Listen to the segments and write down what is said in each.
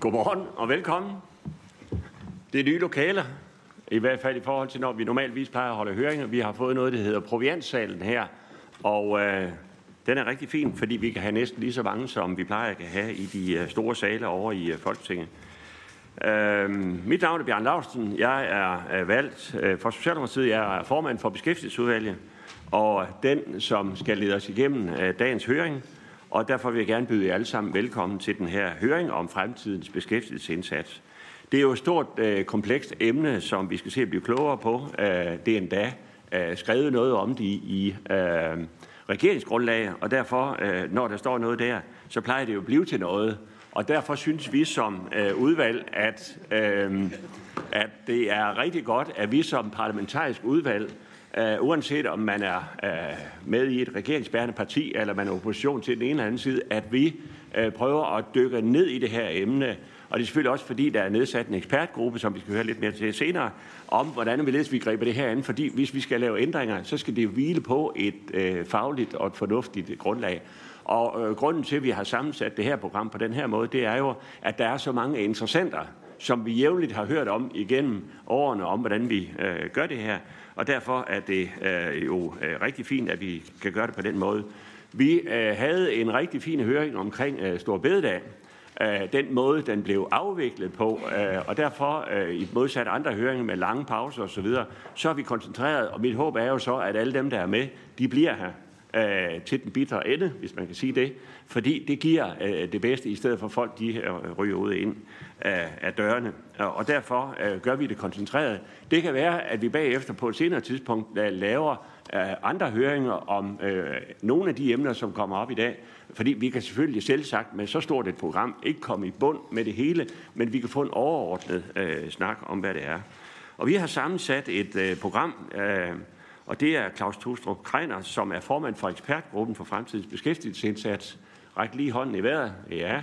Godmorgen og velkommen. Det er nye lokaler, i hvert fald i forhold til, når vi normalvis plejer at holde høringer. Vi har fået noget, der hedder Proviantsalen her, og øh, den er rigtig fin, fordi vi kan have næsten lige så mange, som vi plejer at have i de øh, store sale over i øh, Folketinget. Øh, mit navn er Bjørn Lausten. Jeg er valgt øh, for Socialdemokratiet. Jeg er formand for Beskæftigelsesudvalget, og den, som skal lede os igennem øh, dagens høring. Og derfor vil jeg gerne byde jer alle sammen velkommen til den her høring om fremtidens beskæftigelsesindsats. Det er jo et stort, øh, komplekst emne, som vi skal se at blive klogere på. Øh, det er endda øh, skrevet noget om det i øh, regeringsgrundlag, og derfor, øh, når der står noget der, så plejer det jo at blive til noget. Og derfor synes vi som øh, udvalg, at, øh, at det er rigtig godt, at vi som parlamentarisk udvalg, øh, uanset om man er øh, med i et regeringsbærende parti, eller man er opposition til den ene eller anden side, at vi øh, prøver at dykke ned i det her emne. Og det er selvfølgelig også fordi, der er nedsat en ekspertgruppe, som vi skal høre lidt mere til senere, om hvordan vi vi griber det her an. Fordi hvis vi skal lave ændringer, så skal det hvile på et øh, fagligt og et fornuftigt grundlag. Og øh, grunden til, at vi har sammensat det her program på den her måde, det er jo, at der er så mange interessenter, som vi jævnligt har hørt om igennem årene, om hvordan vi øh, gør det her. Og derfor er det øh, jo øh, rigtig fint, at vi kan gøre det på den måde. Vi øh, havde en rigtig fin høring omkring øh, Stor Bededag, øh, den måde, den blev afviklet på, øh, og derfor, øh, i modsat andre høringer med lange pauser osv., så, så har vi koncentreret, og mit håb er jo så, at alle dem, der er med, de bliver her øh, til den bitre ende, hvis man kan sige det, fordi det giver øh, det bedste, i stedet for folk, de øh, ryger ud ind af, af dørene. Og derfor øh, gør vi det koncentreret. Det kan være, at vi bagefter på et senere tidspunkt øh, laver øh, andre høringer om øh, nogle af de emner, som kommer op i dag, fordi vi kan selvfølgelig selv sagt med så stort et program ikke komme i bund med det hele, men vi kan få en overordnet øh, snak om, hvad det er. Og vi har sammensat et øh, program, øh, og det er Claus Tostrup Kreiner, som er formand for ekspertgruppen for fremtidens beskæftigelsesindsats. Ræk lige hånden i vejret. Ja,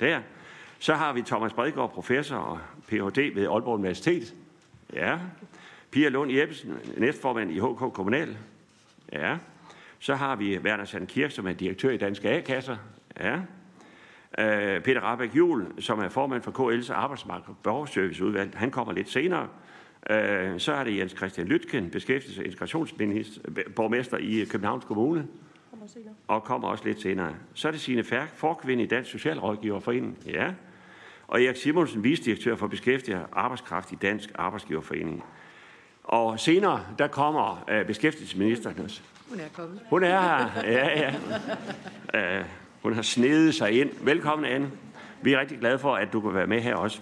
der. Så har vi Thomas Bredgaard, professor og Ph.D. ved Aalborg Universitet. Ja. Pia Lund Jeppesen, næstformand i HK Kommunal. Ja. Så har vi Werner Sand Kirk, som er direktør i Danske A-kasser. Ja. Øh, Peter Rabeck Juhl, som er formand for KL's Arbejdsmarked og Borgerserviceudvalg. Han kommer lidt senere. Øh, så er det Jens Christian Lytken, beskæftigelses- og integrationsborgmester i Københavns Kommune. Og kommer også lidt senere. Så er det Signe Færk, forkvinde i Dansk Socialrådgiverforening. Ja. Og Erik Simonsen, visdirektør for beskæftiget arbejdskraft i Dansk Arbejdsgiverforening. Og senere, der kommer uh, beskæftigelsesministeren. Hun er kommet. Hun er her, ja, ja. Uh, hun har snedet sig ind. Velkommen, Anne. Vi er rigtig glade for, at du kan være med her også.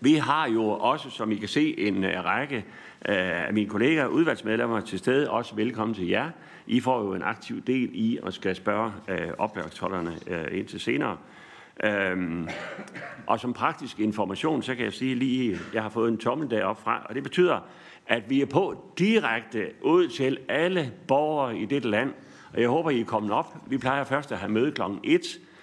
Vi har jo også, som I kan se, en række af mine kolleger, udvalgsmedlemmer til stede. Også velkommen til jer. I får jo en aktiv del i at skal spørge øh, oplægsholderne øh, indtil senere. Øhm, og som praktisk information, så kan jeg sige lige, jeg har fået en tommel deroppe fra, og det betyder, at vi er på direkte ud til alle borgere i dette land. Og jeg håber, I er kommet op. Vi plejer først at have møde kl. 1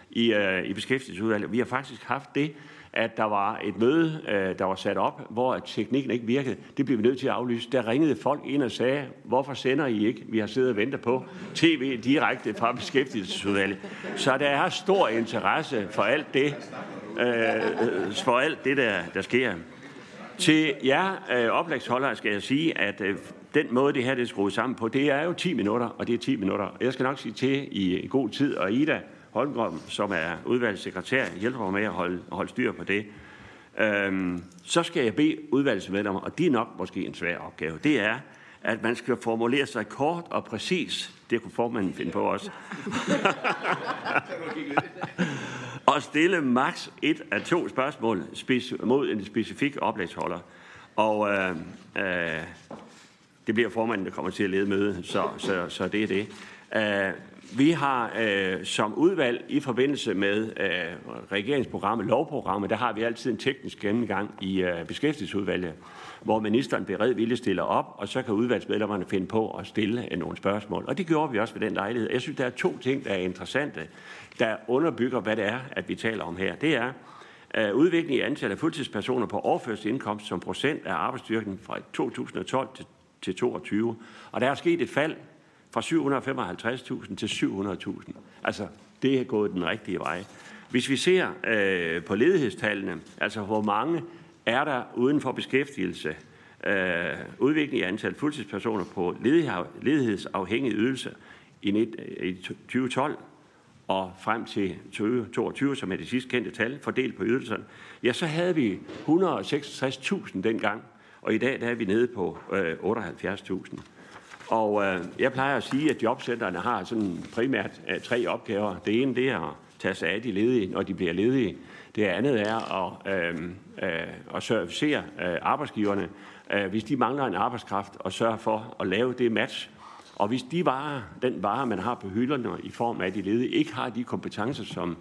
i, øh, i beskæftigelsesudvalget. Vi har faktisk haft det at der var et møde, øh, der var sat op, hvor teknikken ikke virkede. Det blev vi nødt til at aflyse. Der ringede folk ind og sagde, hvorfor sender I ikke? Vi har siddet og ventet på tv direkte fra beskæftigelsesudvalget. Så der er stor interesse for alt det, øh, for alt det der, der sker. Til jer øh, oplægsholdere skal jeg sige, at øh, den måde, det her det er skruet sammen på, det er jo 10 minutter, og det er 10 minutter. Jeg skal nok sige til i god tid, og Ida, Holmgren, som er udvalgssekretær, hjælper mig med at holde, holde styr på det. Øhm, så skal jeg bede udvalgsmedlemmer, og det er nok måske en svær opgave, det er, at man skal formulere sig kort og præcis. Det kunne formanden finde på også. og stille maks et af to spørgsmål mod en specifik oplægsholder. Og øh, øh, det bliver formanden, der kommer til at lede mødet, så, så, så det er det. Øh, vi har øh, som udvalg i forbindelse med øh, regeringsprogrammet, lovprogrammet, der har vi altid en teknisk gennemgang i øh, beskæftigelsesudvalget, hvor ministeren beredvilligt stiller op, og så kan udvalgsmedlemmerne finde på at stille øh, nogle spørgsmål. Og det gjorde vi også ved den lejlighed. Jeg synes, der er to ting, der er interessante, der underbygger, hvad det er, at vi taler om her. Det er øh, udvikling i antallet af fuldtidspersoner på overførselsindkomst som procent af arbejdsstyrken fra 2012 til, til 2022. Og der er sket et fald fra 755.000 til 700.000. Altså, det er gået den rigtige vej. Hvis vi ser øh, på ledighedstallene, altså hvor mange er der uden for beskæftigelse, øh, udvikling i antal fuldtidspersoner på ledighedsafhængig ydelse i, øh, i 2012 og frem til 2022, som er det sidste kendte tal, fordelt på ydelserne, ja, så havde vi 166.000 dengang, og i dag der er vi nede på øh, 78.000. Og øh, jeg plejer at sige, at jobcentrene har sådan primært øh, tre opgaver. Det ene det er at tage sig af de ledige, når de bliver ledige. Det andet er at, øh, øh, at servicere øh, arbejdsgiverne, øh, hvis de mangler en arbejdskraft, og sørge for at lave det match. Og hvis de varer, den vare, man har på hylderne i form af de ledige, ikke har de kompetencer, som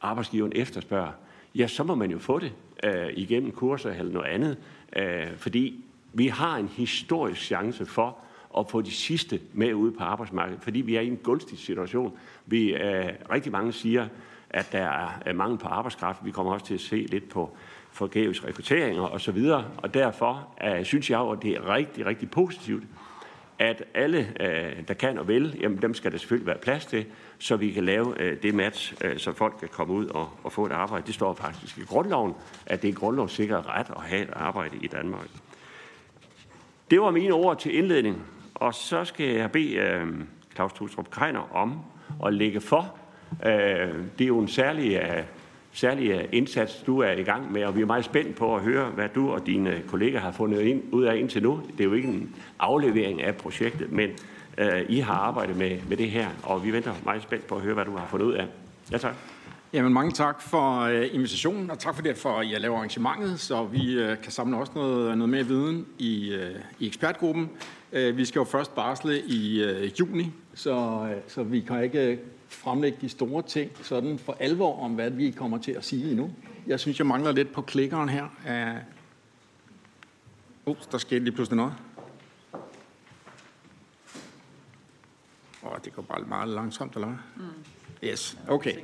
arbejdsgiveren efterspørger, ja, så må man jo få det øh, igennem kurser eller noget andet. Øh, fordi vi har en historisk chance for at få de sidste med ud på arbejdsmarkedet, fordi vi er i en gunstig situation. Vi, øh, rigtig mange siger, at der er mangel på arbejdskraft. Vi kommer også til at se lidt på forgæves rekrutteringer osv. Og derfor øh, synes jeg jo, at det er rigtig, rigtig positivt, at alle, øh, der kan og vil, jamen dem skal der selvfølgelig være plads til, så vi kan lave øh, det match, øh, så folk kan komme ud og, og få et arbejde. Det står faktisk i grundloven, at det er grundlovssikret ret at have et arbejde i Danmark. Det var mine ord til indledning, og så skal jeg bede øh, Claus Thustrup Kreiner om at lægge for. Øh, det er jo en særlig, øh, særlig øh, indsats, du er i gang med, og vi er meget spændt på at høre, hvad du og dine kolleger har fundet ind, ud af indtil nu. Det er jo ikke en aflevering af projektet, men øh, I har arbejdet med, med det her, og vi venter meget spændt på at høre, hvad du har fundet ud af. Ja, tak. Jamen, mange tak for uh, invitationen, og tak for det, for at I laver arrangementet, så vi uh, kan samle også noget, noget mere viden i, uh, i ekspertgruppen. Uh, vi skal jo først barsle i uh, juni, så, uh, så vi kan ikke fremlægge de store ting sådan for alvor om, hvad vi kommer til at sige endnu. Jeg synes, jeg mangler lidt på klikkeren her. Uh, der skete lige pludselig noget. Åh, oh, det går bare meget langsomt, eller hvad? Mm. Yes, okay.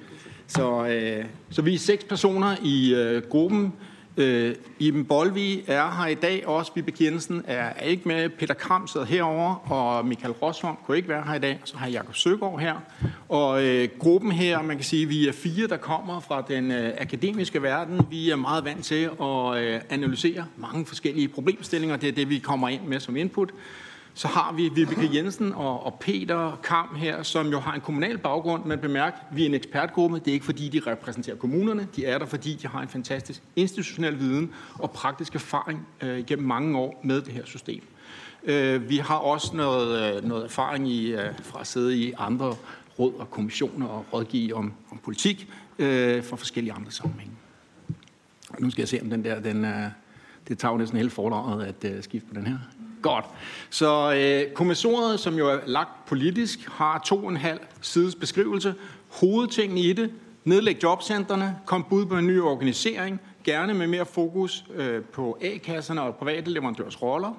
Så, øh, så vi er seks personer i øh, gruppen. Øh, Iben Bolvi er her i dag, også Vibe Jensen er ikke med. Peter Kram sidder herover og Michael Rosholm kunne ikke være her i dag. Så har Jakob Søgaard her. Og øh, gruppen her, man kan sige, vi er fire, der kommer fra den øh, akademiske verden. Vi er meget vant til at øh, analysere mange forskellige problemstillinger. Det er det, vi kommer ind med som input. Så har vi Vibeke Jensen og, og Peter Kam her, som jo har en kommunal baggrund, men bemærk, vi er en ekspertgruppe. Det er ikke fordi, de repræsenterer kommunerne. De er der, fordi de har en fantastisk institutionel viden og praktisk erfaring øh, gennem mange år med det her system. Øh, vi har også noget, øh, noget erfaring i, øh, fra at sidde i andre råd og kommissioner og rådgive om, om politik øh, for forskellige andre sammenhænge. Nu skal jeg se, om den der, den, øh, det tager jo næsten hele foredraget at øh, skifte på den her. Godt. Så øh, kommissoriet, som jo er lagt politisk, har to og en halv sides beskrivelse. Hovedtingene i det, nedlæg jobcentrene, kom bud på en ny organisering, gerne med mere fokus øh, på A-kasserne og private leverandørs roller.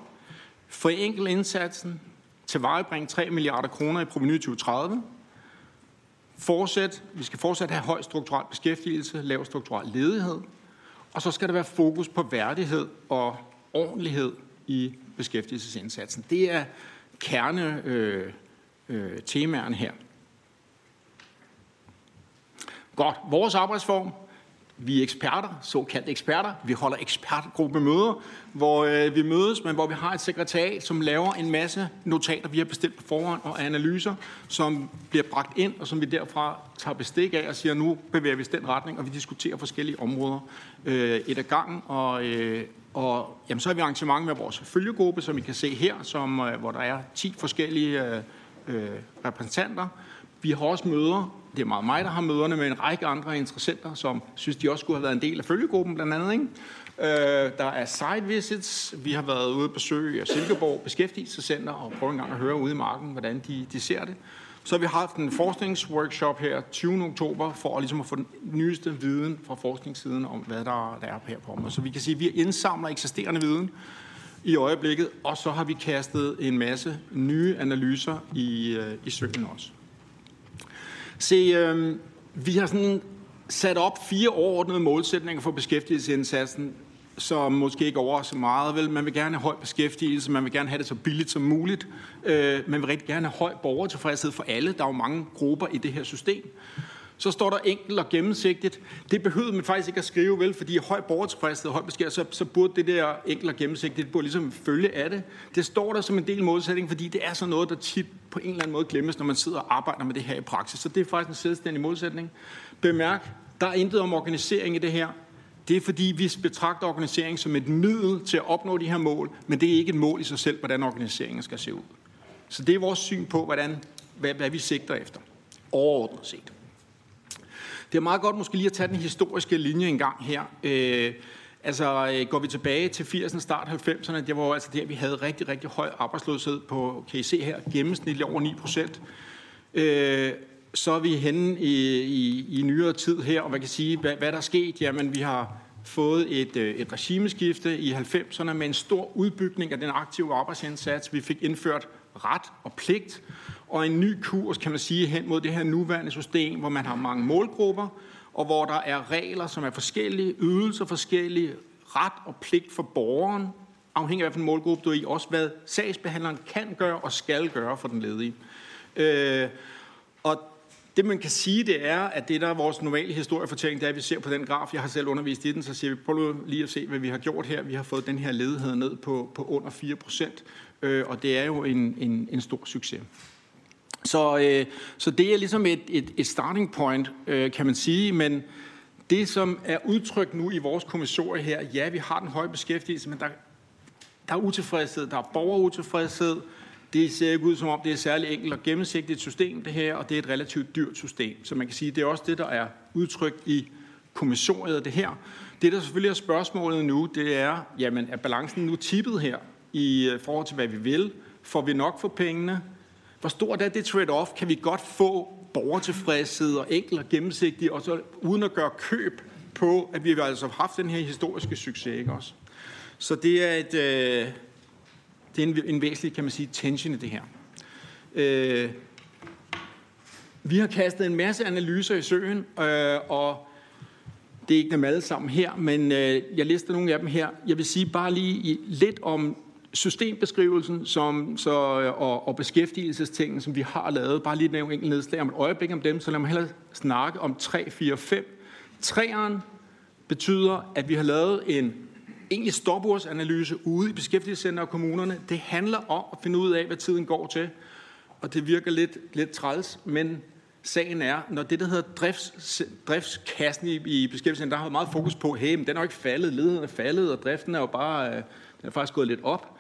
Forenkle indsatsen, tilvejebring 3 milliarder kroner i proveny 2030. Fortsæt, vi skal fortsat have høj strukturel beskæftigelse, lav strukturel ledighed. Og så skal der være fokus på værdighed og ordentlighed i beskæftigelsesindsatsen. Det er kerne øh, øh, temaerne her. Godt. Vores arbejdsform. Vi er eksperter, såkaldte eksperter. Vi holder ekspertgruppemøder, hvor øh, vi mødes, men hvor vi har et sekretariat, som laver en masse notater, vi har bestilt på forhånd, og analyser, som bliver bragt ind, og som vi derfra tager bestik af og siger, nu bevæger vi os den retning, og vi diskuterer forskellige områder øh, et af gangen, og, øh, og jamen, så har vi arrangement med vores følgegruppe, som I kan se her, som, øh, hvor der er 10 forskellige øh, øh, repræsentanter. Vi har også møder. Det er meget mig, der har møderne med en række andre interessenter, som synes, de også skulle have været en del af følgegruppen, blandt andet. Ikke? Øh, der er site visits. Vi har været ude at besøge Silkeborg Beskæftigelsescenter og prøve en gang at høre ude i marken, hvordan de, de ser det. Så har vi haft en forskningsworkshop her 20. oktober, for at, ligesom at få den nyeste viden fra forskningssiden om, hvad der, der er her på området. Så vi kan sige, at vi indsamler eksisterende viden i øjeblikket, og så har vi kastet en masse nye analyser i, øh, i søen også. Se, øh, vi har sådan sat op fire overordnede målsætninger for beskæftigelsesindsatsen som måske ikke over så meget. Vel? Man vil gerne have høj beskæftigelse, man vil gerne have det så billigt som muligt. Øh, man vil rigtig gerne have høj borgertilfredshed for alle. Der er jo mange grupper i det her system. Så står der enkelt og gennemsigtigt. Det behøvede man faktisk ikke at skrive, vel, fordi høj borgertilfredshed og høj beskæftigelse, så, så burde det der enkelt og gennemsigtigt, det burde ligesom følge af det. Det står der som en del modsætning, fordi det er sådan noget, der tit på en eller anden måde glemmes, når man sidder og arbejder med det her i praksis. Så det er faktisk en selvstændig modsætning. Bemærk, der er intet om organisering i det her. Det er fordi, vi betragter organisering som et middel til at opnå de her mål, men det er ikke et mål i sig selv, hvordan organiseringen skal se ud. Så det er vores syn på, hvordan, hvad, hvad vi sigter efter. Overordnet set. Det er meget godt måske lige at tage den historiske linje en gang her. Øh, altså øh, går vi tilbage til 80'erne, start 90'erne, det var altså der, vi havde rigtig, rigtig høj arbejdsløshed på, kan I se her, gennemsnitligt over 9 procent. Øh, så er vi henne i, i, i nyere tid her, og hvad kan sige, hvad, hvad der er sket? Jamen, vi har fået et, øh, et regimeskifte i 90'erne med en stor udbygning af den aktive arbejdsindsats. Vi fik indført ret og pligt, og en ny kurs, kan man sige, hen mod det her nuværende system, hvor man har mange målgrupper, og hvor der er regler, som er forskellige, ydelser forskellige, ret og pligt for borgeren, afhængig af hvilken målgruppe du er i, også hvad sagsbehandleren kan gøre og skal gøre for den ledige. Øh, og det man kan sige, det er, at det der er vores normale historiefortælling, det er, at vi ser på den graf, jeg har selv undervist i den, så siger vi, prøv lige at se, hvad vi har gjort her. Vi har fået den her ledighed ned på, på under 4 procent, øh, og det er jo en, en, en stor succes. Så, øh, så det er ligesom et, et, et starting point, øh, kan man sige, men det, som er udtrykt nu i vores kommissorie her, ja, vi har den høje beskæftigelse, men der, der er utilfredshed, der er borgerutilfredshed, det ser ikke ud som om, det er særlig enkelt og gennemsigtigt system, det her, og det er et relativt dyrt system. Så man kan sige, det er også det, der er udtrykt i kommissoriet af det her. Det, der selvfølgelig er spørgsmålet nu, det er, jamen, er balancen nu tippet her i øh, forhold til, hvad vi vil? Får vi nok for pengene? Hvor stort er det trade-off? Kan vi godt få borgertilfredshed og enkel og gennemsigtig, og så uden at gøre køb på, at vi har altså haft den her historiske succes, ikke også? Så det er et, øh, det er en, en væsentlig, kan man sige, tension i det her. Øh, vi har kastet en masse analyser i søen, øh, og det er ikke dem alle sammen her, men øh, jeg lister nogle af dem her. Jeg vil sige bare lige lidt om systembeskrivelsen som, så, øh, og, og beskæftigelsestingen, som vi har lavet. Bare lige nævne enkelt nedslag om et øjeblik om dem, så lad mig hellere snakke om 3, 4, 5. Træeren betyder, at vi har lavet en egentlig stopordsanalyse ude i beskæftigelsescenter og kommunerne. Det handler om at finde ud af, hvad tiden går til. Og det virker lidt, lidt træls, men sagen er, når det, der hedder drifts, driftskassen i, i beskæftigelsescenter, der har meget fokus på, hey, men den er jo ikke faldet, ledigheden er faldet, og driften er jo bare, øh, den er faktisk gået lidt op.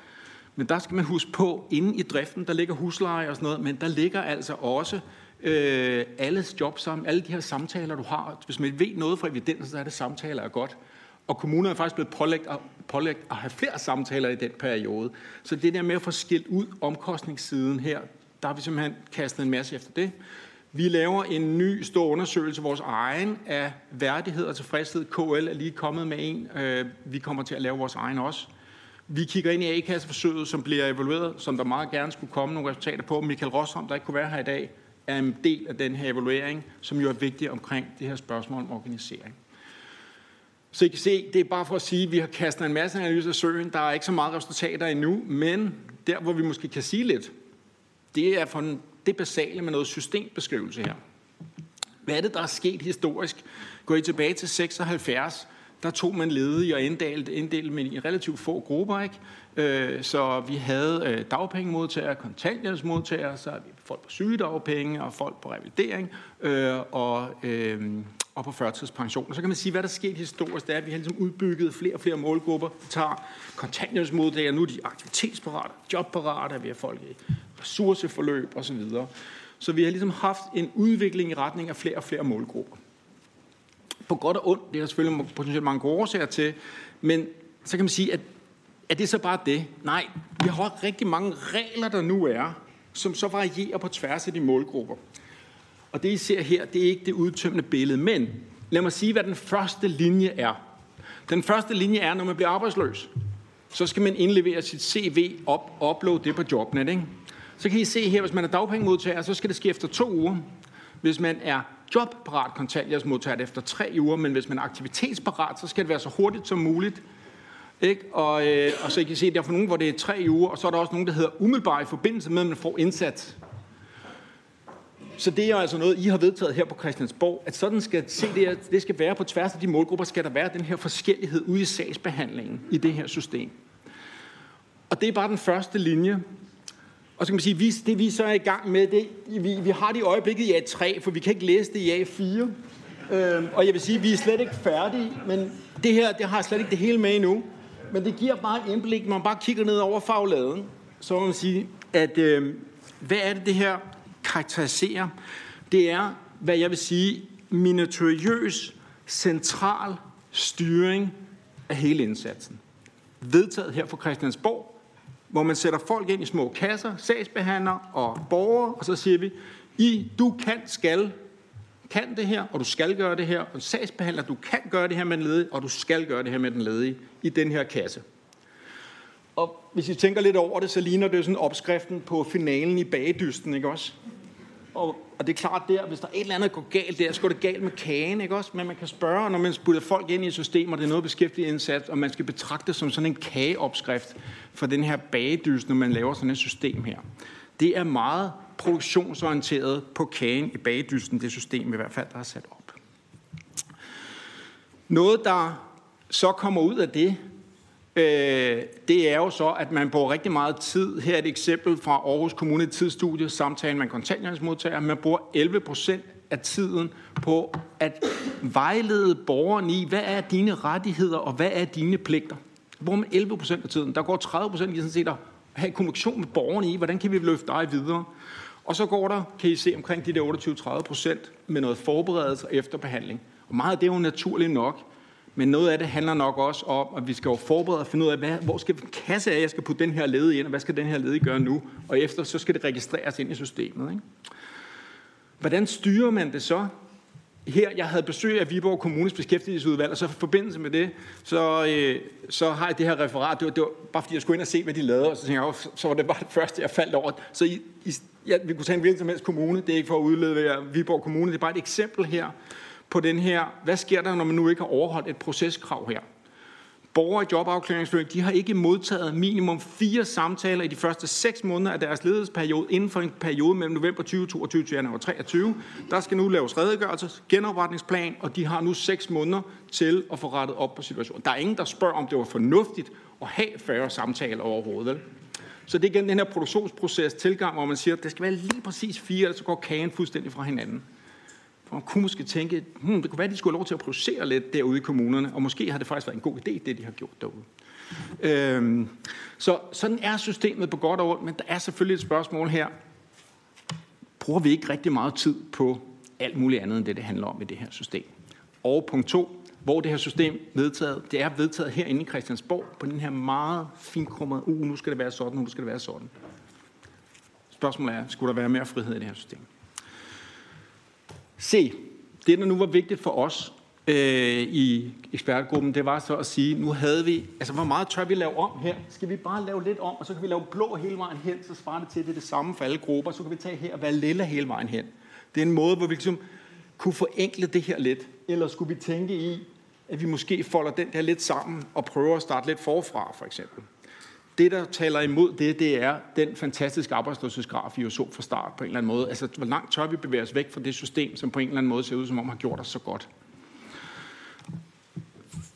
Men der skal man huske på, inde i driften, der ligger husleje og sådan noget, men der ligger altså også øh, alles job sammen, alle de her samtaler, du har. Hvis man ved noget fra evidens, så er det samtaler er godt. Og kommunerne er faktisk blevet pålægt at, pålægt at have flere samtaler i den periode. Så det der med at få skilt ud omkostningssiden her, der har vi simpelthen kastet en masse efter det. Vi laver en ny stor undersøgelse, vores egen af værdighed og tilfredshed. KL er lige kommet med en. Øh, vi kommer til at lave vores egen også. Vi kigger ind i A-kasseforsøget, som bliver evalueret, som der meget gerne skulle komme nogle resultater på. Michael Rosholm, der ikke kunne være her i dag, er en del af den her evaluering, som jo er vigtig omkring det her spørgsmål om organisering. Så I kan se, det er bare for at sige, at vi har kastet en masse analyser af søen. Der er ikke så meget resultater endnu, men der, hvor vi måske kan sige lidt, det er for det basale med noget systembeskrivelse her. Hvad er det, der er sket historisk? Går I tilbage til 76, der tog man ledige og inddelte, inddelte med i relativt få grupper. Ikke? Øh, så vi havde øh, dagpengemodtagere, kontanthjælpsmodtagere, så havde vi folk på sygedagpenge og folk på revalidering øh, og, øh, og på førtidspension. Og så kan man sige, hvad der er sket historisk, det er, at vi har ligesom udbygget flere og flere målgrupper. Vi tager kontanthjælpsmodtagere, nu er de aktivitetsparate, jobparate, vi har folk i ressourceforløb osv. Så vi har ligesom haft en udvikling i retning af flere og flere målgrupper på godt og ondt. Det er der selvfølgelig potentielt mange gode årsager til. Men så kan man sige, at er det så bare det? Nej, vi har rigtig mange regler, der nu er, som så varierer på tværs af de målgrupper. Og det, I ser her, det er ikke det udtømmende billede. Men lad mig sige, hvad den første linje er. Den første linje er, når man bliver arbejdsløs, så skal man indlevere sit CV op, uploade det på Jobnet. Ikke? Så kan I se her, hvis man er dagpengemodtager, så skal det ske efter to uger. Hvis man er jobparat kontanthjælpsmodtager efter tre uger, men hvis man er aktivitetsparat, så skal det være så hurtigt som muligt. Ikke? Og, øh, og så I kan se, der er for nogen, hvor det er tre uger, og så er der også nogen, der hedder umiddelbart i forbindelse med, at man får indsat. Så det er altså noget, I har vedtaget her på Christiansborg, at sådan skal se det, det skal være på tværs af de målgrupper, skal der være den her forskellighed ude i sagsbehandlingen i det her system. Og det er bare den første linje. Og så kan man sige, det vi så er i gang med, det, vi, vi har det i øjeblikket i A3, for vi kan ikke læse det i A4. Øhm, og jeg vil sige, vi er slet ikke færdige, men det her, det har slet ikke det hele med endnu. Men det giver bare et indblik, når man bare kigger ned over fagladen, så må man sige, at øh, hvad er det, det her karakteriserer? Det er, hvad jeg vil sige, miniaturøs central styring af hele indsatsen. Vedtaget her fra Christiansborg, hvor man sætter folk ind i små kasser, sagsbehandler og borgere, og så siger vi, I, du kan, skal, kan det her, og du skal gøre det her, og sagsbehandler, du kan gøre det her med den ledige, og du skal gøre det her med den ledige i den her kasse. Og hvis I tænker lidt over det, så ligner det sådan opskriften på finalen i bagedysten, ikke også? Og, og det er klart der, hvis der er et eller andet, går galt der, så går det galt med kagen, ikke også? Men man kan spørge, når man putter folk ind i et system, og det er noget beskæftiget indsats, og man skal betragte det som sådan en kageopskrift for den her bagedyst, når man laver sådan et system her. Det er meget produktionsorienteret på kagen i bagedysten, det system i hvert fald, der er sat op. Noget, der så kommer ud af det, øh, det er jo så, at man bruger rigtig meget tid. Her er et eksempel fra Aarhus Kommune tidsstudie, samtalen med kontanthjælpsmodtagere. Man bruger 11 procent af tiden på at vejlede borgeren i, hvad er dine rettigheder og hvad er dine pligter. Der bruger man 11 procent af tiden. Der går 30 procent i sådan set at have kommunikation med borgerne i, hvordan kan vi løfte dig videre. Og så går der, kan I se, omkring de der 28-30 procent med noget forberedelse og efterbehandling. Og meget af det er jo naturligt nok, men noget af det handler nok også om, at vi skal jo forberede og finde ud af, hvad, hvor skal kasse af, jeg skal putte den her led ind, og hvad skal den her led gøre nu? Og efter så skal det registreres ind i systemet. Ikke? Hvordan styrer man det så? Her, jeg havde besøg af Viborg Kommunes beskæftigelsesudvalg, og så i forbindelse med det, så, øh, så har jeg det her referat. Det var, det var bare fordi, jeg skulle ind og se, hvad de lavede, og så tænkte jeg, så var det bare det første, jeg faldt over. Så I, I, ja, vi kunne tage en hvilken som helst kommune, det er ikke for at udlede Viborg Kommune, det er bare et eksempel her på den her, hvad sker der, når man nu ikke har overholdt et proceskrav her? Borgere i jobafklaringsforløb, de har ikke modtaget minimum fire samtaler i de første seks måneder af deres ledighedsperiode inden for en periode mellem november 2022 og januar 2023. Der skal nu laves redegørelse, genopretningsplan, og de har nu seks måneder til at få rettet op på situationen. Der er ingen, der spørger, om det var fornuftigt at have færre samtaler overhovedet. Så det er igen den her produktionsproces tilgang, hvor man siger, at det skal være lige præcis fire, så går kagen fuldstændig fra hinanden. For man kunne måske tænke, hmm, det kunne være, at de skulle have lov til at producere lidt derude i kommunerne, og måske har det faktisk været en god idé, det de har gjort derude. Øhm, så sådan er systemet på godt og ondt, men der er selvfølgelig et spørgsmål her. Bruger vi ikke rigtig meget tid på alt muligt andet end det, det handler om i det her system? Og punkt to, hvor det her system vedtaget, det er vedtaget herinde i Christiansborg på den her meget finkrummede, uh, nu skal det være sådan, nu skal det være sådan. Spørgsmålet er, skulle der være mere frihed i det her system? Se, det der nu var vigtigt for os øh, i ekspertgruppen, det var så at sige, nu havde vi, altså hvor meget tør vi lave om her? Skal vi bare lave lidt om, og så kan vi lave blå hele vejen hen, så svarer det til, at det er det samme for alle grupper, så kan vi tage her og være lille hele vejen hen. Det er en måde, hvor vi ligesom kunne forenkle det her lidt. Eller skulle vi tænke i, at vi måske folder den der lidt sammen og prøver at starte lidt forfra, for eksempel. Det, der taler imod det, det er den fantastiske arbejdsløshedsgraf, vi jo så fra start på en eller anden måde. Altså, hvor langt tør vi bevæge os væk fra det system, som på en eller anden måde ser ud, som om har gjort os så godt.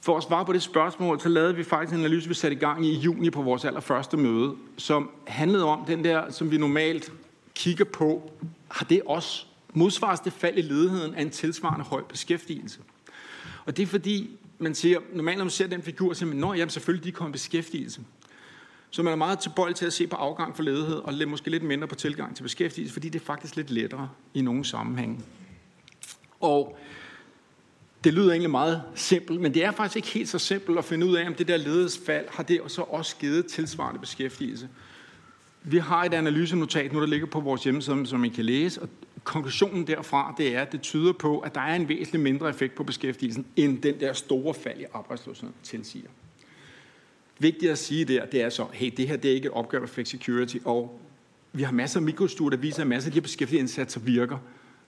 For at svare på det spørgsmål, så lavede vi faktisk en analyse, vi satte i gang i juni på vores allerførste møde, som handlede om den der, som vi normalt kigger på, har det også modsvares det fald i ledigheden af en tilsvarende høj beskæftigelse. Og det er fordi, man siger, normalt når man ser den figur, så siger man, jamen selvfølgelig, de kommer i beskæftigelse. Så man er meget tilbøjelig til at se på afgang for ledighed, og måske lidt mindre på tilgang til beskæftigelse, fordi det er faktisk lidt lettere i nogle sammenhænge. Og det lyder egentlig meget simpelt, men det er faktisk ikke helt så simpelt at finde ud af, om det der ledighedsfald har det så også givet tilsvarende beskæftigelse. Vi har et analysenotat nu, der ligger på vores hjemmeside, som I kan læse, og konklusionen derfra, det er, at det tyder på, at der er en væsentlig mindre effekt på beskæftigelsen, end den der store fald i arbejdsløsheden tilsiger vigtigt at sige der, det er så, hey, det her det er ikke et opgør med flexicurity, og vi har masser af mikrostudier, der viser, at masser af de her beskæftigede indsatser virker.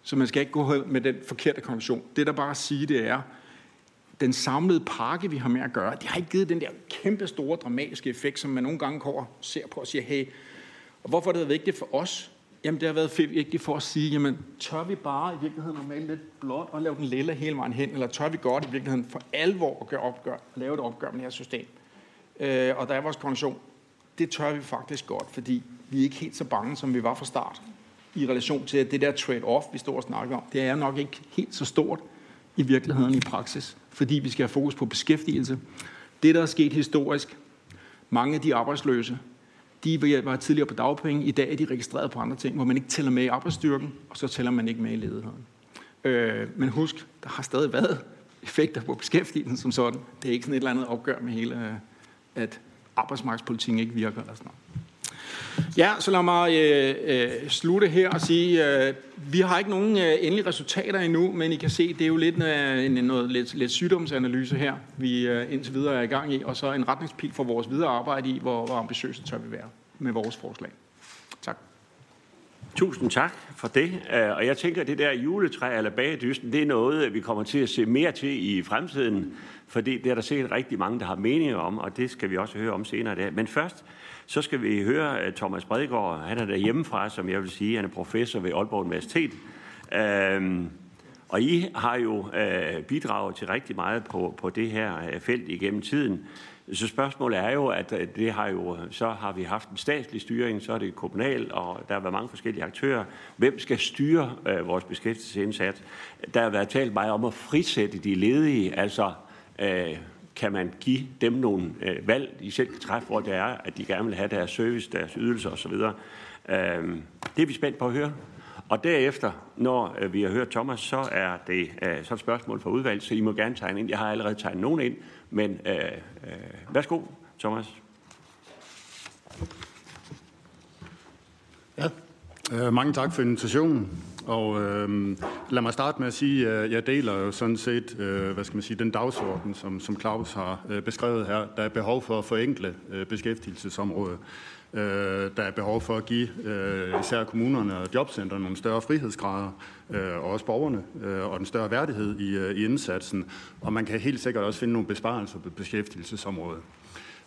Så man skal ikke gå med den forkerte konklusion. Det, der bare at sige, det er, den samlede pakke, vi har med at gøre, det har ikke givet den der kæmpe store dramatiske effekt, som man nogle gange går ser på og siger, hey, og hvorfor er det vigtigt for os? Jamen, det har været vigtigt for at sige, jamen, tør vi bare i virkeligheden at male lidt blåt og lave den lille hele vejen hen, eller tør vi godt i virkeligheden for alvor at gøre opgør, lave et opgør med det her system? Øh, og der er vores konklusion, det tør vi faktisk godt, fordi vi er ikke helt så bange, som vi var fra start, i relation til, at det der trade-off, vi står og snakker om, det er nok ikke helt så stort i virkeligheden i praksis, fordi vi skal have fokus på beskæftigelse. Det, der er sket historisk, mange af de arbejdsløse, de var tidligere på dagpenge, i dag er de registreret på andre ting, hvor man ikke tæller med i arbejdsstyrken, og så tæller man ikke med i ledigheden. Øh, men husk, der har stadig været effekter på beskæftigelsen som sådan. Det er ikke sådan et eller andet opgør med hele, øh, at arbejdsmarkedspolitikken ikke virker eller sådan noget. Ja, så lad mig øh, øh, slutte her og sige, øh, vi har ikke nogen øh, endelige resultater endnu, men I kan se, det er jo lidt en, en, noget lidt, lidt sygdomsanalyse her, vi øh, indtil videre er i gang i, og så en retningspil for vores videre arbejde i, hvor, hvor ambitiøse tør vi være med vores forslag. Tak. Tusind tak for det. Øh, og jeg tænker, at det der juletræ eller bagedysten, det er noget, vi kommer til at se mere til i fremtiden, fordi det er der sikkert rigtig mange, der har meninger om, og det skal vi også høre om senere i dag. Men først, så skal vi høre øh, Thomas Bredgaard. Han er der hjemmefra, som jeg vil sige. Han er professor ved Aalborg Universitet. Øhm, og I har jo øh, bidraget til rigtig meget på, på det her øh, felt igennem tiden. Så spørgsmålet er jo, at det har jo, så har vi haft en statslig styring, så er det kommunal, og der har været mange forskellige aktører. Hvem skal styre øh, vores beskæftigelsesindsats? Der har været talt meget om at frisætte de ledige, altså øh, kan man give dem nogle øh, valg, de selv kan træffe, hvor det er, at de gerne vil have deres service, deres ydelser osv. Øh, det er vi spændt på at høre. Og derefter, når øh, vi har hørt Thomas, så er det øh, så et spørgsmål for udvalget, så I må gerne tegne ind. Jeg har allerede tegnet nogen ind, men øh, øh, værsgo, Thomas. Ja, øh, mange tak for invitationen. Og øh, lad mig starte med at sige, at jeg deler jo sådan set, øh, hvad skal man sige, den dagsorden, som, som Claus har øh, beskrevet her. Der er behov for at forenkle øh, beskæftigelsesområdet. Øh, der er behov for at give øh, især kommunerne og jobcentrene nogle større frihedsgrader, øh, og også borgerne, øh, og en større værdighed i, øh, i indsatsen. Og man kan helt sikkert også finde nogle besparelser på beskæftigelsesområdet.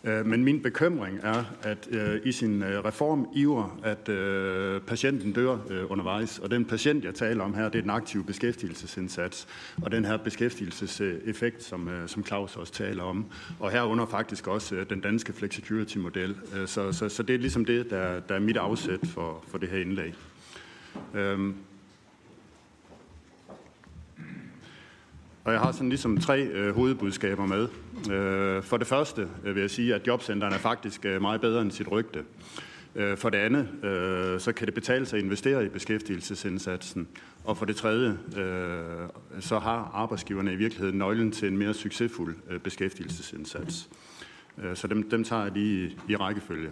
Øh, men min bekymring er, at øh, i sin øh, reform iver, at øh, patienten dør øh, undervejs. Og den patient, jeg taler om her, det er den aktive beskæftigelsesindsats. Og den her beskæftigelseseffekt, som, som Claus også taler om. Og herunder faktisk også den danske flexicurity-model. Så, så, så det er ligesom det, der, der er mit afsæt for, for det her indlæg. Øhm, Og jeg har sådan ligesom tre øh, hovedbudskaber med. Øh, for det første øh, vil jeg sige, at jobcentrene er faktisk øh, meget bedre end sit rygte. Øh, for det andet, øh, så kan det betale sig at investere i beskæftigelsesindsatsen. Og for det tredje, øh, så har arbejdsgiverne i virkeligheden nøglen til en mere succesfuld øh, beskæftigelsesindsats. Øh, så dem, dem tager jeg lige i, i rækkefølge.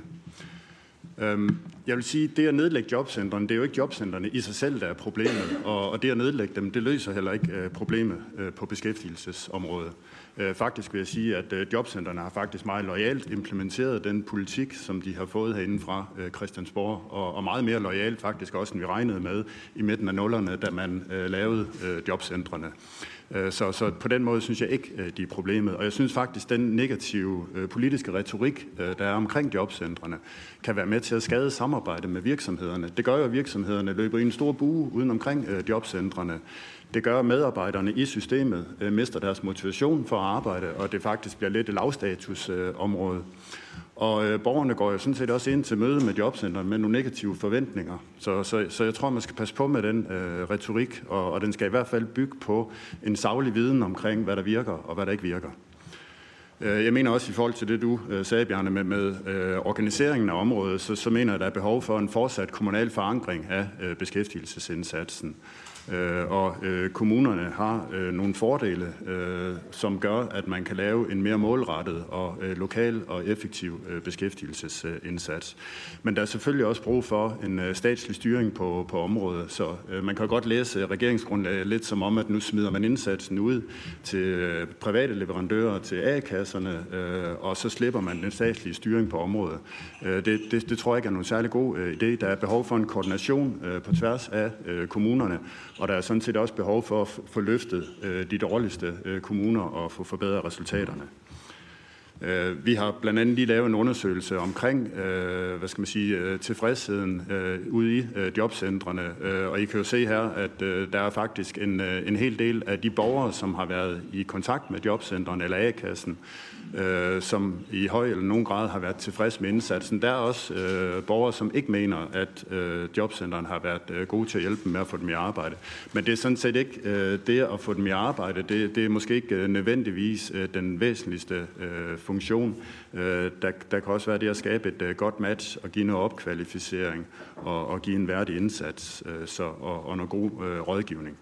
Øhm, jeg vil sige, det at nedlægge jobcentrene, det er jo ikke jobcentrene i sig selv, der er problemet, og det at nedlægge dem, det løser heller ikke øh, problemet øh, på beskæftigelsesområdet. Øh, faktisk vil jeg sige, at øh, jobcentrene har faktisk meget lojalt implementeret den politik, som de har fået herinde fra øh, Christiansborg, og meget mere lojalt faktisk også, end vi regnede med i midten af nullerne, da man øh, lavede jobcentrene. Så, så på den måde synes jeg ikke, de er problemet. Og jeg synes faktisk, den negative øh, politiske retorik, der er omkring jobcentrene, kan være med til at skade samarbejdet med virksomhederne. Det gør jo, at virksomhederne løber i en stor bue uden omkring jobcentrene. Det gør, at medarbejderne i systemet øh, mister deres motivation for at arbejde, og det faktisk bliver lidt et lavstatusområde. Og øh, borgerne går jo sådan set også ind til møde med jobcenteret med nogle negative forventninger. Så, så, så jeg tror, man skal passe på med den øh, retorik, og, og den skal i hvert fald bygge på en savlig viden omkring, hvad der virker og hvad der ikke virker. Øh, jeg mener også i forhold til det, du øh, sagde, Bjarne, med, med øh, organiseringen af området, så, så mener jeg, at der er behov for en fortsat kommunal forankring af øh, beskæftigelsesindsatsen. Øh, og øh, kommunerne har øh, nogle fordele, øh, som gør, at man kan lave en mere målrettet og øh, lokal og effektiv øh, beskæftigelsesindsats. Men der er selvfølgelig også brug for en statslig styring på, på området, så man kan godt læse regeringsgrundlaget lidt som om, at nu smider man indsatsen ud til private leverandører, til A-kasserne, og så slipper man den statslige styring på området. Det, det, det tror jeg ikke er nogen særlig god idé. Der er behov for en koordination på tværs af kommunerne, og der er sådan set også behov for at få løftet øh, de dårligste øh, kommuner og få forbedret resultaterne. Øh, vi har blandt andet lige lavet en undersøgelse omkring hvad skal man sige, tilfredsheden ude i jobcentrene, og I kan jo se her, at der er faktisk en, en hel del af de borgere, som har været i kontakt med jobcentrene eller A-kassen, øh, som i høj eller nogen grad har været tilfreds med indsatsen. Der er også øh, borgere, som ikke mener, at øh, jobcenteren har været øh, gode til at hjælpe dem med at få dem i arbejde. Men det er sådan set ikke øh, det at få dem i arbejde. Det, det er måske ikke øh, nødvendigvis øh, den væsentligste øh, funktion. Øh, der, der kan også være det at skabe et øh, godt match og give noget opkvalificering og, og give en værdig indsats øh, så, og, og noget god øh, rådgivning.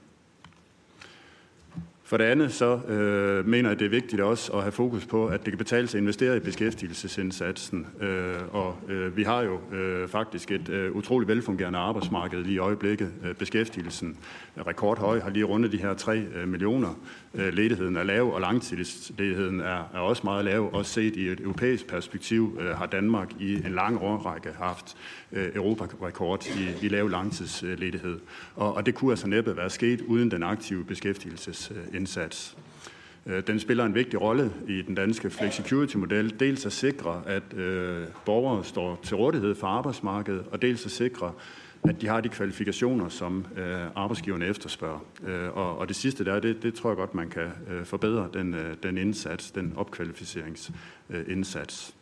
For det andet så øh, mener jeg, at det er vigtigt også at have fokus på, at det kan betale sig at investere i beskæftigelsesindsatsen. Øh, og øh, vi har jo øh, faktisk et øh, utroligt velfungerende arbejdsmarked lige i øjeblikket. Øh, beskæftigelsen er rekordhøj, har lige rundet de her 3 øh, millioner. Øh, ledigheden er lav, og langtidsledigheden er, er også meget lav. Også set i et europæisk perspektiv øh, har Danmark i en lang årrække haft øh, europarekord i, i lav langtidsledighed. Og, og det kunne altså næppe være sket uden den aktive beskæftigelsesindsats. Øh, indsats. Øh, den spiller en vigtig rolle i den danske flexicurity-model. Dels at sikre, at øh, borgere står til rådighed for arbejdsmarkedet, og dels at sikre, at de har de kvalifikationer, som øh, arbejdsgiverne efterspørger. Øh, og, og det sidste der, det, det tror jeg godt, man kan øh, forbedre den, øh, den indsats, den opkvalificeringsindsats. Øh,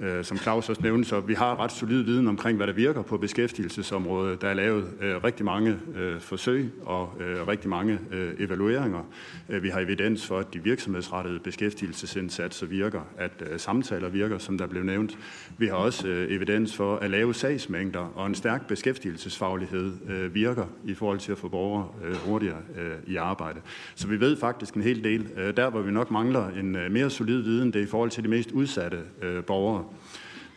Øh, som Claus også nævnte, så vi har ret solid viden omkring, hvad der virker på beskæftigelsesområdet. Der er lavet øh, rigtig mange øh, forsøg og øh, rigtig mange øh, evalueringer. Øh, vi har evidens for, at de virksomhedsrettede beskæftigelsesindsatser virker, at øh, samtaler virker, som der blev nævnt. Vi har også øh, evidens for, at lave sagsmængder og en stærk beskæftigelsesfaglighed øh, virker i forhold til at få borgere øh, hurtigere øh, i arbejde. Så vi ved faktisk en hel del. Øh, der, hvor vi nok mangler en øh, mere solid viden, det er i forhold til de mest udsatte øh, borgere borgere.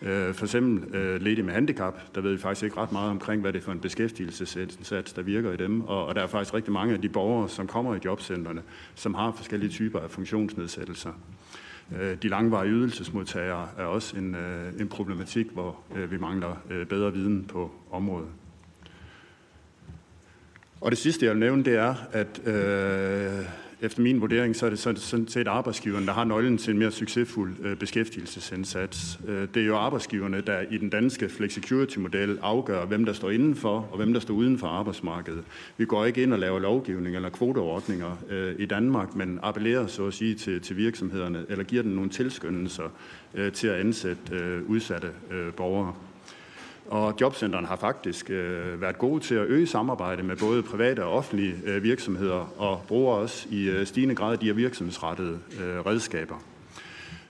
Øh, for eksempel øh, ledige med handicap, der ved vi faktisk ikke ret meget omkring, hvad det er for en beskæftigelsesindsats, der virker i dem. Og der er faktisk rigtig mange af de borgere, som kommer i jobcentrene, som har forskellige typer af funktionsnedsættelser. Øh, de langvarige ydelsesmodtagere er også en, øh, en problematik, hvor vi mangler bedre viden på området. Og det sidste, jeg vil nævne, det er, at øh, efter min vurdering, så er det sådan set arbejdsgiveren, der har nøglen til en mere succesfuld øh, beskæftigelsesindsats. Øh, det er jo arbejdsgiverne, der i den danske flexicurity-model afgør, hvem der står indenfor og hvem der står uden for arbejdsmarkedet. Vi går ikke ind og laver lovgivning eller kvoteordninger øh, i Danmark, men appellerer så at sige til, til virksomhederne, eller giver dem nogle tilskyndelser til at ansætte udsatte borgere. Og jobcentrene har faktisk øh, været gode til at øge samarbejde med både private og offentlige øh, virksomheder, og bruger også i øh, stigende grad de her virksomhedsrettede øh, redskaber.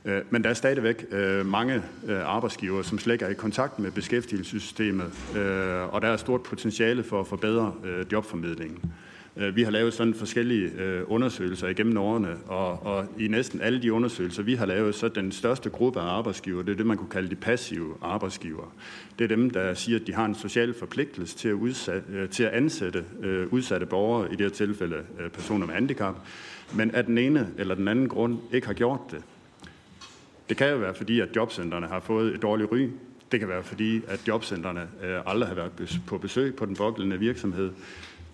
Øh, men der er stadigvæk øh, mange øh, arbejdsgivere, som slet ikke er i kontakt med beskæftigelsessystemet, øh, og der er stort potentiale for at forbedre øh, jobformidlingen. Øh, vi har lavet sådan forskellige øh, undersøgelser igennem årene, og, og i næsten alle de undersøgelser, vi har lavet, så den største gruppe af arbejdsgiver, det er det, man kunne kalde de passive arbejdsgiver. Det er dem, der siger, at de har en social forpligtelse til at, udsat, øh, til at ansætte udsatte borgere, i det her tilfælde personer med handicap, men af den ene eller den anden grund ikke har gjort det. Det kan jo være, fordi at jobcentrene har fået et dårligt ry. Det kan være, fordi at jobcentrene aldrig har været på besøg på den pågældende virksomhed.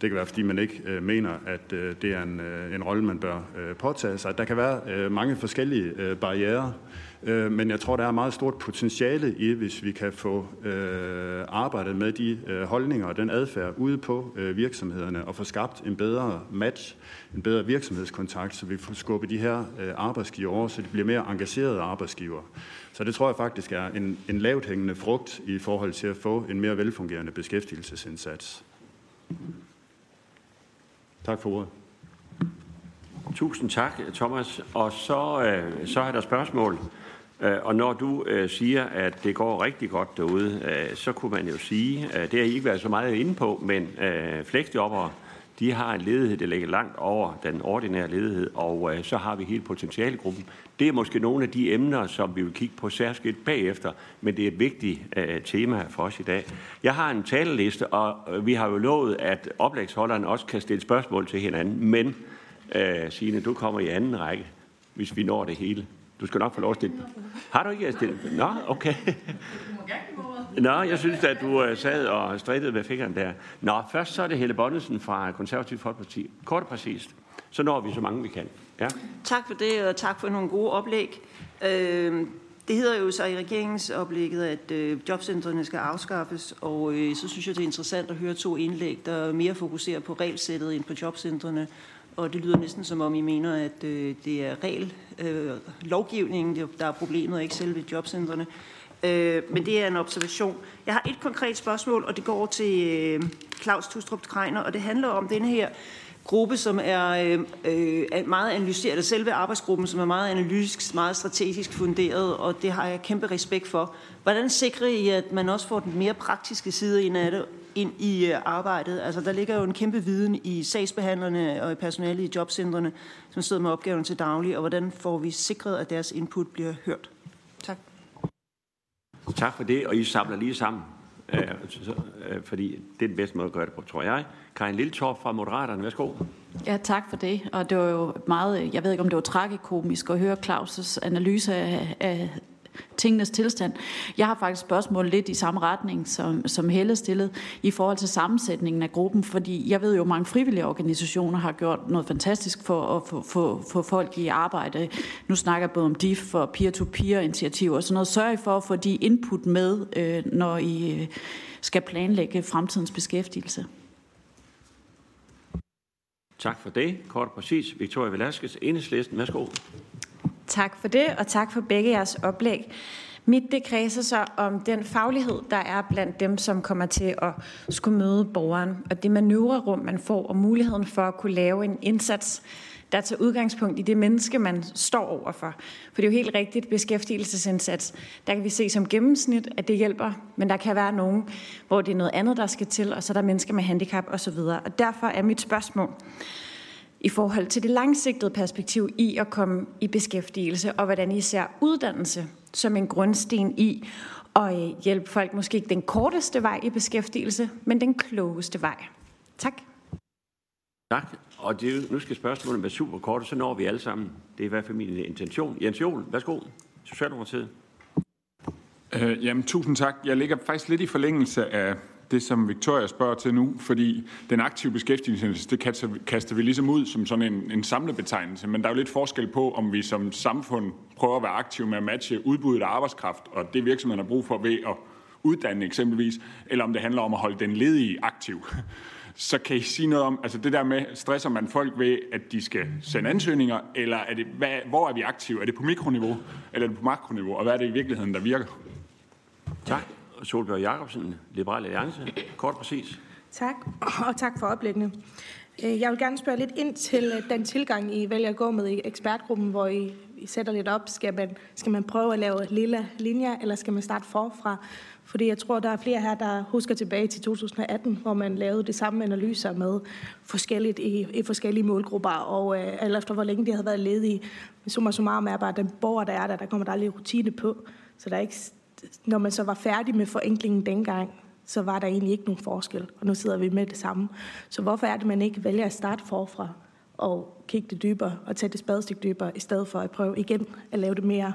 Det kan være, fordi man ikke øh, mener, at øh, det er en, øh, en rolle, man bør øh, påtage sig. Der kan være øh, mange forskellige øh, barriere, øh, men jeg tror, der er meget stort potentiale i, hvis vi kan få øh, arbejdet med de øh, holdninger og den adfærd ude på øh, virksomhederne og få skabt en bedre match, en bedre virksomhedskontakt, så vi får skubbet de her øh, arbejdsgiver over, så de bliver mere engagerede arbejdsgiver. Så det tror jeg faktisk er en, en lavt hængende frugt i forhold til at få en mere velfungerende beskæftigelsesindsats. Tak for ordet. Tusind tak, Thomas. Og så, øh, så er der spørgsmål. Øh, og når du øh, siger, at det går rigtig godt derude, øh, så kunne man jo sige, at det har I ikke været så meget inde på, men øh, fleksjobbere, de har en ledighed, der ligger langt over den ordinære ledighed, og øh, så har vi hele potentialegruppen. Det er måske nogle af de emner, som vi vil kigge på særskilt bagefter, men det er et vigtigt øh, tema for os i dag. Jeg har en taleliste, og øh, vi har jo lovet, at oplægsholderen også kan stille spørgsmål til hinanden, men øh, Signe, du kommer i anden række, hvis vi når det hele. Du skal nok få lov at stille. Har du ikke at stille? Nå, okay. Du må gerne Nå, jeg synes, at du øh, sad og strittede med fingeren der. Nå, først så er det Helle Bonnesen fra Konservativ Folkeparti. Kort og præcist. Så når vi så mange, vi kan. Ja. Tak for det, og tak for nogle gode oplæg. Øh, det hedder jo så i regeringsoplægget, at øh, jobcentrene skal afskaffes, og øh, så synes jeg, det er interessant at høre to indlæg, der mere fokuserer på regelsættet end på jobcentrene. Og det lyder næsten som om, I mener, at øh, det er regel, øh, lovgivningen, der er problemet, og ikke selve jobcentrene. Øh, men det er en observation. Jeg har et konkret spørgsmål, og det går til øh, Claus Tustrup Kreiner, og det handler om den her gruppe, som er, øh, øh meget analyseret, eller selve arbejdsgruppen, som er meget analytisk, meget strategisk funderet, og det har jeg kæmpe respekt for. Hvordan sikrer I, at man også får den mere praktiske side ind af det, ind i øh, arbejdet? Altså, der ligger jo en kæmpe viden i sagsbehandlerne og i personalet i jobcentrene, som sidder med opgaven til daglig, og hvordan får vi sikret, at deres input bliver hørt? Tak. For det, og I samler lige sammen, øh, øh, fordi det er den bedste måde at gøre det på, tror jeg. Karin Lilletorp fra Moderaterne, værsgo. Ja, tak for det. Og det var jo meget, jeg ved ikke om det var tragikomisk at høre Claus' analyse af, af tingenes tilstand. Jeg har faktisk spørgsmål lidt i samme retning, som, som Helle stillede, i forhold til sammensætningen af gruppen, fordi jeg ved jo, at mange frivillige organisationer har gjort noget fantastisk for at få, få, få folk i arbejde. Nu snakker jeg både om DIF og peer-to-peer-initiativer og sådan noget. Sørg for at få de input med, øh, når I øh, skal planlægge fremtidens beskæftigelse. Tak for det. Kort og præcis. Victoria Velasquez, Enhedslisten. Værsgo. Tak for det, og tak for begge jeres oplæg. Mit det kredser så om den faglighed, der er blandt dem, som kommer til at skulle møde borgeren, og det manøvrerum, man får, og muligheden for at kunne lave en indsats, der tager udgangspunkt i det menneske, man står overfor. For det er jo helt rigtigt, beskæftigelsesindsats, der kan vi se som gennemsnit, at det hjælper, men der kan være nogen, hvor det er noget andet, der skal til, og så er der mennesker med handicap osv. Og derfor er mit spørgsmål, i forhold til det langsigtede perspektiv i at komme i beskæftigelse, og hvordan I ser uddannelse som en grundsten i at øh, hjælpe folk måske ikke den korteste vej i beskæftigelse, men den klogeste vej. Tak. Tak. Og det, nu skal spørgsmålet være super kort, så når vi alle sammen. Det er i hvert fald min intention. Jens Jol, værsgo. Socialdemokratiet. Øh, jamen, tusind tak. Jeg ligger faktisk lidt i forlængelse af det, som Victoria spørger til nu, fordi den aktive beskæftigelse, det kaster, kaster vi ligesom ud som sådan en, en samlebetegnelse, men der er jo lidt forskel på, om vi som samfund prøver at være aktive med at matche udbuddet af arbejdskraft, og det virksomheden har brug for ved at uddanne eksempelvis, eller om det handler om at holde den ledige aktiv. Så kan I sige noget om, altså det der med, stresser man folk ved, at de skal sende ansøgninger, eller er det, hvad, hvor er vi aktive? Er det på mikroniveau, eller er det på makroniveau, og hvad er det i virkeligheden, der virker? Tak. Solbjørg Jacobsen, Liberal Alliance. Kort præcis. Tak, og tak for oplæggende. Øh, jeg vil gerne spørge lidt ind til øh, den tilgang, I vælger at gå med i ekspertgruppen, hvor I, I sætter lidt op. Skal man, skal man prøve at lave lille linjer, eller skal man starte forfra? Fordi jeg tror, der er flere her, der husker tilbage til 2018, hvor man lavede det samme analyser med forskelligt i, i forskellige målgrupper, og øh, alt efter hvor længe de havde været ledige. Men summa summarum er bare, at den borger, der er der, der kommer der lige rutine på. Så der er ikke når man så var færdig med forenklingen dengang, så var der egentlig ikke nogen forskel, og nu sidder vi med det samme. Så hvorfor er det, man ikke vælger at starte forfra og kigge det dybere og tage det spadestik dybere, i stedet for at prøve igen at lave det mere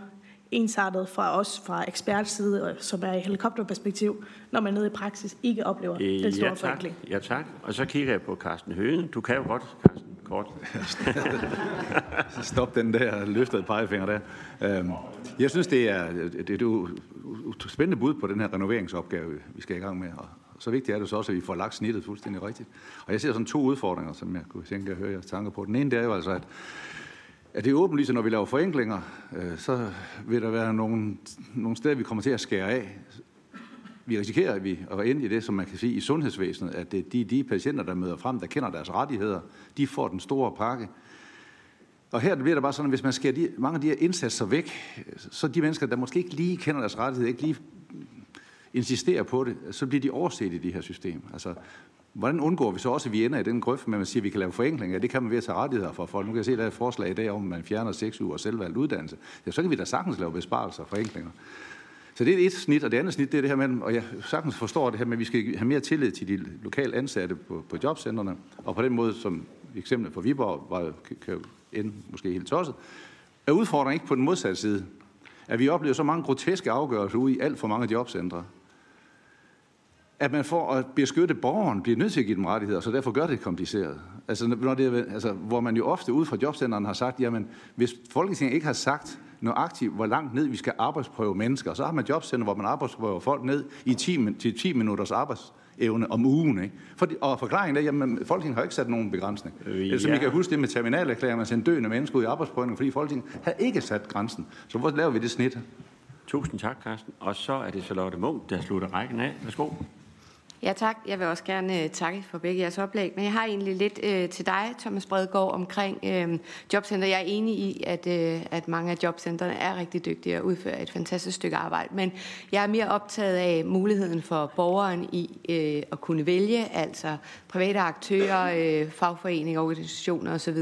ensartet fra os fra ekspertside, som er i helikopterperspektiv, når man nede i praksis ikke oplever den store ja, tak. forenkling. Ja, tak. Og så kigger jeg på Carsten Høgen. Du kan jo godt, Carsten, kort. Stop den der løftede pegefinger der. Øhm, jeg synes, det er, det er et spændende bud på den her renoveringsopgave, vi skal i gang med. Og så vigtigt er det så også, at vi får lagt snittet fuldstændig rigtigt. Og jeg ser sådan to udfordringer, som jeg kunne tænke at høre jeres tanker på. Den ene, det er jo altså, at at det er åbenlyst, at når vi laver forenklinger, øh, så vil der være nogle, nogle steder, vi kommer til at skære af. Vi risikerer, at vi er inde i det, som man kan sige i sundhedsvæsenet, at det er de, de patienter, der møder frem, der kender deres rettigheder, de får den store pakke. Og her bliver det bare sådan, at hvis man skærer de, mange af de her indsatser væk, så de mennesker, der måske ikke lige kender deres rettigheder, ikke lige insisterer på det, så bliver de overset i de her system. Altså, Hvordan undgår vi så også, at vi ender i den grøft, med at man siger, at vi kan lave forenklinger? Det kan man ved at tage rettigheder for folk. Nu kan jeg se, at der er et forslag i dag om, at man fjerner seks uger selvvalgt uddannelse. Ja, så kan vi da sagtens lave besparelser og forenklinger. Så det er et snit, og det andet snit, det er det her med, og jeg sagtens forstår det her med, at vi skal have mere tillid til de lokale ansatte på, på jobcentrene, og på den måde, som eksemplet for Viborg var, kan end måske helt tosset, er udfordringen ikke på den modsatte side. At vi oplever så mange groteske afgørelser ude i alt for mange jobcentre, at man for at beskytte borgeren bliver nødt til at give dem rettigheder, så derfor gør det kompliceret. Altså, når det, altså, hvor man jo ofte ud fra jobcenteren har sagt, jamen, hvis Folketinget ikke har sagt nøjagtigt, hvor langt ned vi skal arbejdsprøve mennesker, så har man jobcenter, hvor man arbejdsprøver folk ned i 10, til 10 minutters arbejdsevne om ugen. Ikke? For, og forklaringen er, jamen, Folketinget har ikke sat nogen begrænsning. Øh, ja. Som I kan huske det med terminalerklæringer, man sendte døende mennesker ud i arbejdsprøvning, fordi Folketinget havde ikke sat grænsen. Så hvor laver vi det snit? Tusind tak, Carsten. Og så er det Charlotte Munk, der slutter rækken af. Værsgo. Ja tak. Jeg vil også gerne øh, takke for begge jeres oplæg. Men jeg har egentlig lidt øh, til dig, Thomas Bredgaard, omkring øh, jobcenter. Jeg er enig i, at, øh, at mange af jobcentrene er rigtig dygtige og udfører et fantastisk stykke arbejde. Men jeg er mere optaget af muligheden for borgeren i øh, at kunne vælge, altså private aktører, øh, fagforeninger, organisationer osv.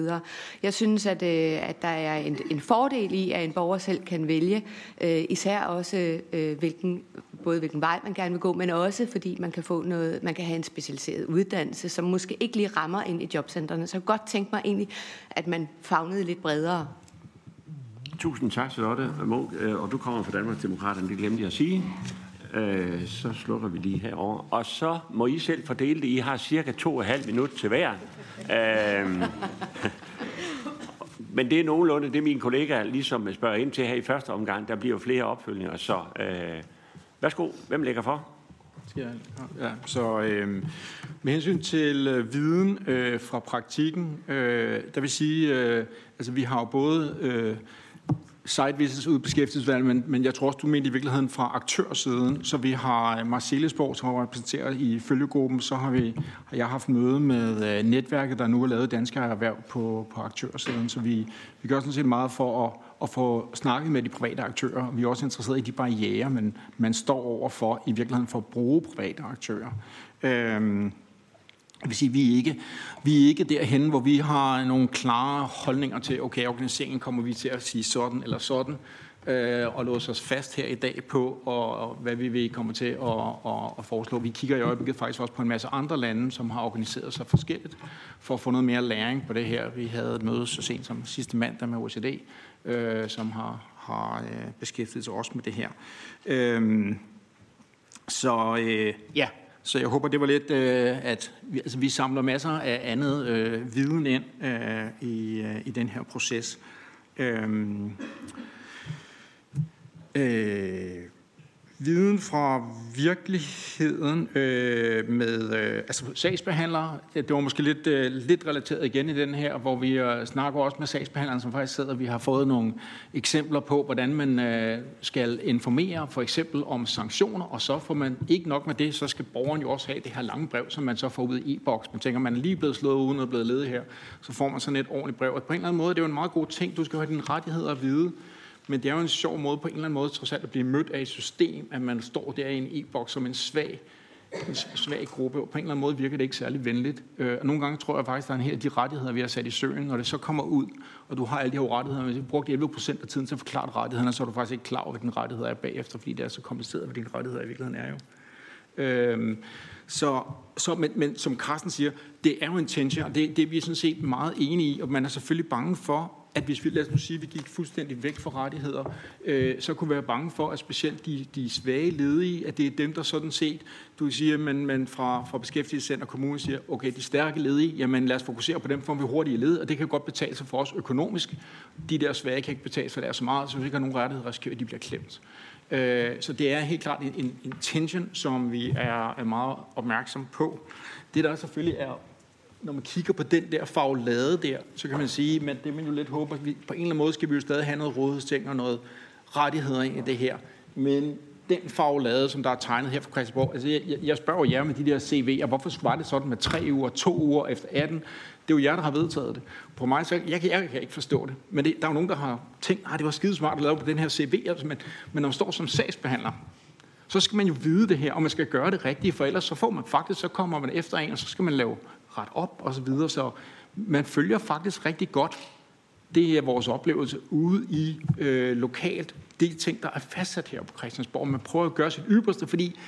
Jeg synes, at, øh, at der er en, en fordel i, at en borger selv kan vælge, øh, især også øh, hvilken, både hvilken vej man gerne vil gå, men også fordi man kan få noget, man kan have en specialiseret uddannelse, som måske ikke lige rammer ind i jobcentrene. Så jeg kunne godt tænke mig egentlig, at man fagnede lidt bredere. Tusind tak, Charlotte Munk. Øh, og du kommer fra Danmarks Demokraterne, det glemte jeg at sige. Øh, så slukker vi lige herover. Og så må I selv fordele det. I har cirka to og et halvt minut til hver. Øh, men det er nogenlunde det, mine kollegaer ligesom spørger ind til her i første omgang. Der bliver jo flere opfølgninger, så øh, værsgo. Hvem lægger for? Ja, ja. Så øh, med hensyn til øh, viden øh, fra praktikken, øh, der vil sige, øh, altså vi har jo både øh, site visits ud beskæftigelsesvalg, men, men jeg tror også, du mener i virkeligheden fra aktørsiden. Så vi har øh, Marcellesborg, som er repræsenteret i følgegruppen, så har, vi, har jeg haft møde med øh, netværket, der nu har lavet danske erhverv på, på aktørsiden. Så vi, vi gør sådan set meget for at at få snakket med de private aktører. Vi er også interesseret i de barriere, men man står over for i virkeligheden for at bruge private aktører. Øhm, det vil sige, vi er ikke, vi er ikke derhen, hvor vi har nogle klare holdninger til, okay, organiseringen kommer vi til at sige sådan eller sådan, øh, og låse os fast her i dag på, og, og hvad vi vil komme til at, at, at foreslå. Vi kigger i øjeblikket faktisk også på en masse andre lande, som har organiseret sig forskelligt, for at få noget mere læring på det her. Vi havde et møde så sent som sidste mandag med OECD, øh, som har, har øh, beskæftiget sig også med det her. Øh, så øh, ja, så jeg håber, det var lidt, øh, at vi, altså, vi samler masser af andet øh, viden ind øh, i, øh, i den her proces. Øhm, øh, øh, viden fra virkeligheden øh, med øh, altså sagsbehandlere. Det, var måske lidt, øh, lidt relateret igen i den her, hvor vi øh, snakker også med sagsbehandleren, som faktisk sidder. Vi har fået nogle eksempler på, hvordan man øh, skal informere for eksempel om sanktioner, og så får man ikke nok med det, så skal borgeren jo også have det her lange brev, som man så får ud i e-boks. Man tænker, man er lige blevet slået uden at blevet ledet her, så får man sådan et ordentligt brev. Og på en eller anden måde, det er jo en meget god ting. Du skal have dine rettigheder at vide. Men det er jo en sjov måde på en eller anden måde trods alt at blive mødt af et system, at man står der i en e-boks som en svag, en svag gruppe, og på en eller anden måde virker det ikke særlig venligt. Øh, og nogle gange tror jeg faktisk, at der er en hel af de rettigheder, vi har sat i søen, når det så kommer ud, og du har alle de her rettigheder, men du brugt 11 procent af tiden til at forklare rettighederne, så er du faktisk ikke klar over, hvad din rettighed er bagefter, fordi det er så kompliceret, hvad dine rettigheder i virkeligheden er jo. Øhm, så, så, men, men som Carsten siger, det er jo en tension, og det, det er vi sådan set meget enige i, og man er selvfølgelig bange for, at hvis vi, lad os nu sige, at vi gik fuldstændig væk fra rettigheder, øh, så kunne vi være bange for, at specielt de, de svage ledige, at det er dem, der sådan set, du siger, man, man fra, fra beskæftigelsescenter og kommunen siger, okay, de stærke ledige, jamen lad os fokusere på dem, for vi hurtige led, og det kan godt betale sig for os økonomisk. De der svage kan ikke betale sig der så meget, så hvis vi ikke har nogen rettigheder, risikerer at de bliver klemt. Øh, så det er helt klart en, en tension, som vi er, er meget opmærksom på. Det der selvfølgelig er når man kigger på den der faglade der, så kan man sige, men det man jo lidt håber, vi, på en eller anden måde skal vi jo stadig have noget rådighedsting og noget rettigheder ind i det her. Men den faglade, som der er tegnet her fra Christiansborg, altså jeg, jeg spørger jer med de der CV'er, hvorfor var det sådan med tre uger, to uger efter 18? Det er jo jer, der har vedtaget det. På mig, så jeg, jeg, jeg kan ikke forstå det. Men det, der er jo nogen, der har tænkt, at det var skide smart at lave på den her CV, altså, men, men når man står som sagsbehandler, så skal man jo vide det her, og man skal gøre det rigtigt, for ellers så får man faktisk, så kommer man efter en, og så skal man lave ret op og så videre. Så man følger faktisk rigtig godt. Det er vores oplevelse ude i øh, lokalt. Det er ting, der er fastsat her på Christiansborg. Man prøver at gøre sit ypperste, fordi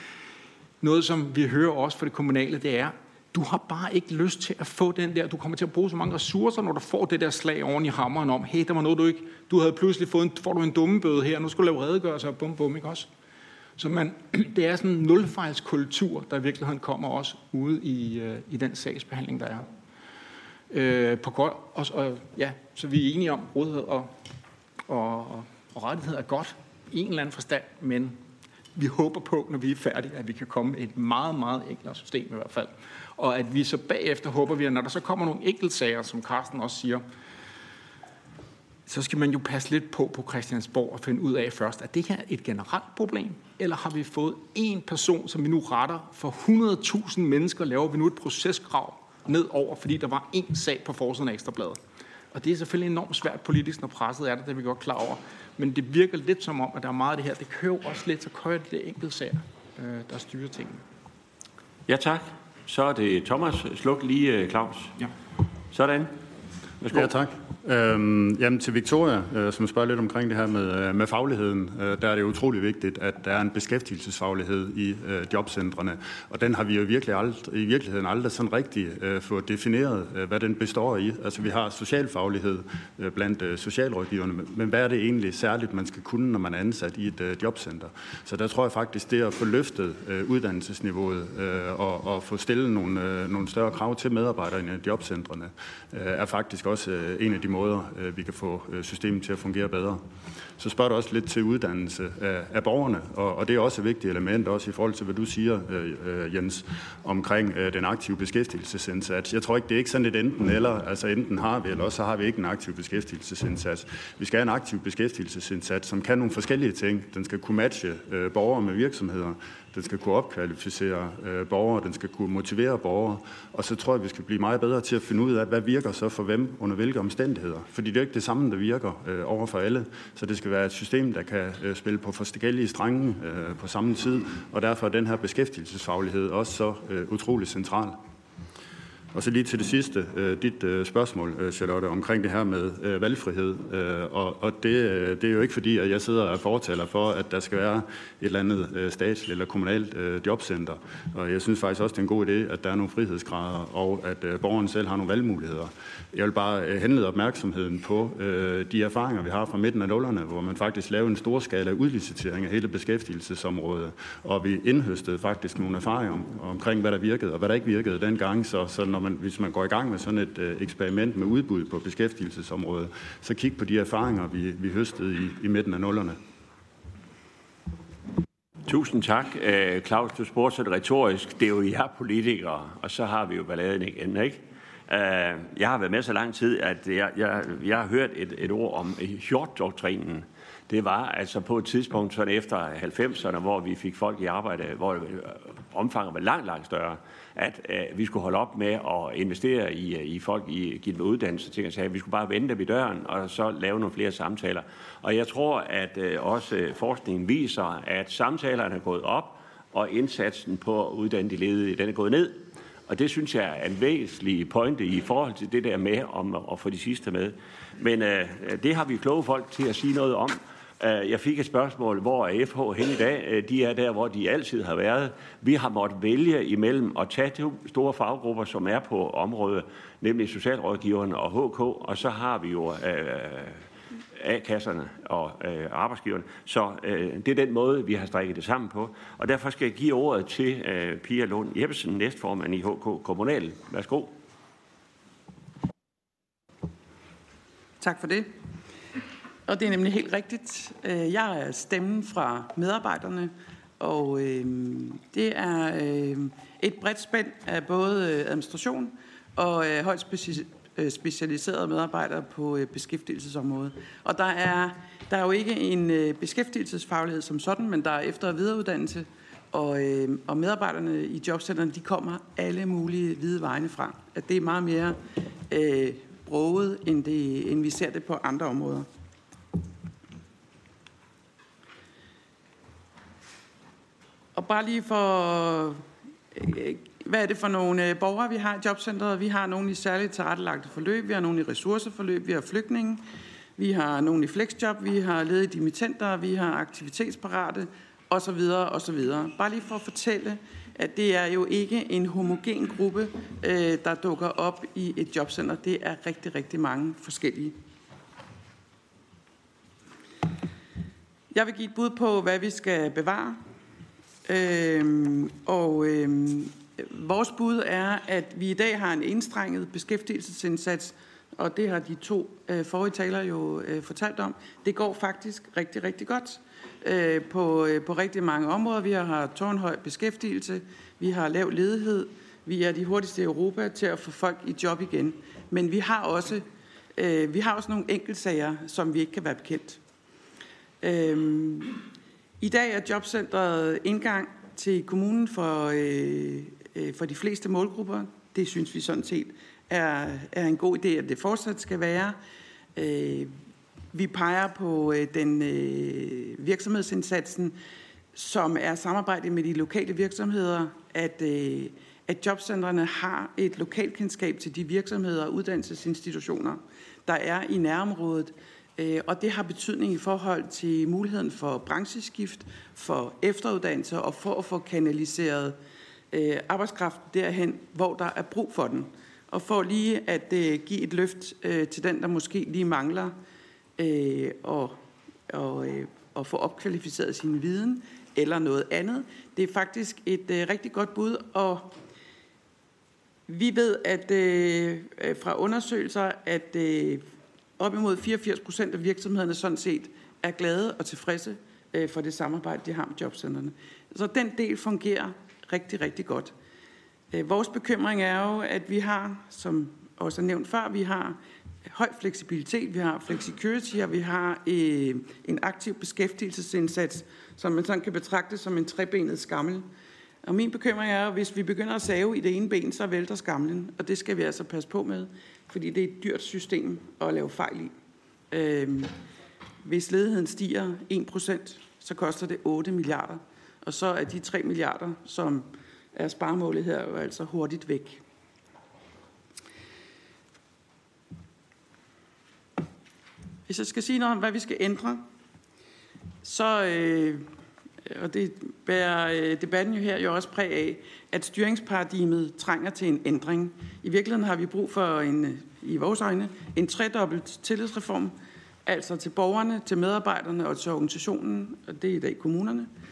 noget, som vi hører også fra det kommunale, det er, du har bare ikke lyst til at få den der, du kommer til at bruge så mange ressourcer, når du får det der slag oven i hammeren om, hey, der var noget, du ikke, du havde pludselig fået en, får du en dumme bøde her, nu skal du lave redegørelse og bum, bum, ikke også? Så man, det er sådan en nulfejlskultur, der i virkeligheden kommer også ude i, øh, i den sagsbehandling, der er. Øh, på godt, og, og, ja, så vi er enige om, at rådighed og, og, og rettighed er godt i en eller anden forstand, men vi håber på, når vi er færdige, at vi kan komme med et meget, meget enklere system i hvert fald. Og at vi så bagefter håber vi, at når der så kommer nogle enkeltsager, som Carsten også siger, så skal man jo passe lidt på på Christiansborg og finde ud af først, at det her er et generelt problem, eller har vi fået en person, som vi nu retter for 100.000 mennesker, laver vi nu et proceskrav ned over, fordi der var en sag på forsiden af Ekstrabladet. Og det er selvfølgelig enormt svært politisk, når presset er der, det er vi godt klar over. Men det virker lidt som om, at der er meget af det her. Det kører også lidt, så kører det enkelt sager, øh, der styrer tingene. Ja, tak. Så er det Thomas. Sluk lige, øh, Claus. Ja. Sådan. Værsgo. Ja, tak. Øhm, jamen til Victoria, øh, som spørger lidt omkring det her med, øh, med fagligheden, øh, der er det utrolig vigtigt, at der er en beskæftigelsesfaglighed i øh, jobcentrene, og den har vi jo virkelig ald- i virkeligheden aldrig sådan rigtig øh, fået defineret, øh, hvad den består i. Altså vi har socialfaglighed øh, blandt øh, socialrådgiverne, men hvad er det egentlig særligt, man skal kunne, når man er ansat i et øh, jobcenter? Så der tror jeg faktisk, det at få løftet øh, uddannelsesniveauet øh, og, og få stillet nogle, øh, nogle større krav til medarbejderne i jobcentrene, øh, er faktisk også øh, en af de måder, øh, vi kan få øh, systemet til at fungere bedre. Så spørger du også lidt til uddannelse af, af borgerne, og, og det er også et vigtigt element, også i forhold til, hvad du siger, øh, øh, Jens, omkring øh, den aktive beskæftigelsesindsats. Jeg tror ikke, det er ikke sådan et enten eller, altså enten har vi, eller også så har vi ikke en aktiv beskæftigelsesindsats. Vi skal have en aktiv beskæftigelsesindsats, som kan nogle forskellige ting. Den skal kunne matche øh, borgere med virksomheder, den skal kunne opkvalificere øh, borgere, den skal kunne motivere borgere, og så tror jeg, vi skal blive meget bedre til at finde ud af, hvad virker så for hvem, under hvilke omstændigheder. Fordi det er ikke det samme, der virker øh, over for alle, så det skal være et system, der kan øh, spille på forskellige strenge øh, på samme tid, og derfor er den her beskæftigelsesfaglighed også så øh, utrolig central. Og så lige til det sidste, øh, dit øh, spørgsmål, øh, Charlotte, omkring det her med øh, valgfrihed. Øh, og og det, øh, det er jo ikke fordi, at jeg sidder og fortæller for, at der skal være et eller andet øh, statsligt eller kommunalt øh, jobcenter. Og jeg synes faktisk også, det er en god idé, at der er nogle frihedsgrader, og at øh, borgeren selv har nogle valgmuligheder. Jeg vil bare øh, henlede opmærksomheden på øh, de erfaringer, vi har fra midten af nullerne, hvor man faktisk lavede en stor skala udlicitering af hele beskæftigelsesområdet, og vi indhøstede faktisk nogle erfaringer om, omkring, hvad der virkede og hvad der ikke virkede dengang. Så, så når man, hvis man går i gang med sådan et øh, eksperiment med udbud på beskæftigelsesområdet, så kig på de erfaringer, vi, vi høstede i, i midten af nullerne. Tusind tak. Øh, Claus, du spurgte så retorisk. Det er jo jer politikere, og så har vi jo balladen igen, ikke? Øh, jeg har været med så lang tid, at jeg, jeg, jeg har hørt et, et ord om hjortdoktrinen. Det var altså på et tidspunkt sådan efter 90'erne, hvor vi fik folk i arbejde, hvor omfanget var langt, langt større, at øh, vi skulle holde op med at investere i, øh, i folk, i give dem uddannelse, ting, at vi skulle bare vente ved døren, og så lave nogle flere samtaler. Og jeg tror, at øh, også øh, forskningen viser, at samtalerne er gået op, og indsatsen på at uddanne de ledige, den er gået ned. Og det synes jeg er en væsentlig pointe i forhold til det der med om at få de sidste med. Men øh, det har vi kloge folk til at sige noget om. Øh, jeg fik et spørgsmål, hvor er FH hen i dag? Øh, de er der, hvor de altid har været. Vi har måttet vælge imellem at tage de store faggrupper, som er på området, nemlig socialrådgiverne og HK, og så har vi jo øh, A-kasserne og øh, arbejdsgiverne. Så øh, det er den måde, vi har strikket det sammen på. Og derfor skal jeg give ordet til øh, Pia Lund Jeppesen, næstformand i HK Kommunal. Værsgo. Tak for det. Og det er nemlig helt rigtigt. Øh, jeg er stemmen fra medarbejderne, og øh, det er øh, et bredt spænd af både øh, administration og øh, højt Øh, specialiserede medarbejdere på øh, beskæftigelsesområdet. Og der er, der er jo ikke en øh, beskæftigelsesfaglighed som sådan, men der er efter- og videreuddannelse, og, øh, og medarbejderne i jobcenterne, de kommer alle mulige hvide vegne fra. At det er meget mere øh, broget, end, det, end vi ser det på andre områder. Og bare lige for øh, hvad er det for nogle øh, borgere, vi har i jobcentret? Vi har nogle i særligt tilrettelagte forløb, vi har nogle i ressourceforløb, vi har flygtninge, vi har nogle i flexjob, vi har ledige dimittenter, vi har aktivitetsparate osv. osv. Bare lige for at fortælle, at det er jo ikke en homogen gruppe, øh, der dukker op i et jobcenter. Det er rigtig, rigtig mange forskellige. Jeg vil give et bud på, hvad vi skal bevare. Øhm, og øhm, vores bud er, at vi i dag har en indstrenget beskæftigelsesindsats, og det har de to øh, forrige talere jo øh, fortalt om. Det går faktisk rigtig, rigtig godt øh, på, øh, på rigtig mange områder. Vi har tårnhøj beskæftigelse, vi har lav ledighed, vi er de hurtigste i Europa til at få folk i job igen. Men vi har også, øh, vi har også nogle enkeltsager, som vi ikke kan være bekendt. Øh, I dag er jobcentret indgang til kommunen for, øh, øh, for de fleste målgrupper. Det synes vi sådan set er, er en god idé, at det fortsat skal være. Øh, vi peger på øh, den øh, virksomhedsindsatsen, som er samarbejde med de lokale virksomheder, at, øh, at jobcentrene har et lokalkendskab til de virksomheder og uddannelsesinstitutioner, der er i nærområdet. Øh, og det har betydning i forhold til muligheden for brancheskift, for efteruddannelse og for at få kanaliseret øh, arbejdskraft derhen, hvor der er brug for den. Og for lige at øh, give et løft øh, til den, der måske lige mangler øh, og, og, øh, og få opkvalificeret sin viden eller noget andet. Det er faktisk et rigtig godt bud, og vi ved at fra undersøgelser, at op imod 84 procent af virksomhederne sådan set er glade og tilfredse øh, for det samarbejde, de har med jobcentrene. Så den del fungerer rigtig, rigtig godt. Øh, vores bekymring er jo, at vi har, som også er nævnt før, vi har høj fleksibilitet, vi har flexicurity, og vi har øh, en aktiv beskæftigelsesindsats, som man sådan kan betragte som en trebenet skammel. Og min bekymring er, at hvis vi begynder at save i det ene ben, så vælter skamlen, og det skal vi altså passe på med fordi det er et dyrt system at lave fejl i. Øhm, hvis ledigheden stiger 1%, så koster det 8 milliarder, og så er de 3 milliarder, som er sparemålet her, jo altså hurtigt væk. Hvis jeg skal sige noget om, hvad vi skal ændre, så, øh, og det bærer øh, debatten jo her jo også præg af, at styringsparadigmet trænger til en ændring. I virkeligheden har vi brug for en, øh, i vores øjne, en tredobbelt tillidsreform, altså til borgerne, til medarbejderne og til organisationen, og det er i dag kommunerne. Øh,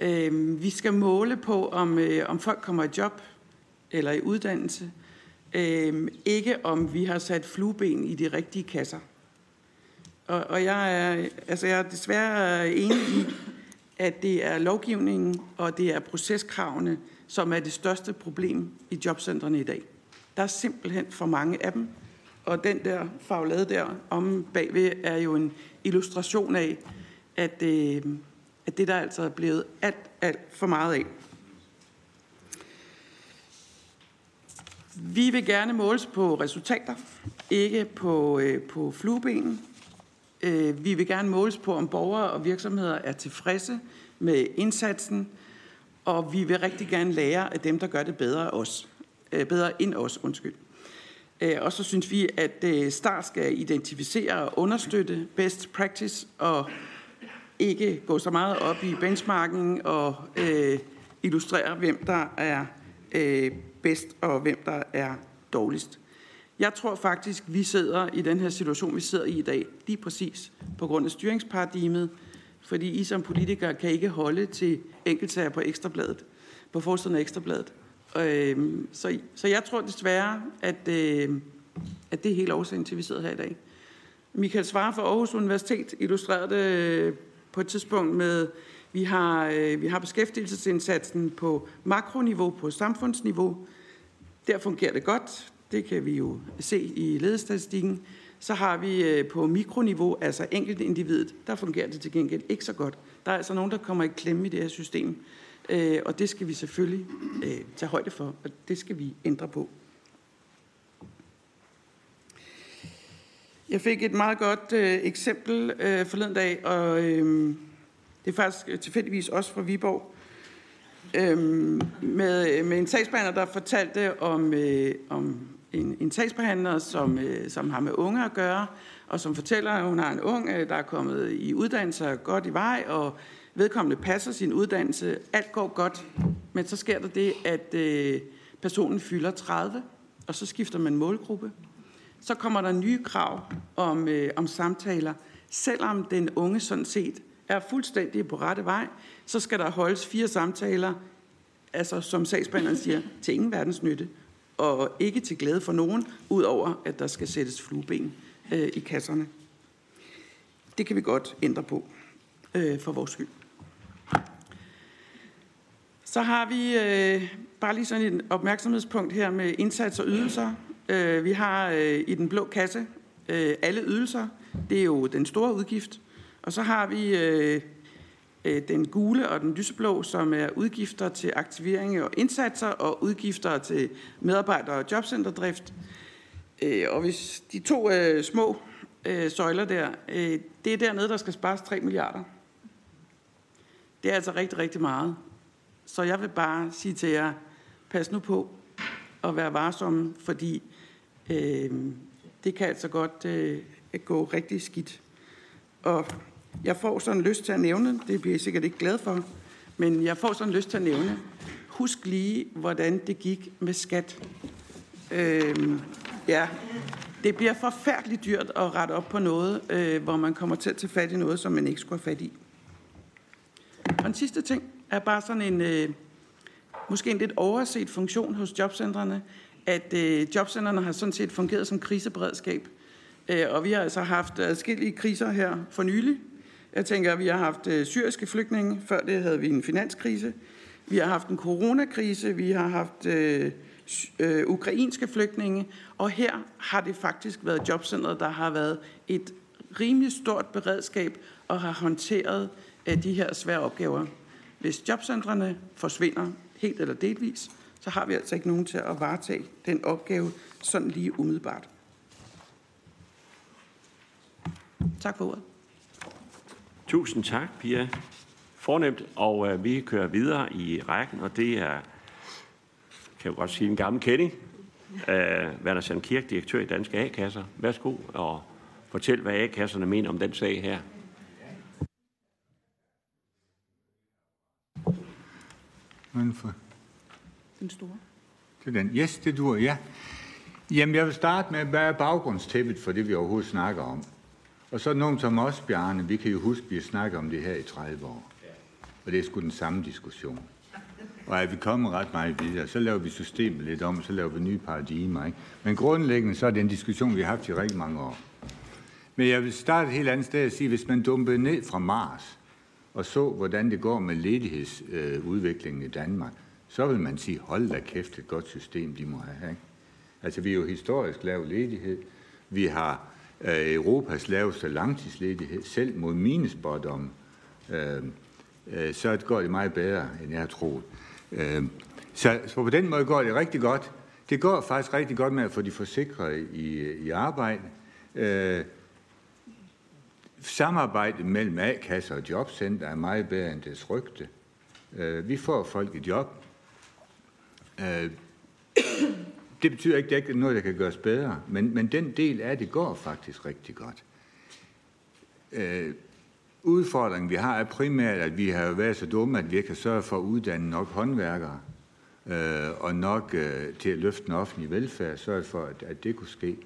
Øhm, vi skal måle på, om, øh, om folk kommer i job eller i uddannelse, øhm, ikke om vi har sat flueben i de rigtige kasser. Og, og jeg, er, altså jeg er desværre enig i, at det er lovgivningen og det er proceskravene, som er det største problem i jobcentrene i dag. Der er simpelthen for mange af dem, og den der faglade der om bagved er jo en illustration af, at, øh, at det der altså er blevet alt, alt for meget af. Vi vil gerne måles på resultater, ikke på, øh, på flueben. Øh, vi vil gerne måles på, om borgere og virksomheder er tilfredse med indsatsen, og vi vil rigtig gerne lære af dem, der gør det bedre, os. Øh, bedre end os. Undskyld. Øh, og så synes vi, at øh, Start skal identificere og understøtte best practice og ikke gå så meget op i benchmarking og øh, illustrere, hvem der er øh, bedst og hvem der er dårligst. Jeg tror faktisk, vi sidder i den her situation, vi sidder i i dag, lige præcis på grund af styringsparadigmet, fordi I som politikere kan ikke holde til enkeltsager på ekstrabladet, på forsiden af ekstrabladet. Øh, så, så jeg tror desværre, at, øh, at det er helt årsagen til, at vi sidder her i dag. Michael Svare fra Aarhus Universitet illustrerede øh, på et tidspunkt med, vi har, øh, vi har beskæftigelsesindsatsen på makroniveau, på samfundsniveau. Der fungerer det godt. Det kan vi jo se i ledestatistikken. Så har vi øh, på mikroniveau, altså enkeltindividet, der fungerer det til gengæld ikke så godt. Der er altså nogen, der kommer i klemme i det her system. Øh, og det skal vi selvfølgelig øh, tage højde for, og det skal vi ændre på. Jeg fik et meget godt øh, eksempel øh, forleden dag, og øh, det er faktisk øh, tilfældigvis også fra Viborg, øhm, øh, med, med en sagsbehandler, der fortalte om, øh, om en, en sagsbehandler, som, øh, som har med unge at gøre, og som fortæller, at hun har en ung, øh, der er kommet i uddannelse og godt i vej, og vedkommende passer sin uddannelse. Alt går godt, men så sker der det, at øh, personen fylder 30, og så skifter man målgruppe. Så kommer der nye krav om, øh, om samtaler, selvom den unge sådan set er fuldstændig på rette vej, så skal der holdes fire samtaler, altså som sagsbehandleren siger, til ingen verdens nytte, og ikke til glæde for nogen, udover at der skal sættes flueben øh, i kasserne. Det kan vi godt ændre på øh, for vores skyld. Så har vi øh, bare lige sådan et opmærksomhedspunkt her med indsats og ydelser. Øh, vi har øh, i den blå kasse øh, alle ydelser. Det er jo den store udgift. Og så har vi øh, øh, den gule og den lyseblå, som er udgifter til aktivering og indsatser og udgifter til medarbejder- og jobcenterdrift. Øh, og hvis de to øh, små øh, søjler der, øh, det er dernede, der skal spares 3 milliarder. Det er altså rigtig, rigtig meget. Så jeg vil bare sige til jer, pas nu på at være varsomme, fordi øh, det kan altså godt øh, gå rigtig skidt. Og jeg får sådan lyst til at nævne, det bliver jeg sikkert ikke glad for, men jeg får sådan lyst til at nævne, husk lige, hvordan det gik med skat. Øh, ja, det bliver forfærdeligt dyrt at rette op på noget, øh, hvor man kommer til at tage fat i noget, som man ikke skulle have fat i. Og en sidste ting er bare sådan en, øh, måske en lidt overset funktion hos jobcentrene, at øh, jobcentrene har sådan set fungeret som kriseberedskab. Øh, og vi har altså haft adskillige kriser her for nylig. Jeg tænker, at vi har haft øh, syriske flygtninge, før det havde vi en finanskrise. Vi har haft en coronakrise, vi har haft øh, øh, ukrainske flygtninge, og her har det faktisk været jobcentret, der har været et rimelig stort beredskab og har håndteret øh, de her svære opgaver. Hvis jobcentrene forsvinder helt eller delvis, så har vi altså ikke nogen til at varetage den opgave sådan lige umiddelbart. Tak for ordet. Tusind tak, Pia. Fornemt, og øh, vi kører videre i rækken, og det er, kan jeg godt sige, en gammel kending. Øh, Werner Sand Kirk, direktør i Danske A-kasser. Værsgo og fortæl, hvad A-kasserne mener om den sag her. for? Den store. Det er den. Yes, det dur, ja. Jamen, jeg vil starte med, hvad er baggrundstæppet for det, vi overhovedet snakker om? Og så nogen som os, Bjarne, vi kan jo huske, at vi har snakket om det her i 30 år. Og det er sgu den samme diskussion. Og er vi kommet ret meget videre, så laver vi systemet lidt om, så laver vi nye paradigmer. Ikke? Men grundlæggende så er det en diskussion, vi har haft i rigtig mange år. Men jeg vil starte et helt andet sted og sige, hvis man dumpede ned fra Mars og så, hvordan det går med ledighedsudviklingen i Danmark, så vil man sige, hold da kæft, et godt system, de må have. Ikke? Altså, vi er jo historisk lav ledighed. Vi har øh, Europas laveste langtidsledighed, selv mod mine minespådomme. Øh, øh, så går det meget bedre, end jeg har troet. Øh, så, så på den måde går det rigtig godt. Det går faktisk rigtig godt med at få de forsikrede i, i arbejde. Øh, samarbejdet mellem A-kasser og jobcenter er meget bedre end dets rygte. Øh, vi får folk i job. Øh, det betyder ikke, at det ikke er noget, der kan gøres bedre, men, men den del af det går faktisk rigtig godt. Øh, udfordringen, vi har, er primært, at vi har været så dumme, at vi ikke har sørget for at uddanne nok håndværkere øh, og nok øh, til at løfte den offentlige velfærd, sørge for, at, at det kunne ske,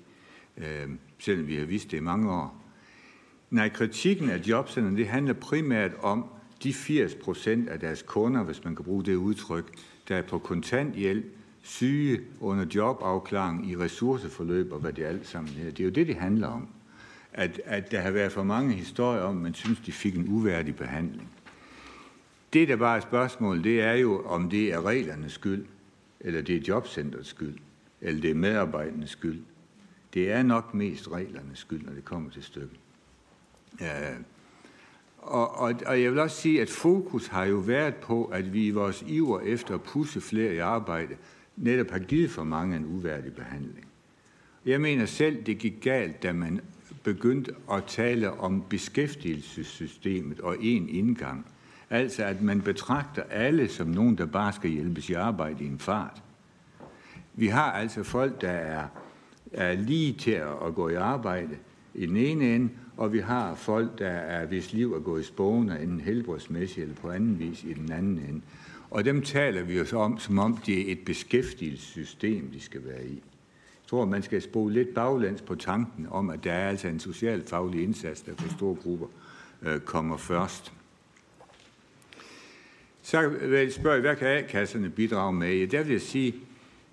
øh, selvom vi har vist det i mange år. Nej, kritikken af jobcenterne, det handler primært om de 80 procent af deres kunder, hvis man kan bruge det udtryk, der er på kontanthjælp, syge under jobafklaring i ressourceforløb og hvad det alt sammen hedder. Det er jo det, det handler om. At, at der har været for mange historier om, at man synes, de fik en uværdig behandling. Det, der bare er spørgsmålet, det er jo, om det er reglernes skyld, eller det er jobcenterets skyld, eller det er medarbejdernes skyld. Det er nok mest reglernes skyld, når det kommer til stykket. Og, og, og jeg vil også sige, at fokus har jo været på, at vi i vores iver efter at pusse flere i arbejde, netop har givet for mange en uværdig behandling. Jeg mener selv, det gik galt, da man begyndte at tale om beskæftigelsessystemet og en indgang. Altså at man betragter alle som nogen, der bare skal hjælpes i arbejde i en fart. Vi har altså folk, der er, er lige til at gå i arbejde i den ene ende, og vi har folk, der er, hvis liv er gået i spåne, enten helbredsmæssigt eller på anden vis i den anden ende. Og dem taler vi os om, som om det er et beskæftigelsessystem, de skal være i. Jeg tror, man skal spole lidt baglæns på tanken om, at der er altså en socialfaglig indsats, der for store grupper øh, kommer først. Så vil jeg spørge, hvad kan A-kasserne bidrage med? Ja, der vil jeg sige,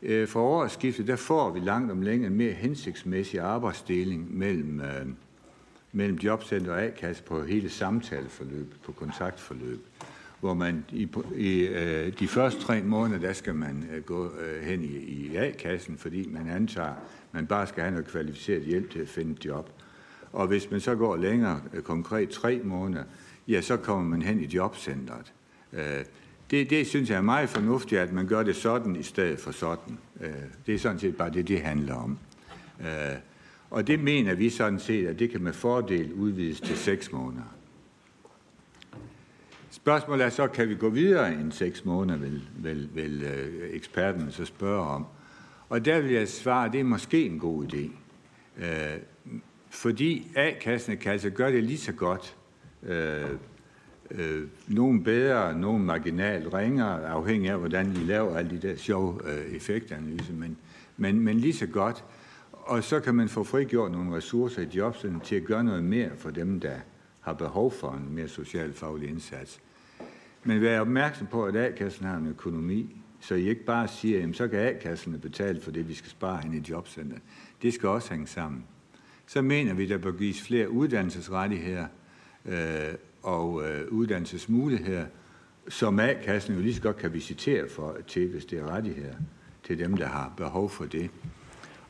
øh, for årsskiftet, der får vi langt om længe en mere hensigtsmæssig arbejdsdeling mellem, øh, mellem jobcenter og A-kasse på hele samtaleforløbet, på kontaktforløb, hvor man i, i øh, de første tre måneder, der skal man øh, gå øh, hen i, i A-kassen, fordi man antager, man bare skal have noget kvalificeret hjælp til at finde et job. Og hvis man så går længere, øh, konkret tre måneder, ja, så kommer man hen i jobcentret. Øh, det, det synes jeg er meget fornuftigt, at man gør det sådan i stedet for sådan. Øh, det er sådan set bare det, det handler om. Øh, og det mener vi sådan set, at det kan med fordel udvides til 6 måneder. Spørgsmålet er så, kan vi gå videre end 6 måneder, vil, vil, vil øh, eksperten så spørge om. Og der vil jeg svare, at det er måske en god idé. Øh, fordi A-kassen kan altså gøre det lige så godt øh, øh, nogen bedre, nogen marginalt ringere, afhængig af, hvordan I laver alle de der sjove øh, effektanalyser, men, men, men lige så godt. Og så kan man få frigjort nogle ressourcer i jobcenterne til at gøre noget mere for dem, der har behov for en mere socialfaglig indsats. Men vær opmærksom på, at A-kassen har en økonomi, så I ikke bare siger, at så kan A-kasserne betale for det, vi skal spare hen i jobcenteret. Det skal også hænge sammen. Så mener vi, at der bør gives flere uddannelsesrettigheder, øh, og øh, uddannelsesmuligheder, som A-kassen jo lige så godt kan visitere for, til, hvis det er rettigheder, til dem, der har behov for det.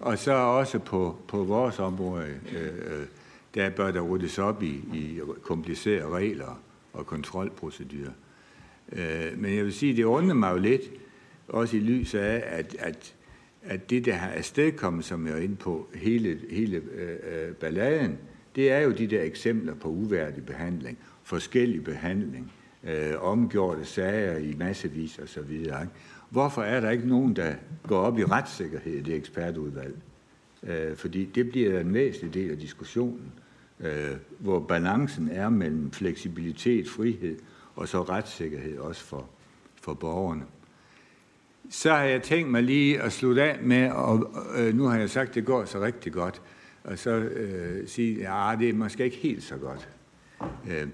Og så også på, på vores område, øh, øh, der bør der ryddes op i, i komplicerede regler og kontrolprocedurer. Øh, men jeg vil sige, det undrer mig jo lidt, også i lys af, at, at, at det, der har afstedkommet, som jeg er inde på, hele, hele øh, øh, balladen, det er jo de der eksempler på uværdig behandling forskellig behandling, øh, omgjorte sager i massevis og så videre. Hvorfor er der ikke nogen, der går op i retssikkerhed i det ekspertudvalg? Øh, fordi det bliver en væsentlig del af diskussionen, øh, hvor balancen er mellem fleksibilitet, frihed og så retssikkerhed også for, for borgerne. Så har jeg tænkt mig lige at slutte af med, og øh, nu har jeg sagt, at det går så rigtig godt, og så øh, sige, at ja, det er måske ikke helt så godt. Øh,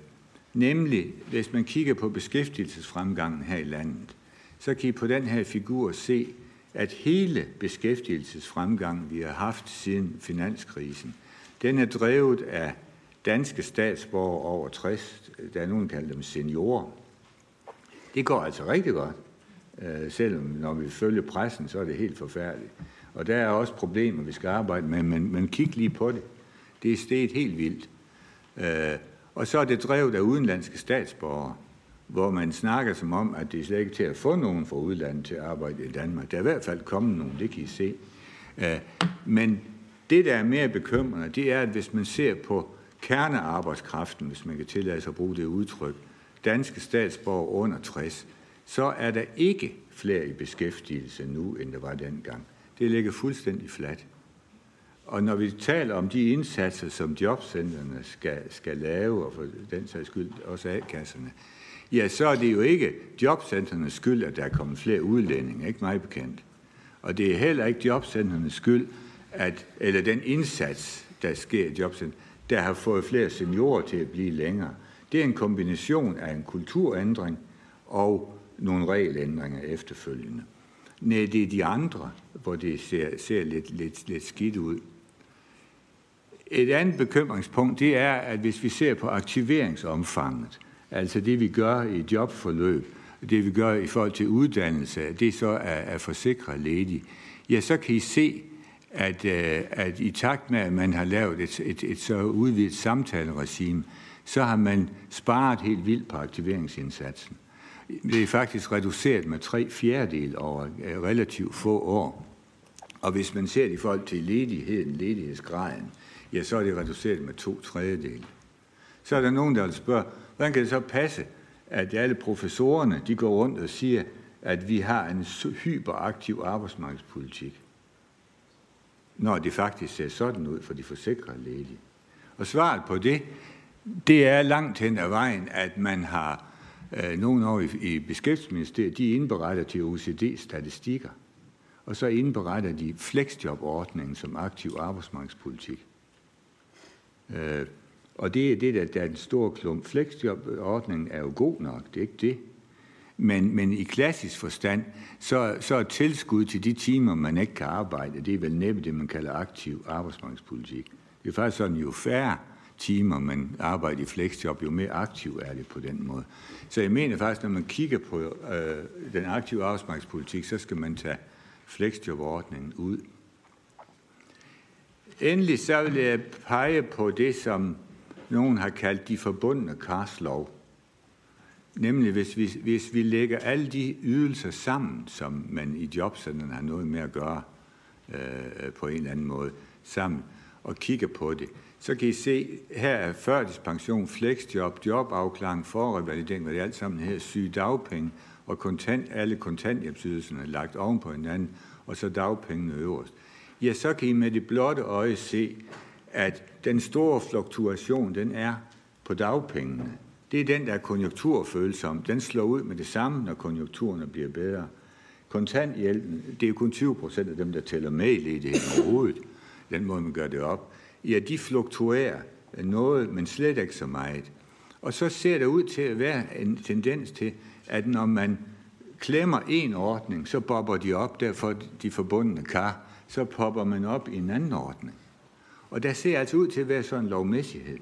Nemlig, hvis man kigger på beskæftigelsesfremgangen her i landet, så kan I på den her figur se, at hele beskæftigelsesfremgangen, vi har haft siden finanskrisen, den er drevet af danske statsborgere over 60, der er nogen, kalder dem seniorer. Det går altså rigtig godt, øh, selvom når vi følger pressen, så er det helt forfærdeligt. Og der er også problemer, vi skal arbejde med, men, men kig lige på det. Det er steget helt vildt. Øh, og så er det drevet af udenlandske statsborgere, hvor man snakker som om, at det er slet ikke til at få nogen fra udlandet til at arbejde i Danmark. Der er i hvert fald kommet nogen, det kan I se. Øh, men det, der er mere bekymrende, det er, at hvis man ser på kernearbejdskraften, hvis man kan tillade sig at bruge det udtryk, danske statsborgere under 60, så er der ikke flere i beskæftigelse nu, end der var dengang. Det ligger fuldstændig fladt. Og når vi taler om de indsatser, som jobcentrene skal, skal lave, og for den sags skyld også A-kasserne, ja, så er det jo ikke jobcenternes skyld, at der er kommet flere udlændinge, ikke meget bekendt. Og det er heller ikke jobcentrenes skyld, at, eller den indsats, der sker i jobcentret, der har fået flere seniorer til at blive længere. Det er en kombination af en kulturændring og nogle regelændringer efterfølgende. Nej, det er de andre, hvor det ser, ser lidt, lidt, lidt skidt ud. Et andet bekymringspunkt, det er, at hvis vi ser på aktiveringsomfanget, altså det vi gør i jobforløb, det vi gør i forhold til uddannelse, det så er, at forsikre ledige, ja, så kan I se, at, øh, at i takt med, at man har lavet et, et, et så udvidet samtaleregime, så har man sparet helt vildt på aktiveringsindsatsen. Det er faktisk reduceret med tre fjerdedel over øh, relativt få år. Og hvis man ser det i forhold til ledigheden, ledighedsgraden, ja, så er det reduceret med to tredjedel. Så er der nogen, der vil spørge, hvordan kan det så passe, at alle professorerne de går rundt og siger, at vi har en hyperaktiv arbejdsmarkedspolitik, når det faktisk ser sådan ud for de forsikrede ledige. Og svaret på det, det er langt hen ad vejen, at man har øh, nogle år i, i Beskæftigelsesministeriet, de indberetter til OECD-statistikker, og så indberetter de flexjobordningen som aktiv arbejdsmarkedspolitik. Øh, og det er det, der, der er den store klump. Flexjobordningen er jo god nok, det er ikke det. Men, men i klassisk forstand, så, så er tilskud til de timer, man ikke kan arbejde, det er vel næppe det, man kalder aktiv arbejdsmarkedspolitik. Det er faktisk sådan, jo færre timer man arbejder i flexjob, jo mere aktiv er det på den måde. Så jeg mener faktisk, når man kigger på øh, den aktive arbejdsmarkedspolitik, så skal man tage flexjobordningen ud. Endelig så vil jeg pege på det, som nogen har kaldt de forbundne karslov. Nemlig hvis vi, hvis vi lægger alle de ydelser sammen, som man i jobcenterne har noget med at gøre øh, på en eller anden måde sammen, og kigger på det, så kan I se, her er førtidspension, flexjob, jobafklaring, forrevalidering, hvad det alt sammen her, sygedagpenge og kontant, alle kontanthjælpsydelserne lagt oven på hinanden, og så dagpengene øverst. Ja, så kan I med det blotte øje se, at den store fluktuation, den er på dagpengene. Det er den, der er konjunkturfølsom. Den slår ud med det samme, når konjunkturerne bliver bedre. Kontanthjælpen, det er jo kun 20 procent af dem, der tæller med i ledigheden overhovedet. Den måde, man gør det op. Ja, de fluktuerer noget, men slet ikke så meget. Og så ser det ud til at være en tendens til, at når man klemmer en ordning, så bobber de op, derfor de forbundne kar, så popper man op i en anden ordning. Og der ser altså ud til at være sådan en lovmæssighed.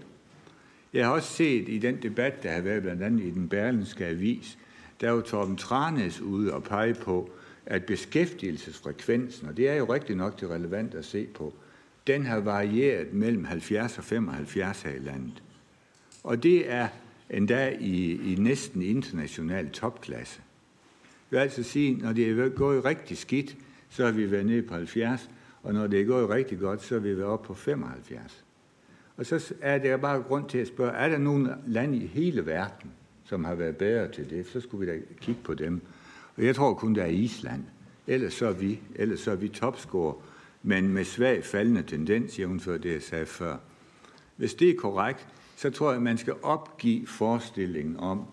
Jeg har også set i den debat, der har været blandt andet i den berlinske avis, der var Torben Tranes ude og pege på, at beskæftigelsesfrekvensen, og det er jo rigtig nok det relevant at se på, den har varieret mellem 70 og 75 her i landet. Og det er endda i, i næsten international topklasse. Jeg vil altså sige, når det er gået rigtig skidt, så har vi været nede på 70, og når det er gået rigtig godt, så er vi været oppe på 75. Og så er det bare grund til at spørge, er der nogen land i hele verden, som har været bedre til det? Så skulle vi da kigge på dem. Og jeg tror kun, der er Island. Ellers så er vi, ellers så er vi topscorer, men med svag faldende tendens, jævnfør det, jeg sagde før. Hvis det er korrekt, så tror jeg, at man skal opgive forestillingen om,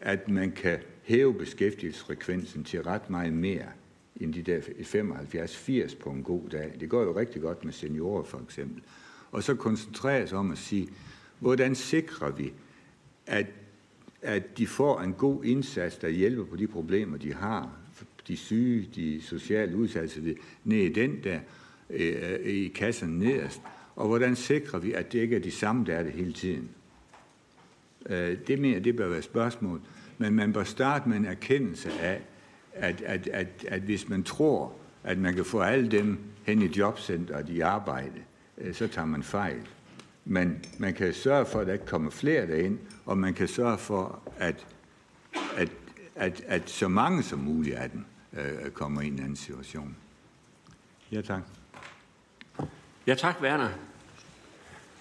at man kan hæve beskæftigelsesfrekvensen til ret meget mere end de der 75-80 på en god dag. Det går jo rigtig godt med seniorer for eksempel. Og så koncentrere sig om at sige, hvordan sikrer vi, at, at de får en god indsats, der hjælper på de problemer, de har, de syge, de sociale udsatte, ned i den der, øh, i kassen nederst, og hvordan sikrer vi, at det ikke er de samme, der er det hele tiden. Øh, det mener det bør være spørgsmål, men man bør starte med en erkendelse af, at, at, at, at hvis man tror, at man kan få alle dem hen i jobcenteret i arbejde, øh, så tager man fejl. Men man kan sørge for, at der ikke kommer flere derind, og man kan sørge for, at, at, at, at så mange som muligt af dem øh, kommer i en anden situation. Ja, tak. Ja, tak, Werner.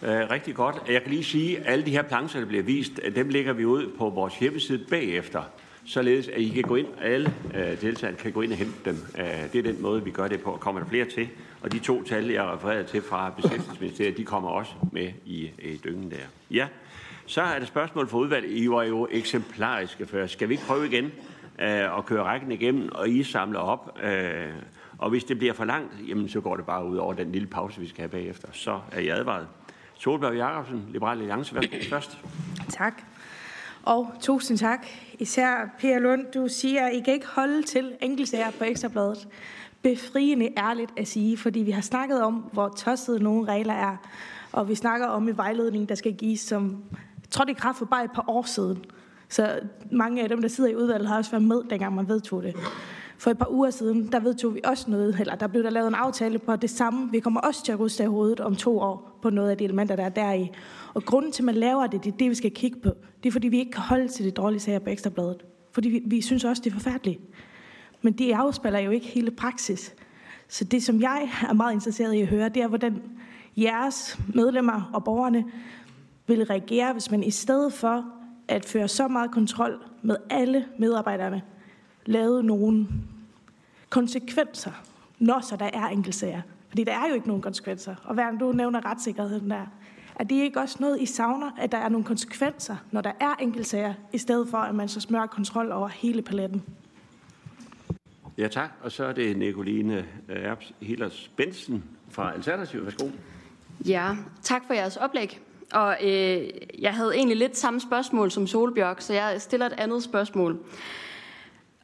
Øh, rigtig godt. Jeg kan lige sige, at alle de her plancher, der bliver vist, dem lægger vi ud på vores hjemmeside bagefter således at I kan gå ind, alle øh, deltagerne kan gå ind og hente dem. Øh, det er den måde, vi gør det på. Kommer der flere til? Og de to tal, jeg refererede til fra Beskæftigelsesministeriet, de kommer også med i, i dyngen der. Ja, så er der spørgsmål for udvalget. I var jo eksemplariske før. Skal vi ikke prøve igen øh, at køre rækken igennem, og I samler op? Øh, og hvis det bliver for langt, jamen, så går det bare ud over den lille pause, vi skal have bagefter. Så er jeg advaret. Solberg Jacobsen, Liberale Alliance, værsgo først. Tak. Og tusind tak. Især Per Lund, du siger, at I kan ikke holde til enkeltsager på Ekstrabladet. Befriende ærligt at sige, fordi vi har snakket om, hvor tossede nogle regler er. Og vi snakker om en vejledning, der skal gives, som trådte i kraft for bare et par år siden. Så mange af dem, der sidder i udvalget, har også været med, dengang man vedtog det. For et par uger siden, der vedtog vi også noget, eller der blev der lavet en aftale på det samme. Vi kommer også til at ruste af hovedet om to år på noget af de elementer, der er deri. Og grunden til, at man laver det, det er det, vi skal kigge på. Det er, fordi vi ikke kan holde til det dårlige sager på Ekstrabladet. Fordi vi, vi synes også, det er forfærdeligt. Men det afspiller jo ikke hele praksis. Så det, som jeg er meget interesseret i at høre, det er, hvordan jeres medlemmer og borgerne vil reagere, hvis man i stedet for at føre så meget kontrol med alle medarbejderne, lavede nogle konsekvenser, når så der er enkeltsager. Fordi der er jo ikke nogen konsekvenser. Og hver du nævner retssikkerheden der. Er det ikke også noget, I savner, at der er nogle konsekvenser, når der er enkeltsager, i stedet for, at man så smører kontrol over hele paletten? Ja, tak. Og så er det Nicoline Erbs Hillers Bensen fra Alternativ. Værsgo. Ja, tak for jeres oplæg. Og øh, jeg havde egentlig lidt samme spørgsmål som Solbjørk, så jeg stiller et andet spørgsmål.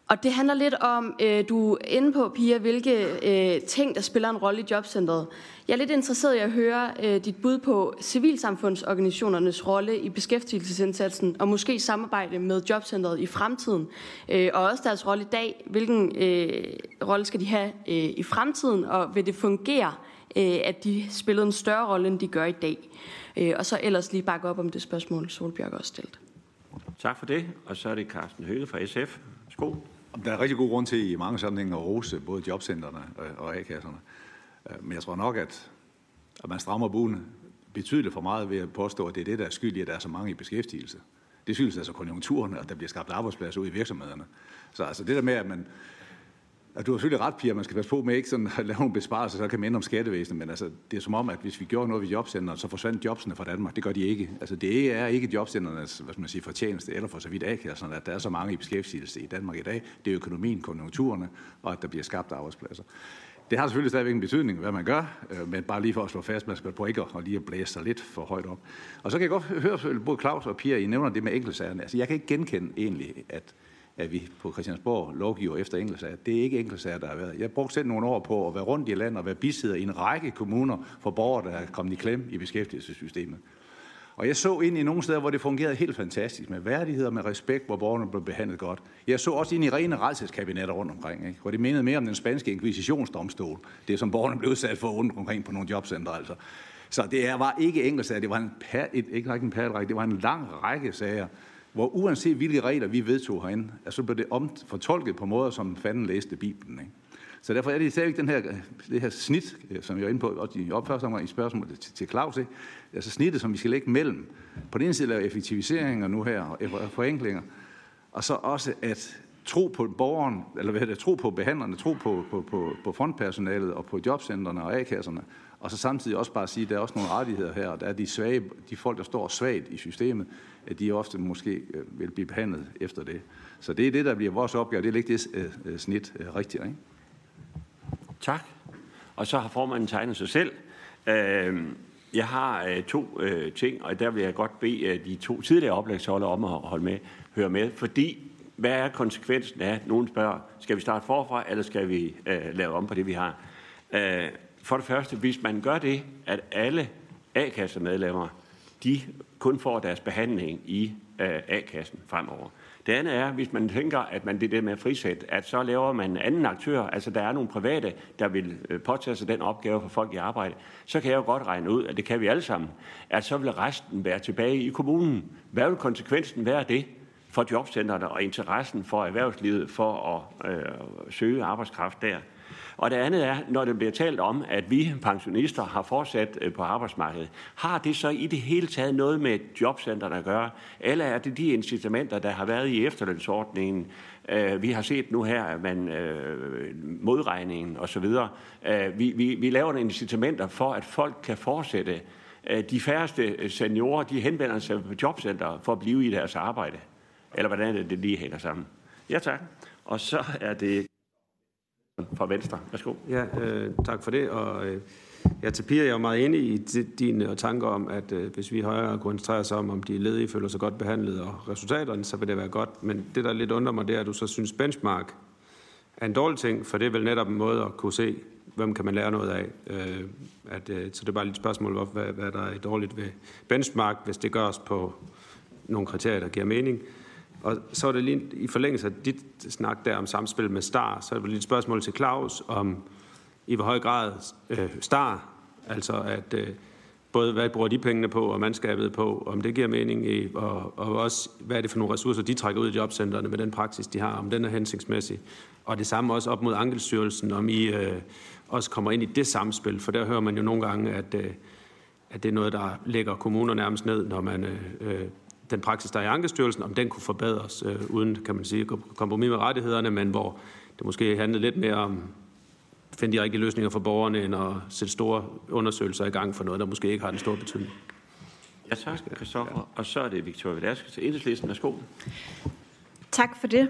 Og det handler lidt om, øh, du er inde på, Pia, hvilke øh, ting, der spiller en rolle i jobcentret. Jeg er lidt interesseret i at høre øh, dit bud på civilsamfundsorganisationernes rolle i beskæftigelsesindsatsen, og måske samarbejde med jobcentret i fremtiden, øh, og også deres rolle i dag. Hvilken øh, rolle skal de have øh, i fremtiden, og vil det fungere, øh, at de spiller en større rolle, end de gør i dag? Øh, og så ellers lige bakke op om det spørgsmål, Solbjørg også stillet. Tak for det. Og så er det Carsten Høge fra SF. Sko. Der er rigtig god grund til i mange sammenhænge at rose både jobcentrene øh, og A-kasserne. Øh, men jeg tror nok, at, at man strammer buen betydeligt for meget ved at påstå, at det er det, der er skyld i, at der er så mange i beskæftigelse. Det skyldes altså konjunkturerne, og der bliver skabt arbejdspladser ud i virksomhederne. Så altså det der med, at man, at du har selvfølgelig ret, Pia, man skal passe på med ikke sådan at lave nogle besparelser, så kan man ende om skattevæsenet, men altså, det er som om, at hvis vi gjorde noget ved jobcenterne, så forsvandt jobsene fra Danmark. Det gør de ikke. Altså, det er ikke jobcenternes hvad skal man sige, fortjeneste, eller for så vidt A-kasserne, at der er så mange i beskæftigelse i Danmark i dag. Det er økonomien, konjunkturerne, og at der bliver skabt arbejdspladser. Det har selvfølgelig stadigvæk en betydning, hvad man gør, øh, men bare lige for at slå fast, man skal på ikke at lige at blæse sig lidt for højt op. Og så kan jeg godt høre, både Claus og Pia, I nævner det med enkeltsagerne. Altså, jeg kan ikke genkende egentlig, at at vi på Christiansborg lovgiver efter enkeltsager. Det er ikke enkeltsager, der har været. Jeg brugte selv nogle år på at være rundt i landet og være bisidder i en række kommuner for borgere, der er kommet i klem i beskæftigelsessystemet. Og jeg så ind i nogle steder, hvor det fungerede helt fantastisk, med værdighed og med respekt, hvor borgerne blev behandlet godt. Jeg så også ind i rene retshedskabinetter rundt omkring, ikke? hvor det mindede mere om den spanske inkvisitionsdomstol, det som borgerne blev udsat for rundt omkring på nogle jobcenter Altså. Så det var ikke enkeltsager, det var en, et, ikke en perlerække, det var en lang række sager, hvor uanset hvilke regler vi vedtog herinde, så blev det om, fortolket på måder, som fanden læste Bibelen. Ikke? Så derfor er det stadigvæk den her, det her snit, som jeg er inde på også i opførselsomgang i spørgsmålet til, til Claus, ikke? altså snittet, som vi skal lægge mellem. På den ene side lave effektiviseringer nu her, og forenklinger, og så også at tro på borgeren, eller hvad det, tro på behandlerne, tro på, på, på, på frontpersonalet og på jobcentrene og A-kasserne, og så samtidig også bare sige, at der er også nogle rettigheder her, og der er de, svage, de folk, der står svagt i systemet, at de ofte måske øh, vil blive behandlet efter det. Så det er det, der bliver vores opgave. Det er ikke det øh, øh, snit rigtigt, ikke? Tak. Og så har formanden tegnet sig selv. Øhm, jeg har to ting, og der vil jeg godt bede de to tidligere oplægsholdere om at holde med, høre med, fordi hvad er konsekvensen af, nogen spørger, skal vi starte forfra, eller skal vi lave om på det, vi har? For det første, hvis man gør det, at alle A-kassemedlemmer, de kun får deres behandling i øh, A-kassen fremover. Det andet er, hvis man tænker, at man det der med frisæt, at så laver man en anden aktør, altså der er nogle private, der vil øh, påtage sig den opgave for folk i arbejde, så kan jeg jo godt regne ud, at det kan vi alle sammen, at så vil resten være tilbage i kommunen. Hvad vil konsekvensen være af det for jobcentrene og interessen for erhvervslivet for at øh, søge arbejdskraft der? Og det andet er, når det bliver talt om, at vi pensionister har fortsat øh, på arbejdsmarkedet, har det så i det hele taget noget med jobcenterne at gøre? Eller er det de incitamenter, der har været i efterlønsordningen? Øh, vi har set nu her, at man øh, modregningen osv. Øh, vi, vi, vi laver nogle incitamenter for, at folk kan fortsætte. Øh, de færreste seniorer, de henvender sig på jobcenter for at blive i deres arbejde. Eller hvordan det, det lige hænger sammen? Ja, tak. Og så er det fra Venstre. Værsgo. Ja, øh, tak for det. Og, øh, ja, til Pia, jeg er meget enig i dine tanker om, at øh, hvis vi højere koncentrerer os om, om de ledige føler sig godt behandlet og resultaterne, så vil det være godt. Men det, der lidt undrer mig, det er, at du så synes, benchmark er en dårlig ting, for det er vel netop en måde at kunne se, hvem kan man lære noget af. Øh, at, øh, så det er bare et spørgsmål, hvad, hvad der er dårligt ved benchmark, hvis det gøres på nogle kriterier, der giver mening. Og så er det lige i forlængelse af dit snak der om samspil med Star, så er det lige et spørgsmål til Claus om i hvor høj grad øh, Star, altså at øh, både hvad bruger de pengene på og mandskabet på, om det giver mening, i, og, og også hvad er det for nogle ressourcer, de trækker ud i jobcentrene med den praksis, de har, om den er hensigtsmæssig. Og det samme også op mod Ankelstyrelsen, om I øh, også kommer ind i det samspil, for der hører man jo nogle gange, at, øh, at det er noget, der lægger kommuner nærmest ned, når man øh, øh den praksis, der er i Ankestyrelsen, om den kunne forbedres, øh, uden, kan man sige, kompromis med rettighederne, men hvor det måske handlede lidt mere om at finde de rigtige løsninger for borgerne, end at sætte store undersøgelser i gang for noget, der måske ikke har den store betydning. Ja, tak, Christoffer. Og så er det Victoria Velasquez til Enhedslisten. Værsgo. Tak for det.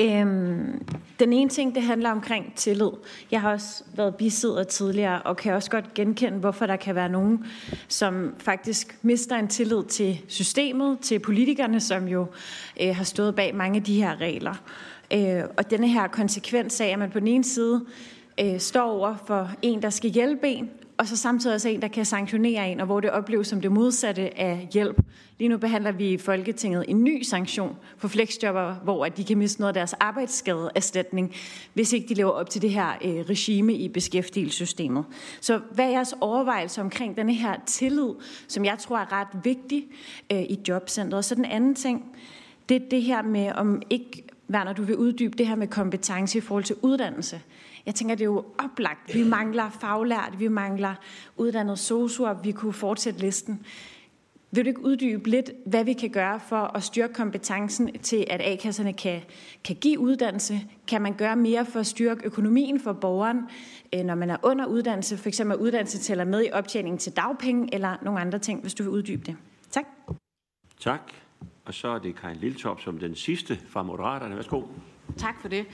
Øhm, Den ene ting, det handler omkring tillid. Jeg har også været bisidder tidligere, og kan også godt genkende, hvorfor der kan være nogen, som faktisk mister en tillid til systemet, til politikerne, som jo øh, har stået bag mange af de her regler. Øh, og denne her konsekvens af, at man på den ene side øh, står over for en, der skal hjælpe en, og så samtidig også en, der kan sanktionere en, og hvor det opleves som det modsatte af hjælp. Lige nu behandler vi i Folketinget en ny sanktion for flexjobber, hvor de kan miste noget af deres arbejdsskadeerstatning, hvis ikke de lever op til det her øh, regime i beskæftigelsessystemet. Så hvad er jeres overvejelser omkring denne her tillid, som jeg tror er ret vigtig øh, i jobcentret? Så den anden ting, det er det her med, om ikke, Werner, du vil uddybe det her med kompetence i forhold til uddannelse. Jeg tænker, det er jo oplagt. Vi mangler faglært, vi mangler uddannet sosuer, vi kunne fortsætte listen. Vil du ikke uddybe lidt, hvad vi kan gøre for at styrke kompetencen til, at A-kasserne kan, kan give uddannelse? Kan man gøre mere for at styrke økonomien for borgeren, øh, når man er under uddannelse? For eksempel uddannelse tæller med i optjeningen til dagpenge eller nogle andre ting, hvis du vil uddybe det. Tak. Tak. Og så er det Karin Liltop som den sidste fra Moderaterne. Værsgo. Tak for det.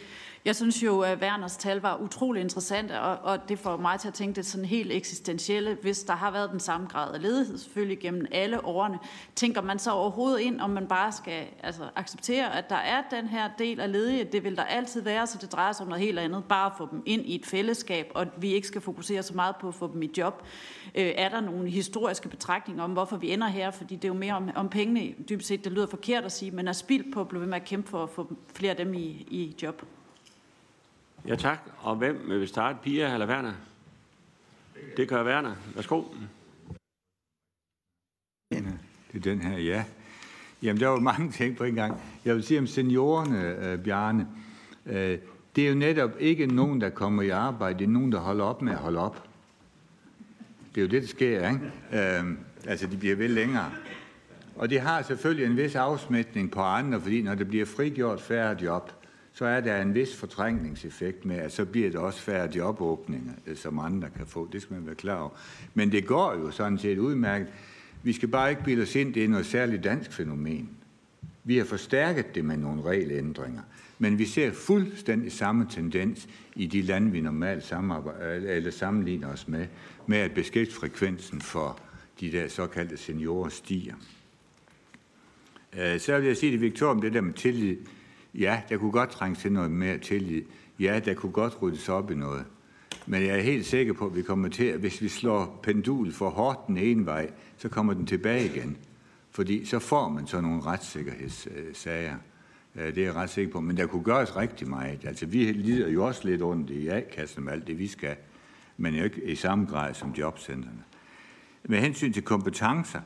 Jeg synes jo, at Werners tal var utrolig interessant, og, og det får mig til at tænke det sådan helt eksistentielle. Hvis der har været den samme grad af ledighed selvfølgelig gennem alle årene, tænker man så overhovedet ind, om man bare skal altså, acceptere, at der er den her del af ledige. Det vil der altid være, så det drejer sig om noget helt andet. Bare at få dem ind i et fællesskab, og vi ikke skal fokusere så meget på at få dem i job. Øh, er der nogle historiske betragtninger om, hvorfor vi ender her? Fordi det er jo mere om, om pengene, dybest set. Det lyder forkert at sige, men er spild på at blive ved med at kæmpe for at få flere af dem i, i job. Ja, tak. Og hvem vil starte? Pia eller Werner? Det gør Werner. Værsgo. Det er den her, ja. Jamen, der var mange ting på en gang. Jeg vil sige om seniorerne, øh, Bjarne. Øh, det er jo netop ikke nogen, der kommer i arbejde. Det er nogen, der holder op med at holde op. Det er jo det, der sker, ikke? Øh, altså, de bliver vel længere. Og det har selvfølgelig en vis afsmætning på andre, fordi når det bliver frigjort færre job, så er der en vis fortrængningseffekt med, at så bliver det også færre jobåbninger, øh, som andre kan få. Det skal man være klar over. Men det går jo sådan set udmærket. Vi skal bare ikke bilde os ind, det er noget særligt dansk fænomen. Vi har forstærket det med nogle regelændringer. Men vi ser fuldstændig samme tendens i de lande, vi normalt øh, eller sammenligner os med, med at beskæftigelsesfrekvensen for de der såkaldte seniorer stiger. Øh, så vil jeg sige til Victor om det der med tillid. Ja, der kunne godt trænge til noget mere tillid. Ja, der kunne godt ryddes op i noget. Men jeg er helt sikker på, at vi kommer til, at hvis vi slår pendul for hårdt den ene vej, så kommer den tilbage igen. Fordi så får man så nogle retssikkerhedssager. Det er jeg ret sikker på. Men der kunne gøres rigtig meget. Altså, vi lider jo også lidt ondt i A-kassen med alt det, vi skal. Men jo ikke i samme grad som jobcentrene. Med hensyn til kompetencer,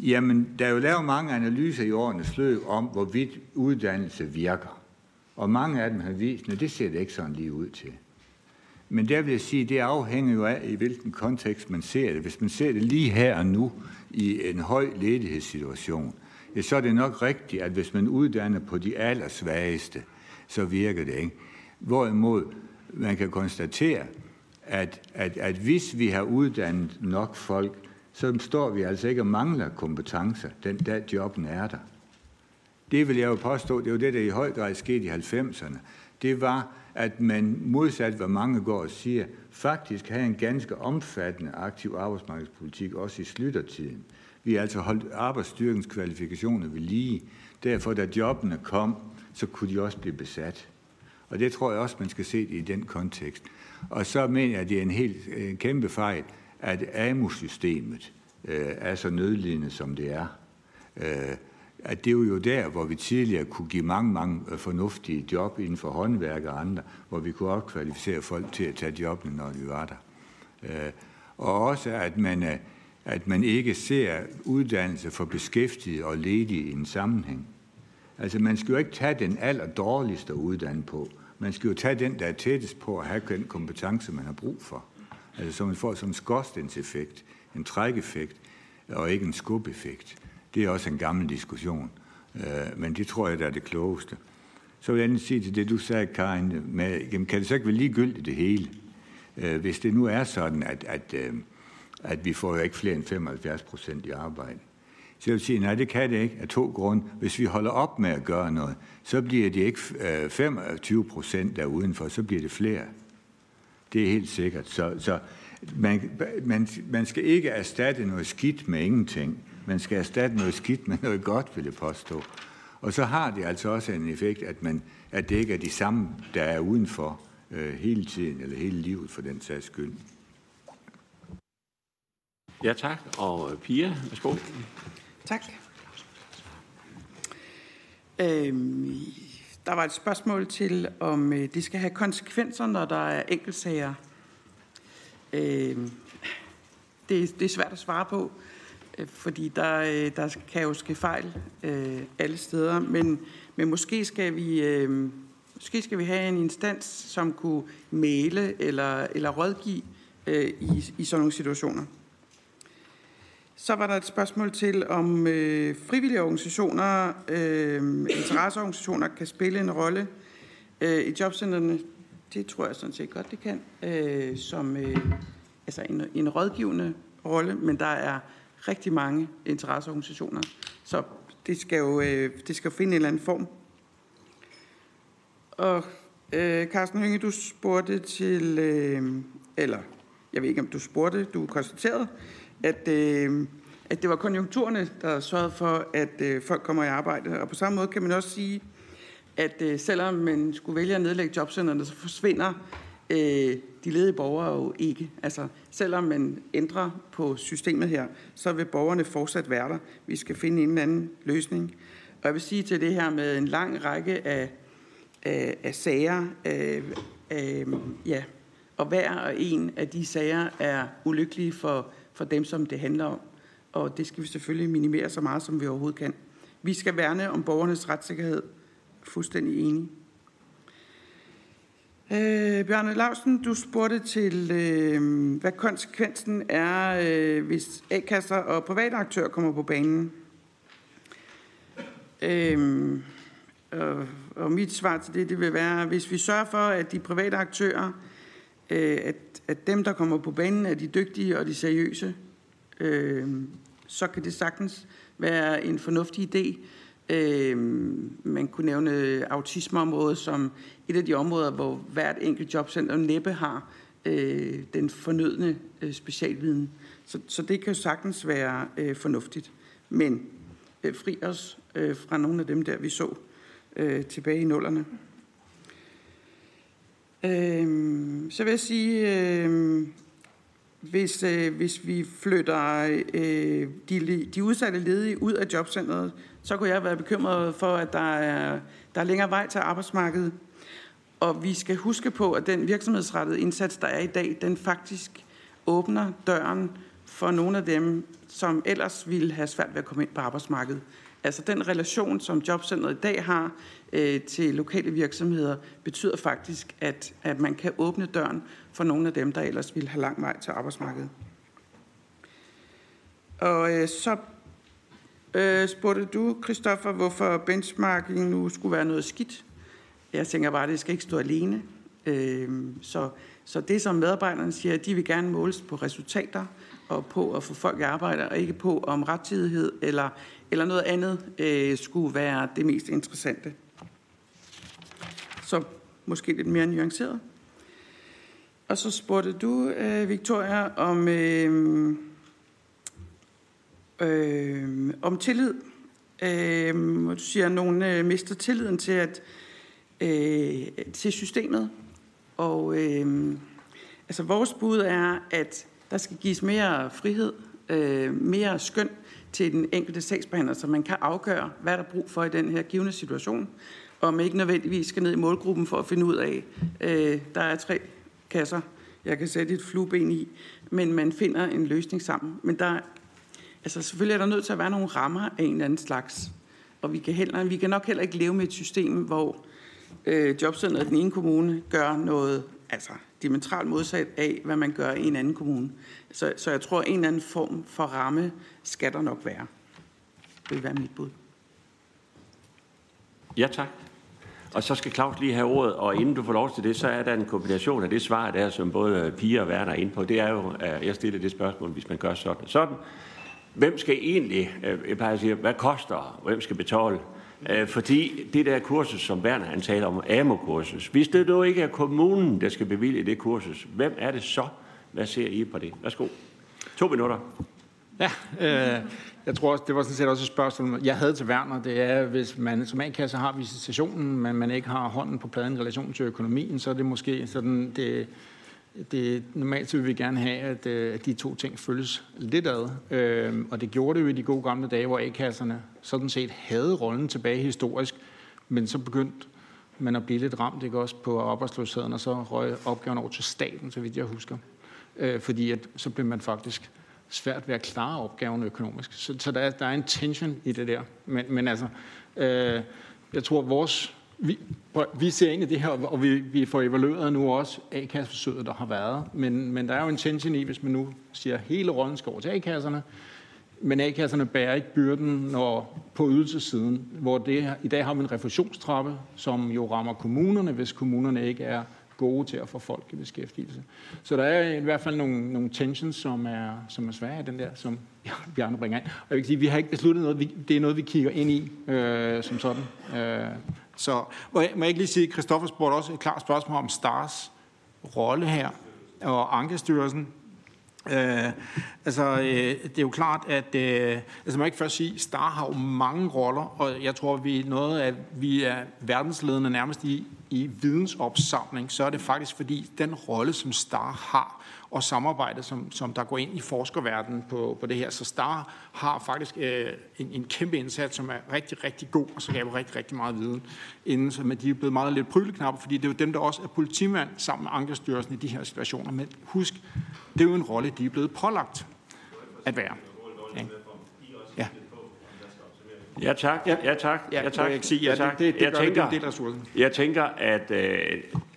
Jamen, der er jo lavet mange analyser i årenes løb om, hvorvidt uddannelse virker. Og mange af dem har vist, at det ser det ikke sådan lige ud til. Men der vil jeg sige, det afhænger jo af, i hvilken kontekst man ser det. Hvis man ser det lige her og nu i en høj ledighedssituation, ja, så er det nok rigtigt, at hvis man uddanner på de allersvageste, så virker det ikke. Hvorimod man kan konstatere, at, at, at hvis vi har uddannet nok folk, så står vi altså ikke og mangler kompetencer, den der jobben er der. Det vil jeg jo påstå, det er jo det, der i høj grad skete i 90'erne. Det var, at man modsat, hvad mange går og siger, faktisk havde en ganske omfattende aktiv arbejdsmarkedspolitik, også i sluttertiden. Vi har altså holdt arbejdsstyrkens kvalifikationer ved lige. Derfor, da jobbene kom, så kunne de også blive besat. Og det tror jeg også, man skal se det i den kontekst. Og så mener jeg, at det er en helt en kæmpe fejl, at AMU-systemet øh, er så nødlidende, som det er. Øh, at det er jo der, hvor vi tidligere kunne give mange, mange øh, fornuftige job inden for håndværk og andre, hvor vi kunne opkvalificere folk til at tage jobbene, når de var der. Øh, og også, at man, øh, at man ikke ser uddannelse for beskæftigede og ledige i en sammenhæng. Altså, man skal jo ikke tage den aller dårligste på. Man skal jo tage den, der er tættest på at have den kompetence, man har brug for. Altså så man får sådan en skorstenseffekt, en trækeffekt, og ikke en skubeffekt. Det er også en gammel diskussion, øh, men det tror jeg, der er det klogeste. Så vil jeg sige til det, du sagde, Karin, med, jamen, kan det så ikke være ligegyldigt det hele? Øh, hvis det nu er sådan, at, at, øh, at vi får jo ikke flere end 75 procent i arbejde, Så jeg vil sige, nej, det kan det ikke af to grunde. Hvis vi holder op med at gøre noget, så bliver det ikke øh, 25 procent der udenfor, så bliver det flere. Det er helt sikkert. Så, så man, man, man skal ikke erstatte noget skidt med ingenting. Man skal erstatte noget skidt med noget godt, vil jeg påstå. Og så har det altså også en effekt, at, man, at det ikke er de samme, der er udenfor øh, hele tiden, eller hele livet for den sags skyld. Ja, tak. Og Pia, værsgo. Tak. Øhm, der var et spørgsmål til, om øh, det skal have konsekvenser, når der er enkeltsager. Øh, det, det er svært at svare på, øh, fordi der, øh, der kan jo ske fejl øh, alle steder. Men, men måske skal vi... Øh, Måske skal vi have en instans, som kunne male eller, eller rådgive øh, i, i sådan nogle situationer. Så var der et spørgsmål til, om øh, frivillige organisationer, øh, interesseorganisationer kan spille en rolle øh, i jobcentrene. Det tror jeg sådan set godt, det kan. Øh, som øh, altså en, en rådgivende rolle, men der er rigtig mange interesseorganisationer. Så det skal jo øh, det skal finde en eller anden form. Og øh, Carsten Hynge, du spurgte til, øh, eller jeg ved ikke, om du spurgte, du konstaterede, at, øh, at det var konjunkturerne, der sørgede for, at øh, folk kommer i arbejde. Og på samme måde kan man også sige, at øh, selvom man skulle vælge at nedlægge jobcenterne, så forsvinder øh, de ledige borgere jo ikke. Altså, selvom man ændrer på systemet her, så vil borgerne fortsat være der. Vi skal finde en eller anden løsning. Og jeg vil sige til det her med en lang række af af, af sager. øh, øh, ja, og hver og en af de sager er ulykkelige for, for dem, som det handler om. Og det skal vi selvfølgelig minimere så meget, som vi overhovedet kan. Vi skal værne om borgernes retssikkerhed. Fuldstændig enige. Øh, Bjørne Lausen, du spurgte til, øh, hvad konsekvensen er, øh, hvis A-kasser og private aktører kommer på banen. Øh, og, og mit svar til det, det vil være, hvis vi sørger for, at de private aktører, øh, at, at dem, der kommer på banen, er de dygtige og de seriøse, øh, så kan det sagtens være en fornuftig idé. Øh, man kunne nævne autismeområdet som et af de områder, hvor hvert enkelt jobcenter næppe har øh, den fornødne øh, specialviden. Så, så det kan sagtens være øh, fornuftigt. Men øh, fri os øh, fra nogle af dem der, vi så øh, tilbage i nullerne. Øh, så vil jeg sige, øhm, hvis, øh, hvis vi flytter øh, de, de udsatte ledige ud af jobcentret, så kunne jeg være bekymret for, at der er, der er længere vej til arbejdsmarkedet. Og vi skal huske på, at den virksomhedsrettede indsats, der er i dag, den faktisk åbner døren for nogle af dem, som ellers ville have svært ved at komme ind på arbejdsmarkedet. Altså den relation, som jobcentret i dag har øh, til lokale virksomheder, betyder faktisk, at, at man kan åbne døren for nogle af dem, der ellers ville have lang vej til arbejdsmarkedet. Og øh, så øh, spurgte du, Christoffer, hvorfor benchmarking nu skulle være noget skidt. Jeg tænker bare, at det skal ikke stå alene. Øh, så, så det, som medarbejderne siger, de vil gerne måles på resultater og på at få folk i arbejde, og ikke på om rettidighed eller eller noget andet øh, skulle være det mest interessante. Så måske lidt mere nuanceret. Og så spurgte du, øh, Victoria, om, øh, øh, om tillid. Øh, du siger, at nogen øh, mister tilliden til, at, øh, til systemet. Og øh, altså vores bud er, at der skal gives mere frihed, øh, mere skøn til den enkelte sagsbehandler, så man kan afgøre, hvad der er brug for i den her givende situation, om ikke nødvendigvis skal ned i målgruppen for at finde ud af, øh, der er tre kasser, jeg kan sætte et flueben i, men man finder en løsning sammen. Men der, altså selvfølgelig er der nødt til at være nogle rammer af en eller anden slags, og vi kan, heller, vi kan nok heller ikke leve med et system, hvor øh, jobcenteret i den ene kommune gør noget altså, diametralt modsat af, hvad man gør i en anden kommune. Så, så jeg tror, en eller anden form for ramme skal der nok være. Det vil være mit bud. Ja, tak. Og så skal Claus lige have ordet, og inden du får lov til det, så er der en kombination af det svar, der som både piger og værner er inde på. Det er jo, at jeg stiller det spørgsmål, hvis man gør sådan sådan. hvem skal egentlig, øh, jeg plejer at sige, hvad koster, hvem skal betale? Øh, fordi det der kursus, som Werner han taler om, AMO-kursus, hvis det nu ikke er kommunen, der skal bevilge det kursus, hvem er det så? Hvad ser I på det? Værsgo. To minutter. Ja, øh, jeg tror også, det var sådan set også et spørgsmål, jeg havde til Werner. Det er, hvis man som A-kasse har visitationen, men man ikke har hånden på pladen i relation til økonomien, så er det måske sådan, det, det, normalt så vil vi gerne have, at, øh, at de to ting følges lidt ad. Øhm, og det gjorde det jo i de gode gamle dage, hvor A-kasserne sådan set havde rollen tilbage historisk, men så begyndte man at blive lidt ramt ikke også på arbejdsløsheden, og så røg opgaven over til staten, så vidt jeg husker. Øh, fordi at, så blev man faktisk svært ved at klare opgaven økonomisk. Så, så der, er, der er en tension i det der. Men, men altså, øh, jeg tror, vores vi, vi ser ind i det her, og vi, vi får evalueret nu også A-kasseforsøget, der har været. Men, men der er jo en tension i, hvis man nu siger, at hele rollen skal over til A-kasserne, men A-kasserne bærer ikke byrden når, på ydelsesiden, hvor det, i dag har vi en refusionstrappe, som jo rammer kommunerne, hvis kommunerne ikke er gode til at få folk i beskæftigelse. Så der er i hvert fald nogle, nogle tensions, som er, som er svære den der, som Bjarne bringer ind. Og jeg vil sige, vi har ikke besluttet noget, vi, det er noget, vi kigger ind i øh, som sådan. Øh, så må jeg, må jeg ikke lige sige, at Christoffer spurgte også et klart spørgsmål om Stars rolle her, og Ankestyrelsen. Øh, altså, øh, det er jo klart, at øh, altså man ikke først sige, Star har jo mange roller, og jeg tror, vi er noget af, vi er verdensledende nærmest i, i vidensopsamling, så er det faktisk fordi den rolle, som Star har, og samarbejdet, som, som der går ind i forskerverdenen på, på det her. Så STAR har faktisk øh, en, en kæmpe indsats, som er rigtig, rigtig god, og så skaber rigtig, rigtig meget viden. Inden, så, men de er blevet meget lidt pryleknapper, fordi det er jo dem, der også er politimand sammen med Ankestyrelsen i de her situationer. Men husk, det er jo en rolle, de er blevet pålagt at være. Ja. Ja. Ja tak, ja tak, ja, Ja, tak. jeg sige, ja, ja, tak. det- det- det jeg det, tænker, det ressourcen. Jeg tænker, at øh,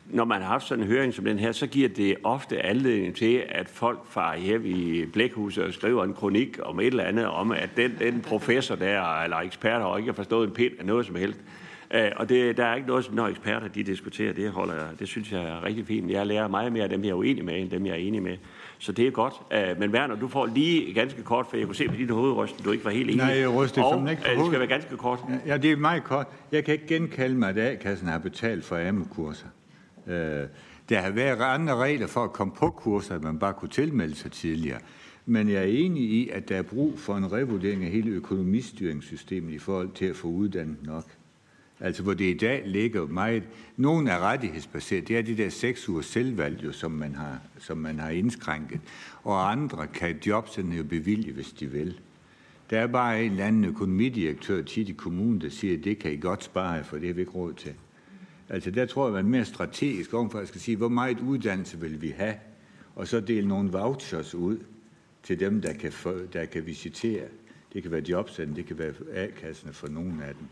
når man har haft sådan en høring som den her, så giver det ofte anledning til, at folk farer hjem i blækhuset og skriver en kronik om et eller andet, om at den, den professor der, eller eksperter, og ikke har forstået en pind af noget som helst. Øh, og det, der er ikke noget, når eksperter de diskuterer, det, holder, jeg- det synes jeg er rigtig fint. Jeg lærer meget mere af dem, jeg er uenig med, end dem, jeg er enig med. Så det er godt. Øh, men Werner, du får lige ganske kort, for jeg kunne se på din hovedryst, at du ikke var helt enig. Nej, jeg rystede og, som ikke øh, det skal være ganske kort. Ja, det er meget kort. Jeg kan ikke genkalde mig, at A-kassen har betalt for AMO-kurser. Øh, der har været andre regler for at komme på kurser, at man bare kunne tilmelde sig tidligere. Men jeg er enig i, at der er brug for en revurdering af hele økonomistyringssystemet i forhold til at få uddannet nok. Altså hvor det i dag ligger meget... Nogle er rettighedsbaseret. Det er de der seks uger selvvalg, jo, som, man har, som man har indskrænket. Og andre kan jobsene jo bevilge, hvis de vil. Der er bare en eller anden økonomidirektør tit i kommunen, der siger, at det kan I godt spare for det har vi ikke råd til. Altså der tror jeg, at man er mere strategisk overfor at skal sige, hvor meget uddannelse vil vi have, og så dele nogle vouchers ud til dem, der kan, få, der kan visitere. Det kan være jobcenter, det kan være A-kasserne for nogle af dem.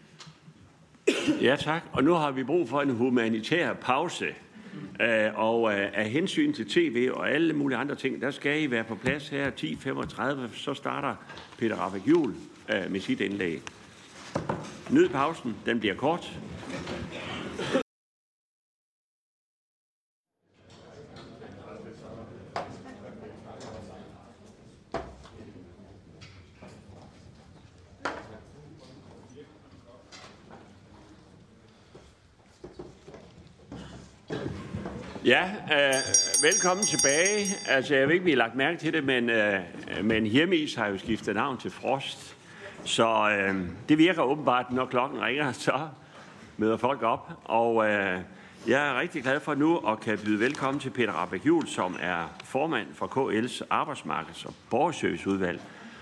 Ja, tak. Og nu har vi brug for en humanitær pause. Øh, og øh, af hensyn til tv og alle mulige andre ting, der skal I være på plads her 10.35, så starter Peter Raffek Juhl øh, med sit indlæg. Nyd pausen, den bliver kort. Ja, øh, velkommen tilbage. Altså, jeg ved ikke, om I har lagt mærke til det, men, øh, men Hermes har jo skiftet navn til Frost. Så øh, det virker åbenbart, når klokken ringer, så møder folk op. Og øh, jeg er rigtig glad for nu at kan byde velkommen til Peter Rabeck Juhl, som er formand for KL's arbejdsmarkeds- og borgerserviceudvalg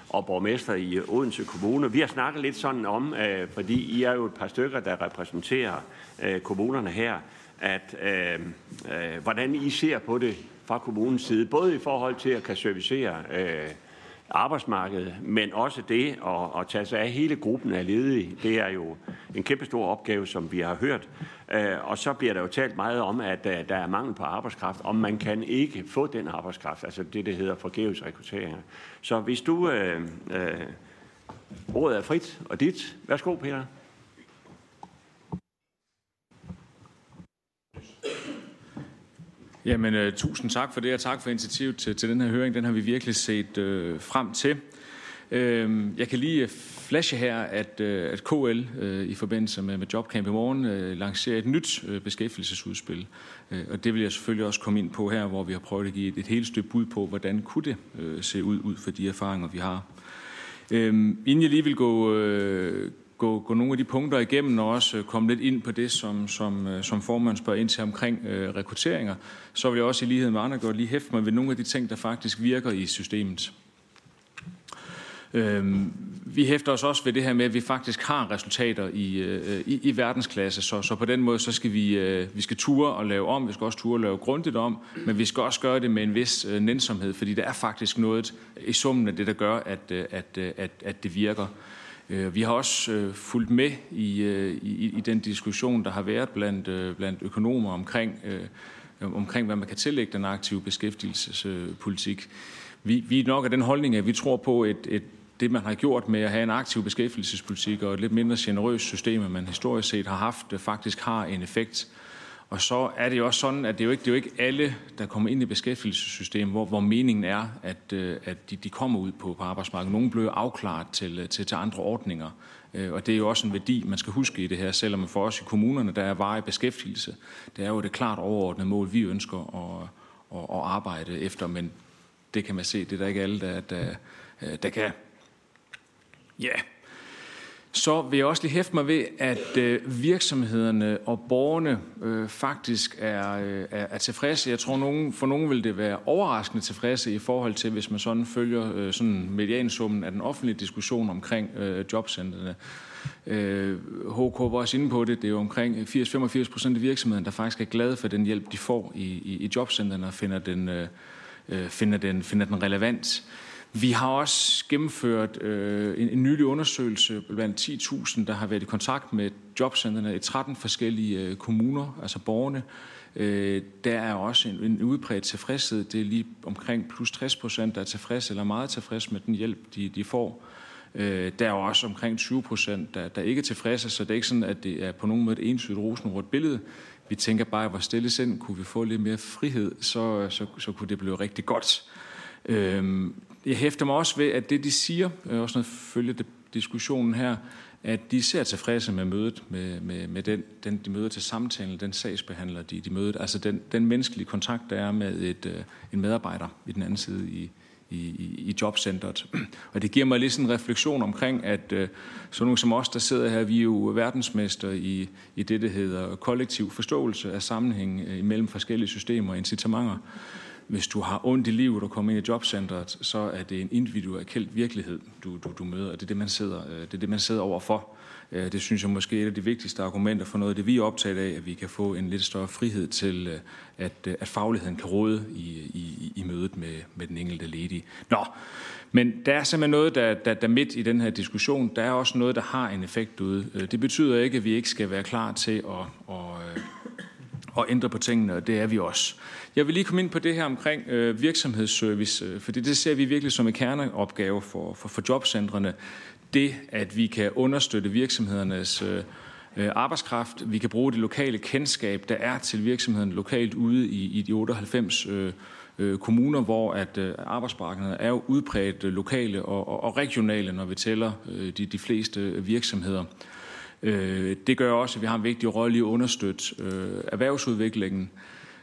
og borgmester i Odense Kommune. Vi har snakket lidt sådan om, øh, fordi I er jo et par stykker, der repræsenterer øh, kommunerne her, at øh, øh, hvordan I ser på det fra kommunens side, både i forhold til at kan servicere øh, arbejdsmarkedet, men også det at, at tage sig af hele gruppen af ledige. Det er jo en kæmpe stor opgave, som vi har hørt. Øh, og så bliver der jo talt meget om, at øh, der er mangel på arbejdskraft, om man kan ikke få den arbejdskraft, altså det, det hedder forgæves rekruttering. Så hvis du... Øh, øh, ordet er frit og dit. Værsgo, Peter. Jamen, uh, tusind tak for det, og tak for initiativet til, til den her høring. Den har vi virkelig set uh, frem til. Øhm, jeg kan lige øh, flashe her, at, øh, at KL øh, i forbindelse med, med Jobcamp i morgen øh, lancerer et nyt beskæftigelsesudspil. Og det vil jeg selvfølgelig også komme ind på her, hvor vi har prøvet at give et, et helt stykke bud på, hvordan kunne det se ud, ud for de erfaringer, vi har. Øhm, inden jeg lige vil gå, gå, gå nogle af de punkter igennem og også øh, komme lidt ind på det, som, som, øh, som formanden spørger ind til omkring øh, rekrutteringer, så vil jeg også i lighed med andre godt lige hæfte mig ved nogle af de ting, der faktisk virker i systemet. Øhm, vi hæfter os også ved det her med, at vi faktisk har resultater i, øh, i, i verdensklasse, så, så på den måde så skal vi, øh, vi skal ture og lave om, vi skal også ture og lave grundigt om, men vi skal også gøre det med en vis øh, nænsomhed, fordi der er faktisk noget i summen af det, der gør, at, øh, at, at, at det virker. Øh, vi har også øh, fulgt med i, øh, i, i den diskussion, der har været blandt, blandt økonomer omkring, omkring, hvad man kan tillægge den aktive beskæftigelsespolitik. Vi, vi er nok af den holdning, at vi tror på et, et det, man har gjort med at have en aktiv beskæftigelsespolitik og et lidt mindre generøst system, end man historisk set har haft, faktisk har en effekt. Og så er det jo også sådan, at det er jo ikke, det er jo ikke alle, der kommer ind i beskæftigelsessystemet, hvor, hvor meningen er, at, øh, at de, de kommer ud på, på arbejdsmarkedet. Nogle bliver afklaret til, øh, til, til andre ordninger. Øh, og det er jo også en værdi, man skal huske i det her, selvom for os i kommunerne, der er varig beskæftigelse. Det er jo det klart overordnede mål, vi ønsker at, at, at arbejde efter, men det kan man se, det er der ikke alle, der, der, der kan. Ja, så vil jeg også lige hæfte mig ved, at øh, virksomhederne og borgerne øh, faktisk er, øh, er, er tilfredse. Jeg tror, nogen, for nogen vil det være overraskende tilfredse i forhold til, hvis man sådan følger øh, sådan mediansummen af den offentlige diskussion omkring øh, jobcentrene. Øh, HK var også inde på det. Det er jo omkring 80-85 procent af virksomheden, der faktisk er glade for den hjælp, de får i, i, i jobcentrene og finder den, øh, øh finder den, finder den relevant. Vi har også gennemført øh, en, en nylig undersøgelse blandt 10.000, der har været i kontakt med jobcentrene i 13 forskellige øh, kommuner, altså borgerne. Øh, der er også en, en udbredt tilfredshed. Det er lige omkring plus 60 procent, der er tilfredse eller meget tilfredse med den hjælp, de, de får. Øh, der er også omkring 20 procent, der, der ikke er tilfredse, så det er ikke sådan, at det er på nogen måde et entydigt rosenrødt billede. Vi tænker bare, at hvor stille sind, kunne vi få lidt mere frihed, så, så, så kunne det blive rigtig godt. Øhm, jeg hæfter mig også ved, at det de siger, øh, også når jeg følger diskussionen her, at de ser tilfredse med mødet, med, med, med den, den, de møder til samtalen, den sagsbehandler, de, de møder, altså den, den menneskelige kontakt, der er med et, øh, en medarbejder i den anden side i, i, i jobcentret. Og det giver mig lidt sådan en refleksion omkring, at uh, sådan nogle som os, der sidder her, vi er jo verdensmester i, i det, der hedder kollektiv forståelse af sammenhæng imellem forskellige systemer og incitamenter hvis du har ondt i livet og kommer ind i jobcentret, så er det en individuel virkelighed, du, du, du møder, og det er det, man sidder, øh, det er det, man sidder overfor. Øh, det synes jeg måske er et af de vigtigste argumenter for noget af det, vi er optaget af, at vi kan få en lidt større frihed til, øh, at, at fagligheden kan råde i, i, i mødet med, med den enkelte ledige. Nå, men der er simpelthen noget, der, der, der midt i den her diskussion, der er også noget, der har en effekt ude. Det betyder ikke, at vi ikke skal være klar til at, at, at ændre på tingene, og det er vi også. Jeg vil lige komme ind på det her omkring øh, virksomhedsservice, øh, fordi det ser vi virkelig som en kerneopgave for, for, for jobcentrene. Det, at vi kan understøtte virksomhedernes øh, øh arbejdskraft, vi kan bruge det lokale kendskab, der er til virksomheden lokalt ude i, i de 98 øh, øh, kommuner, hvor at øh, arbejdsmarkedet er jo udbredt øh, lokale og, og, og regionale, når vi tæller øh, de, de fleste virksomheder. Øh, Øh, det gør også, at vi har en vigtig rolle i at understøtte øh, erhvervsudviklingen.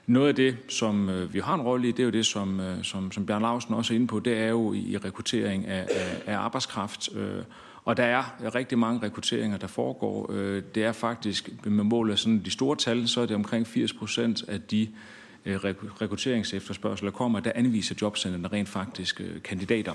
Noget af det, som øh, vi har en rolle i, det er jo det, som, som, som Bjørn Lausen også er inde på, det er jo i rekruttering af, af, af arbejdskraft. Og der er rigtig mange rekrutteringer, der foregår. Det er faktisk, med mål af sådan de store tal, så er det omkring 80 procent af de rekrutteringsefterspørgsel, der kommer, der anviser jobcenterne rent faktisk kandidater.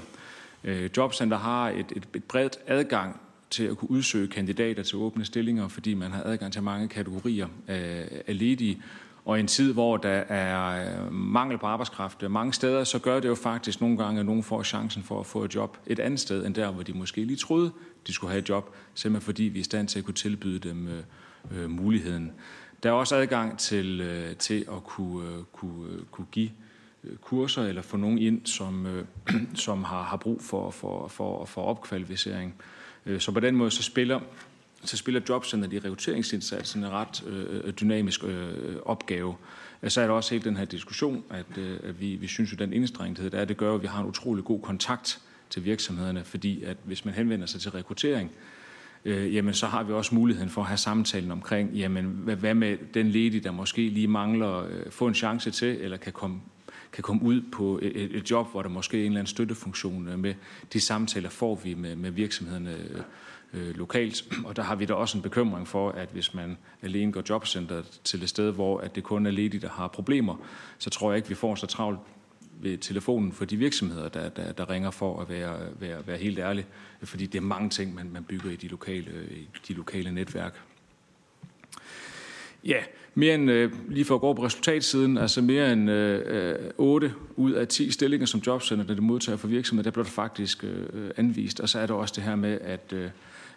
Jobcenter har et, et, et bredt adgang til at kunne udsøge kandidater til åbne stillinger, fordi man har adgang til mange kategorier af, af ledige. Og i en tid, hvor der er øh, mangel på arbejdskraft øh, mange steder, så gør det jo faktisk nogle gange, at nogen får chancen for at få et job et andet sted, end der, hvor de måske lige troede, de skulle have et job, simpelthen fordi vi er i stand til at kunne tilbyde dem øh, øh, muligheden. Der er også adgang til, øh, til at kunne, øh, kunne, øh, kunne give øh, kurser eller få nogen ind, som, øh, som har, har brug for, for, for, for opkvalificering. Øh, så på den måde så spiller så spiller jobcenteret i rekrutteringsindsatsen en ret øh, øh, øh dynamisk øh, opgave. Så er der også helt den her diskussion, at, øh, at vi, vi synes, at den indstrengthed, der er, det gør, at vi har en utrolig god kontakt til virksomhederne, fordi at hvis man henvender sig til rekruttering, øh, jamen så har vi også muligheden for at have samtalen omkring, jamen hvad, hvad med den ledige, der måske lige mangler øh, få en chance til, eller kan komme kan komme ud på et, et job, hvor der måske er en eller anden støttefunktion øh, med. De samtaler får vi med, med virksomhederne øh, øh, lokalt, og der har vi da også en bekymring for, at hvis man alene går jobcenteret til et sted, hvor at det kun er ledige, der har problemer, så tror jeg ikke, vi får så travlt ved telefonen for de virksomheder, der, der, der ringer for at være, være, være helt ærlig, fordi det er mange ting, man, man bygger i de lokale, øh, i de lokale netværk. Ja, mere end, øh, lige for at gå på resultatsiden, altså mere end øh, øh 8 ud af 10 stillinger som jobcenter, det modtager for virksomheder, der bliver det faktisk øh, anvist. Og så er der også det her med, at, øh,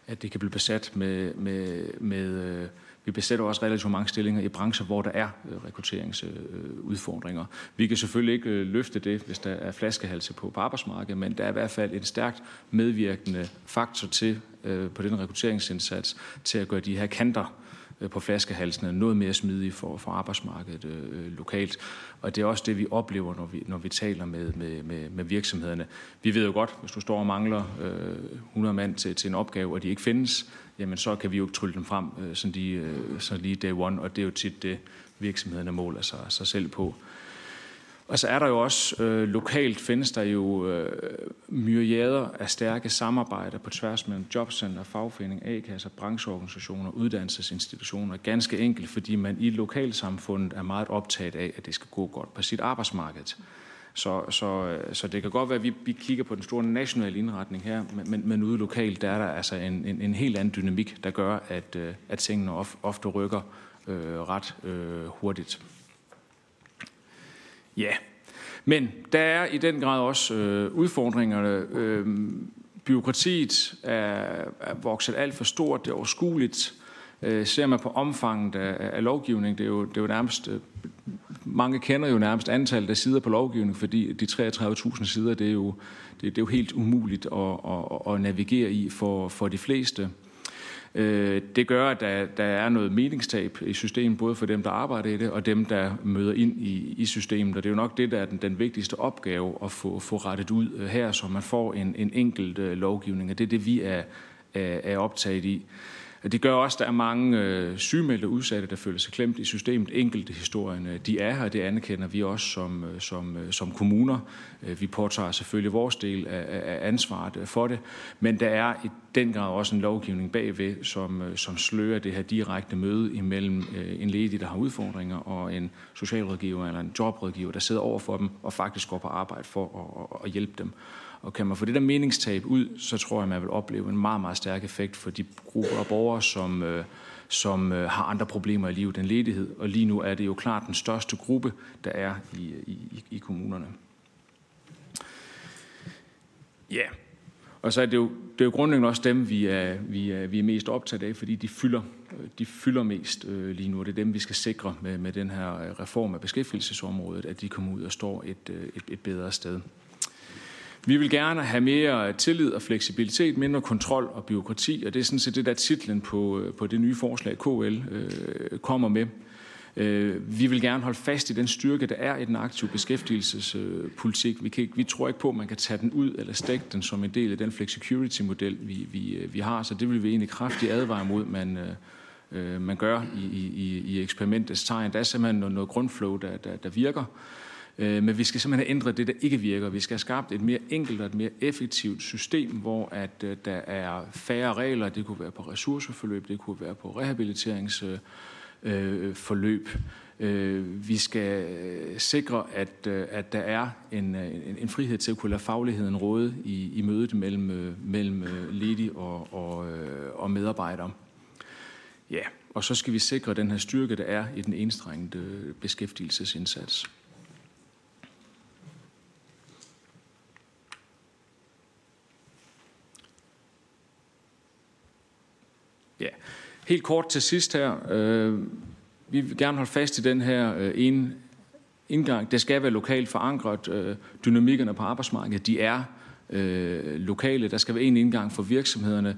at det kan blive besat med, med, med øh, vi besætter også relativt mange stillinger i brancher, hvor der er øh, rekrutteringsudfordringer. Vi kan selvfølgelig ikke øh, løfte det, hvis der er flaskehalse på, på arbejdsmarkedet, men der er i hvert fald en stærkt medvirkende faktor til øh, på den rekrutteringsindsats til at gøre de her kanter Øh, Øh, på flaskehalsene noget mere smidige for, for arbejdsmarkedet øh, øh, lokalt. Og det er også det, vi oplever, når vi, når vi taler med, med, med, med virksomhederne. Vi ved jo godt, hvis du står og mangler øh, 100 mand til, til en opgave, og de ikke findes, jamen så kan vi jo trylle dem frem øh, sådan, lige, øh, sådan lige day one, og det er jo tit det, virksomhederne måler sig, sig selv på. Og så er der jo også, øh, lokalt findes der jo øh, myriader af stærke samarbejder på tværs mellem jobcenter, fagforening, A-kasser, brancheorganisationer, uddannelsesinstitutioner. Ganske enkelt, fordi man i lokalsamfundet er meget optaget af, at det skal gå godt på sit arbejdsmarked. Så, så, øh, så det kan godt være, at vi, vi kigger på den store nationale indretning her, men, men ude lokalt, der er der altså en, en, en helt anden dynamik, der gør, at, øh, at tingene ofte rykker øh, ret øh, hurtigt. Ja, men der er i den grad også øh, udfordringerne. Øh, byråkratiet er, er vokset alt for stort, det er overskueligt. Øh, ser man på omfanget af, af lovgivning, det er jo, det er jo nærmest, øh, mange kender jo nærmest antallet af sider på lovgivning, fordi de 33.000 sider, det er jo, det, det er jo helt umuligt at, at, at navigere i for, for de fleste. Øh, det gør, at der, der er noget meningstab i systemet, både for dem, der arbejder i det, og dem, der møder ind i, i systemet. Og det er jo nok det, der er den, den vigtigste opgave at få, få rettet ud øh, her, så man får en, en enkelt øh, lovgivning. Og det er det, vi er, er, er optaget i. Det gør også, at der er mange øh, sygemeldte udsatte, der føler sig klemt i systemet. Enkelte historierne, de er her, det anerkender vi også som, øh, som, øh, som kommuner. Øh, vi påtager selvfølgelig vores del af, af ansvaret for det, men der er i den grad også en lovgivning bagved, som, som slører det her direkte møde imellem en ledig, der har udfordringer, og en socialrådgiver eller en jobrådgiver, der sidder over for dem og faktisk går på arbejde for at, at hjælpe dem. Og kan man få det der meningstab ud, så tror jeg, man vil opleve en meget, meget stærk effekt for de grupper af borgere, som, øh, som øh, har andre problemer i livet end ledighed. Og lige nu er det jo klart den største gruppe, der er i, i, i kommunerne. Ja, yeah. og så er det jo, det er jo grundlæggende også dem, vi er, vi er, vi er mest optaget af, fordi de fylder, de fylder mest øh, lige nu. Det er dem, vi skal sikre med, med den her øh, reform af beskæftigelsesområdet, at de kommer ud og står et, øh, et, et bedre sted. Vi vil gerne have mere tillid og fleksibilitet, mindre kontrol og byråkrati, og det er sådan set det, der titlen på, øh, på det nye forslag, KL øh, kommer med. Øh, vi vil gerne holde fast i den styrke, der er i den aktive beskæftigelsespolitik. Vi, kan ikke, vi tror ikke på, at man kan tage den ud eller stække den som en del af den flexicurity-model, vi, vi, øh, vi har, så det vil vi egentlig kraftigt advare mod, man, øh, øh, man gør i, i, i eksperimentets tegn. Der er simpelthen noget, noget grundflow, der, der, der virker. Øh, men vi skal simpelthen have ændret det, der ikke virker. Vi skal have skabt et mere enkelt og et mere effektivt system, hvor at øh, der er færre regler. Det kunne være på ressourceforløb, det kunne være på rehabiliteringsforløb. Øh, øh vi skal øh, sikre, at, øh, at der er en, en, en frihed til at kunne lade fagligheden råde i, i mødet mellem, mellem ledig og, og, og medarbejdere. Ja, og så skal vi sikre den her styrke, der er i den enstrengede beskæftigelsesindsats. Ja, helt kort til sidst her. Øh, vi vil gerne holde fast i den her øh, ene indgang. Det skal være lokalt forankret. Øh, dynamikkerne på arbejdsmarkedet, de er øh, lokale. Der skal være en indgang for virksomhederne.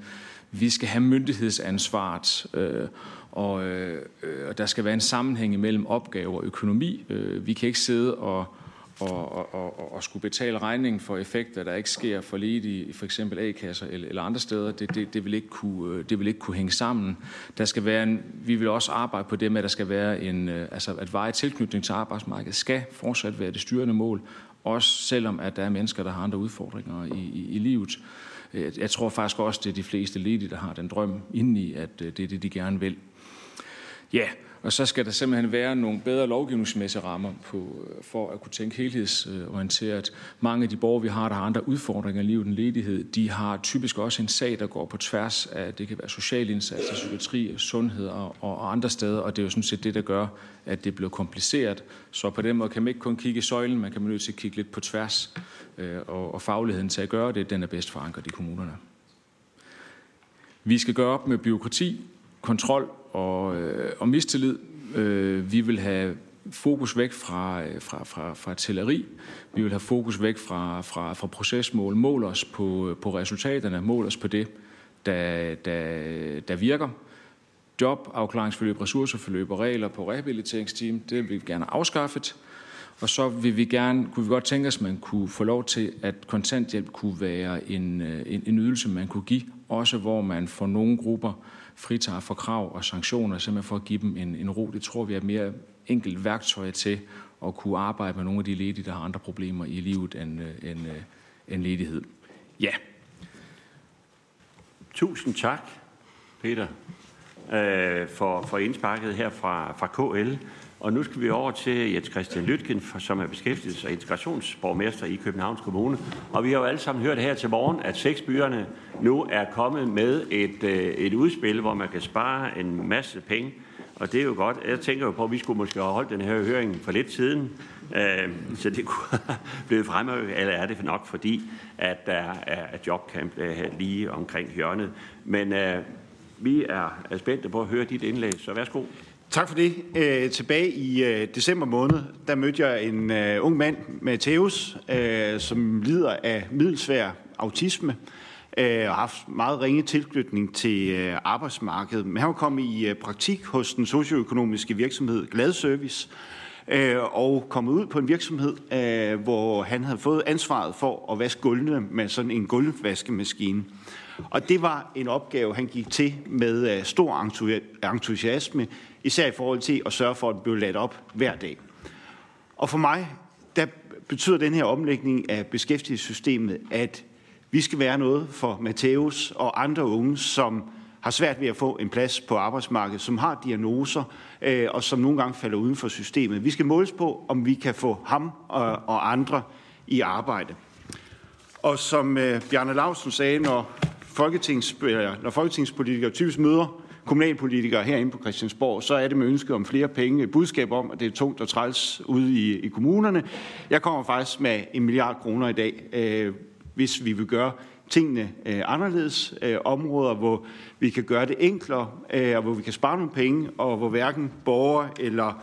Vi skal have myndighedsansvaret, øh, og, øh, øh og der skal være en sammenhæng mellem opgaver og økonomi. Øh, vi kan ikke sidde og og, og, og, og skulle betale regningen for effekter, der ikke sker for ledige i for eksempel A-kasser eller, eller andre steder, det, det, det, vil ikke kunne, øh, det vil ikke kunne hænge sammen. Der skal være en, vi vil også arbejde på det med, at der skal være en, øh, altså at veje tilknytning til arbejdsmarkedet skal fortsat være det styrende mål, også selvom at der er mennesker, der har andre udfordringer i, i, i livet. Jeg tror faktisk også, det er de fleste ledige, der har den drøm indeni, at øh, det er det, de gerne vil. Ja, og så skal der simpelthen være nogle bedre lovgivningsmæssige rammer på, øh, for at kunne tænke helhedsorienteret. Mange af de borgere, vi har, der har andre udfordringer i livet end ledighed, de har typisk også en sag, der går på tværs af, det kan være social indsats, psykiatri, sundhed og, og andre steder, og det er jo sådan set det, der gør, at det bliver kompliceret. Så på den måde kan man ikke kun kigge i søjlen, man kan man nødt til at kigge lidt på tværs, øh, og, og fagligheden til at gøre det, den er bedst forankret i kommunerne. Vi skal gøre op med byråkrati, kontrol og, øh, og mistillid. Øh, vi vil have fokus væk fra, øh, fra, fra, fra tilleri. Vi vil have fokus væk fra, fra, fra procesmål. Mål os på, på resultaterne. Mål os på det, der, der, der virker. Job, afklaringsforløb, ressourceforløb og regler på rehabiliteringsteam, det vil vi gerne afskaffet. Og så vil vi gerne, kunne vi godt tænke os, at man kunne få lov til, at kontanthjælp kunne være en, øh, en, en ydelse, man kunne give, også hvor man for nogle grupper fritager for krav og sanktioner, simpelthen for at give dem en, en ro. Det tror vi er et mere enkelt værktøj til at kunne arbejde med nogle af de ledige, der har andre problemer i livet end, øh, end, øh, end ledighed. Ja. Tusind tak, Peter, øh, for, for indsparket her fra, fra KL. Og nu skal vi over til Jens Christian Lytken, som er beskæftigelses- og integrationsborgmester i Københavns Kommune. Og vi har jo alle sammen hørt her til morgen, at seks byerne nu er kommet med et, øh, et udspil, hvor man kan spare en masse penge. Og det er jo godt. Jeg tænker jo på, at vi skulle måske have holdt den her høring for lidt siden, øh, så det kunne blive fremhævet, eller er det nok fordi, at der er jobcamp lige omkring hjørnet. Men øh, vi er spændte på at høre dit indlæg, så værsgo. Tak for det. Øh, tilbage i øh, december måned, der mødte jeg en øh, ung mand, Matthæus, øh, som lider af middelsvær autisme øh, og har haft meget ringe tilknytning til øh, arbejdsmarkedet. Men han var kommet i øh, praktik hos den socioøkonomiske virksomhed Glad Service øh, og kommet ud på en virksomhed, øh, hvor han havde fået ansvaret for at vaske gulvene med sådan en gulvvaskemaskine. Og det var en opgave, han gik til med øh, stor entusiasme, især i forhold til at sørge for, at det blev ladt op hver dag. Og for mig, der betyder den her omlægning af beskæftigelsessystemet, at vi skal være noget for Matthæus og andre unge, som har svært ved at få en plads på arbejdsmarkedet, som har diagnoser øh, og som nogle gange falder uden for systemet. Vi skal måles på, om vi kan få ham og, og andre i arbejde. Og som øh, Bjarne Lausen sagde, når, folketings, øh, når folketingspolitikere typisk møder kommunalpolitikere herinde på Christiansborg, så er det med ønske om flere penge, et budskab om, at det er tungt og træls ude i, i kommunerne. Jeg kommer faktisk med en milliard kroner i dag, øh, hvis vi vil gøre tingene øh, anderledes. Øh, områder, hvor vi kan gøre det enklere, øh, og hvor vi kan spare nogle penge, og hvor hverken borgere eller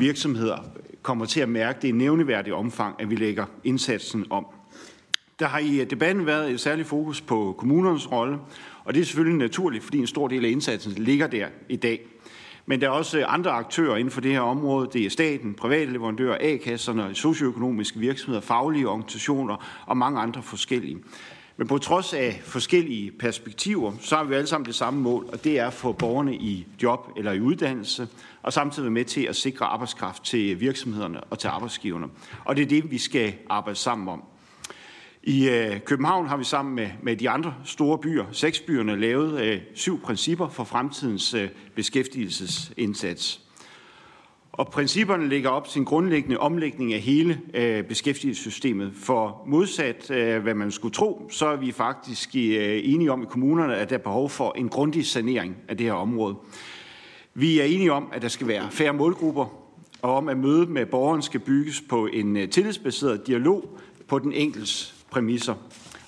virksomheder kommer til at mærke det i nævneværdigt omfang, at vi lægger indsatsen om. Der har i øh, debatten været et særligt fokus på kommunernes rolle, og det er selvfølgelig naturligt, fordi en stor del af indsatsen ligger der i dag. Men der er også øh, andre aktører inden for det her område. Det er staten, private leverandører, A-kasserne, socioøkonomiske virksomheder, faglige organisationer og mange andre forskellige. Men på trods af forskellige perspektiver, så har vi alle sammen det samme mål, og det er at få borgerne i job eller i uddannelse, og samtidig være med til at sikre arbejdskraft til virksomhederne og til arbejdsgiverne. Og det er det, vi skal arbejde sammen om. I øh, København har vi sammen med, med de andre store byer, seks byerne, lavet øh, syv principper for fremtidens øh, beskæftigelsesindsats. Og principperne ligger op til en grundlæggende omlægning af hele øh, beskæftigelsessystemet. For modsat øh, hvad man skulle tro, så er vi faktisk øh, enige om i kommunerne, at der er behov for en grundig sanering af det her område. Vi er enige om, at der skal være færre målgrupper, og om at mødet med borgeren skal bygges på en øh, tillidsbaseret dialog på den enkeltes præmisser.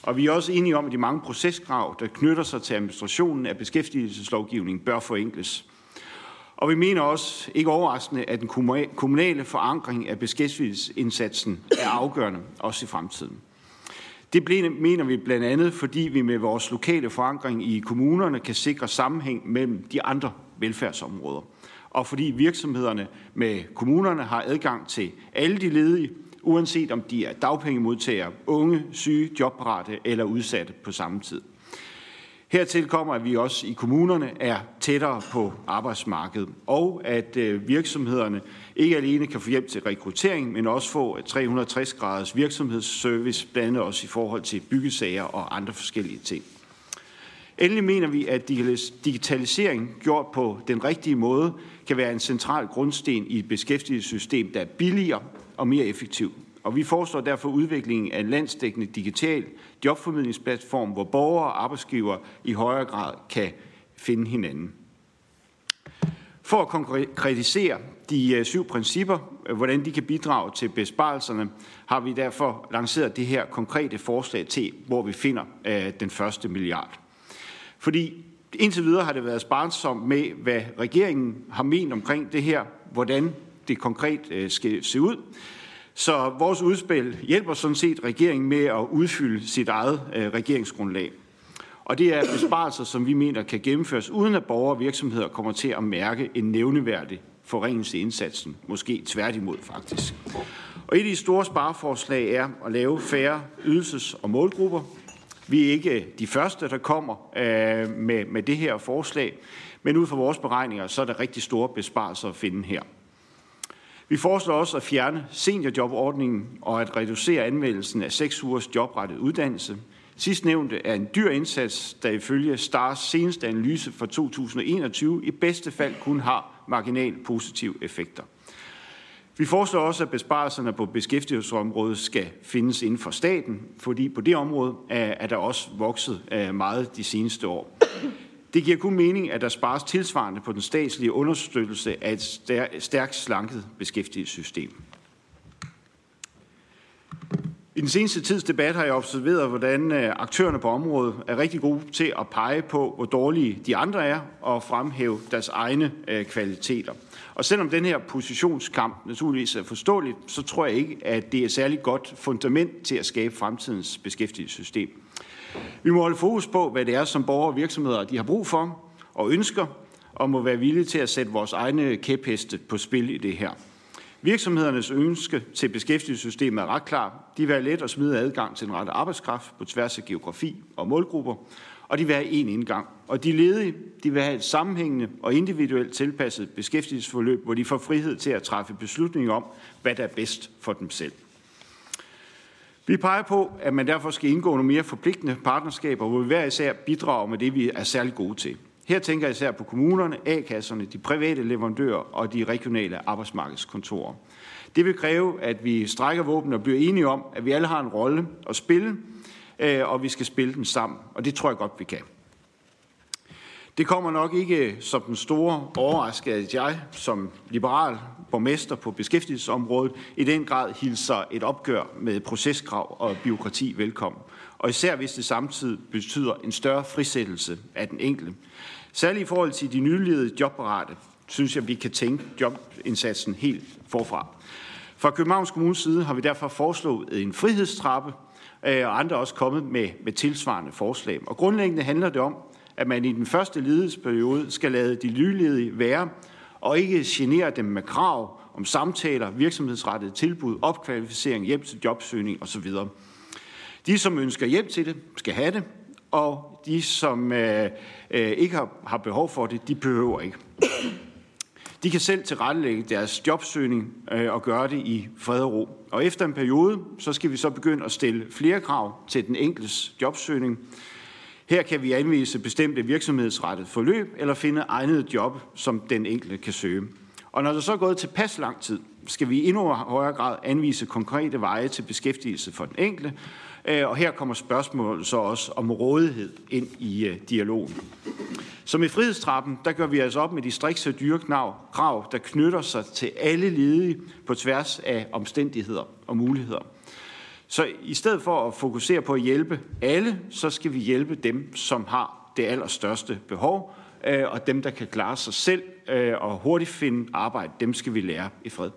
Og vi er også enige om, at de mange proceskrav, der knytter sig til administrationen af beskæftigelseslovgivningen, bør forenkles. Og vi mener også, ikke overraskende, at den kommunale forankring af beskæftigelsesindsatsen er afgørende, også i fremtiden. Det mener vi blandt andet, fordi vi med vores lokale forankring i kommunerne kan sikre sammenhæng mellem de andre velfærdsområder. Og fordi virksomhederne med kommunerne har adgang til alle de ledige, uanset om de er dagpengemodtagere, unge, syge, jobparate eller udsatte på samme tid. Hertil kommer, at vi også i kommunerne er tættere på arbejdsmarkedet, og at øh, virksomhederne ikke alene kan få hjælp til rekruttering, men også få øh, 360-graders virksomhedsservice, blandt andet også i forhold til byggesager og andre forskellige ting. Endelig mener vi, at digitalisering gjort på den rigtige måde kan være en central grundsten i et beskæftigelsessystem, der er billigere og mere effektiv. Og vi foreslår derfor udviklingen af en landsdækkende digital jobformidlingsplatform, hvor borgere og arbejdsgiver i højere grad kan finde hinanden. For at konkretisere de øh, syv principper, øh, hvordan de kan bidrage til besparelserne, har vi derfor lanceret det her konkrete forslag til, hvor vi finder øh, den første milliard. Fordi indtil videre har det været sparsomt med, hvad regeringen har ment omkring det her, hvordan det konkret øh, skal se ud. Så vores udspil hjælper sådan set regeringen med at udfylde sit eget øh, regeringsgrundlag. Og det er besparelser, som vi mener kan gennemføres, uden at borgere og virksomheder kommer til at mærke en nævneværdig forringelse i indsatsen. Måske tværtimod faktisk. Og et af de store spareforslag er at lave færre ydelses- og målgrupper. Vi er ikke øh, de første, der kommer øh, med, med det her forslag, men ud fra vores beregninger, så er der rigtig store besparelser at finde her. Vi foreslår også at fjerne seniorjobordningen og at reducere anmeldelsen af 6 ugers jobrettet uddannelse. Sidst nævnte er en dyr indsats, der ifølge STARS seneste analyse for 2021 i bedste fald kun har marginal positive effekter. Vi foreslår også, at besparelserne på beskæftigelsesområdet skal findes inden for staten, fordi på det område er der også vokset øh, meget de seneste år. Det giver kun mening, at der spares tilsvarende på den statslige understøttelse af et stærkt slanket beskæftigelsessystem. I den seneste tids debat har jeg observeret, hvordan øh, aktørerne på området er rigtig gode til at pege på, hvor dårlige de andre er, og fremhæve deres egne øh, kvaliteter. Og selvom den her positionskamp naturligvis er forståelig, så tror jeg ikke, at det er et særligt godt fundament til at skabe fremtidens beskæftigelsessystem. Vi må holde fokus på, hvad det er, som borgere og virksomheder de har brug for og ønsker, og må være villige til at sætte vores egne kæpheste på spil i det her. Virksomhedernes ønske til beskæftigelsessystemet er ret klar. De vil have let og smide adgang til den rette arbejdskraft på tværs af geografi og målgrupper, og de vil have én indgang. Og de ledige de vil have et sammenhængende og individuelt tilpasset beskæftigelsesforløb, hvor de får frihed til at træffe beslutninger om, hvad der er bedst for dem selv. Vi peger på, at man derfor skal indgå nogle mere forpligtende partnerskaber, hvor vi hver især bidrager med det, vi er særlig gode til. Her tænker jeg især på kommunerne, A-kasserne, de private leverandører og de regionale arbejdsmarkedskontorer. Det vil kræve, at vi strækker våben og bliver enige om, at vi alle har en rolle at spille, øh, og vi skal spille den sammen. Og det tror jeg godt, vi kan. Det kommer nok ikke som den store overraskelse, at jeg som liberal borgmester på beskæftigelsesområdet i den grad hilser et opgør med proceskrav og byråkrati velkommen. Og især hvis det samtidig betyder en større frisættelse af den enkelte. Særligt i forhold til de nyligede jobparate, synes jeg, vi kan tænke jobindsatsen helt forfra. Fra Københavns Kommunes side har vi derfor foreslået en frihedstrappe, øh, og andre er også kommet med, med tilsvarende forslag. Og grundlæggende handler det om, at man i den første ledighedsperiode skal lade de nyledige være, og ikke genere dem med krav om samtaler, virksomhedsrettede tilbud, opkvalificering, hjælp til jobsøgning osv. De, som ønsker hjælp til det, skal have det, og de, som øh, øh, ikke har, har behov for det, de behøver ikke. De kan selv tilrettelægge deres jobsøgning øh, og gøre det i fred og ro. Og efter en periode, så skal vi så begynde at stille flere krav til den enkeltes jobsøgning, her kan vi anvise bestemte virksomhedsrettet forløb eller finde egnet job, som den enkelte kan søge. Og når der så er gået tilpas lang tid, skal vi i endnu højere grad anvise konkrete veje til beskæftigelse for den enkelte, øh, og her kommer spørgsmålet så også om rådighed ind i øh, dialogen. Som i frihedstrappen, der gør vi altså op med de strikse dyreknav, krav, der knytter sig til alle ledige på tværs af omstændigheder og muligheder. Så i stedet for at fokusere på at hjælpe alle, så skal vi hjælpe dem, som har det allerstørste behov, øh, og dem, der kan klare sig selv øh, og hurtigt finde arbejde, dem skal vi lære i fred.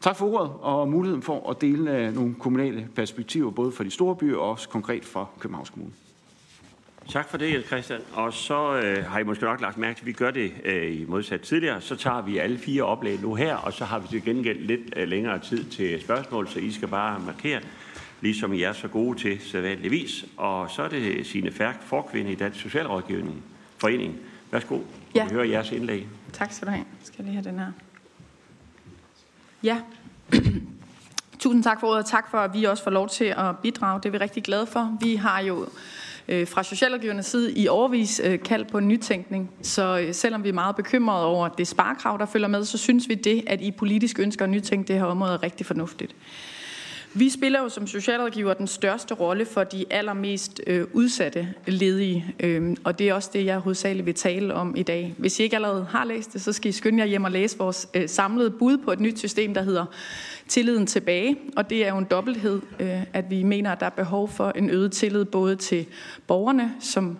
Tak for ordet og muligheden for at dele øh, nogle kommunale perspektiver, både for de store byer og også konkret for Københavns Kommune. Tak for det, Christian. Og så øh, har I måske nok lagt mærke til, at vi gør det øh, i modsat tidligere. Så tager vi alle fire oplæg nu her, og så har vi til gengæld lidt øh, længere tid til spørgsmål, så I skal bare markere, ligesom I er så gode til sædvanligvis. Og så er det Signe Færk, forkvinde i Dansk Socialrådgivning Forening. Værsgo, Ja. vi hører jeres indlæg. Tak skal du have. Skal jeg lige have den her. Ja. Tusind tak for ordet, og tak for, at vi også får lov til at bidrage. Det er vi rigtig glade for. Vi har jo øh, fra Socialrådgivernes side i overvis øh, kaldt på en nytænkning. Så øh, selvom vi er meget bekymrede over det sparekrav, der følger med, så synes vi det, at I politisk ønsker at nytænke det her område, er rigtig fornuftigt. Vi spiller jo som socialrådgiver den største rolle for de allermest øh, udsatte ledige, øh, og det er også det, jeg hovedsageligt vil tale om i dag. Hvis I ikke allerede har læst det, så skal I skynde jer hjem og læse vores øh, samlede bud på et nyt system, der hedder Tilliden tilbage, og det er jo en dobbelthed, øh, at vi mener, at der er behov for en øget tillid både til borgerne, som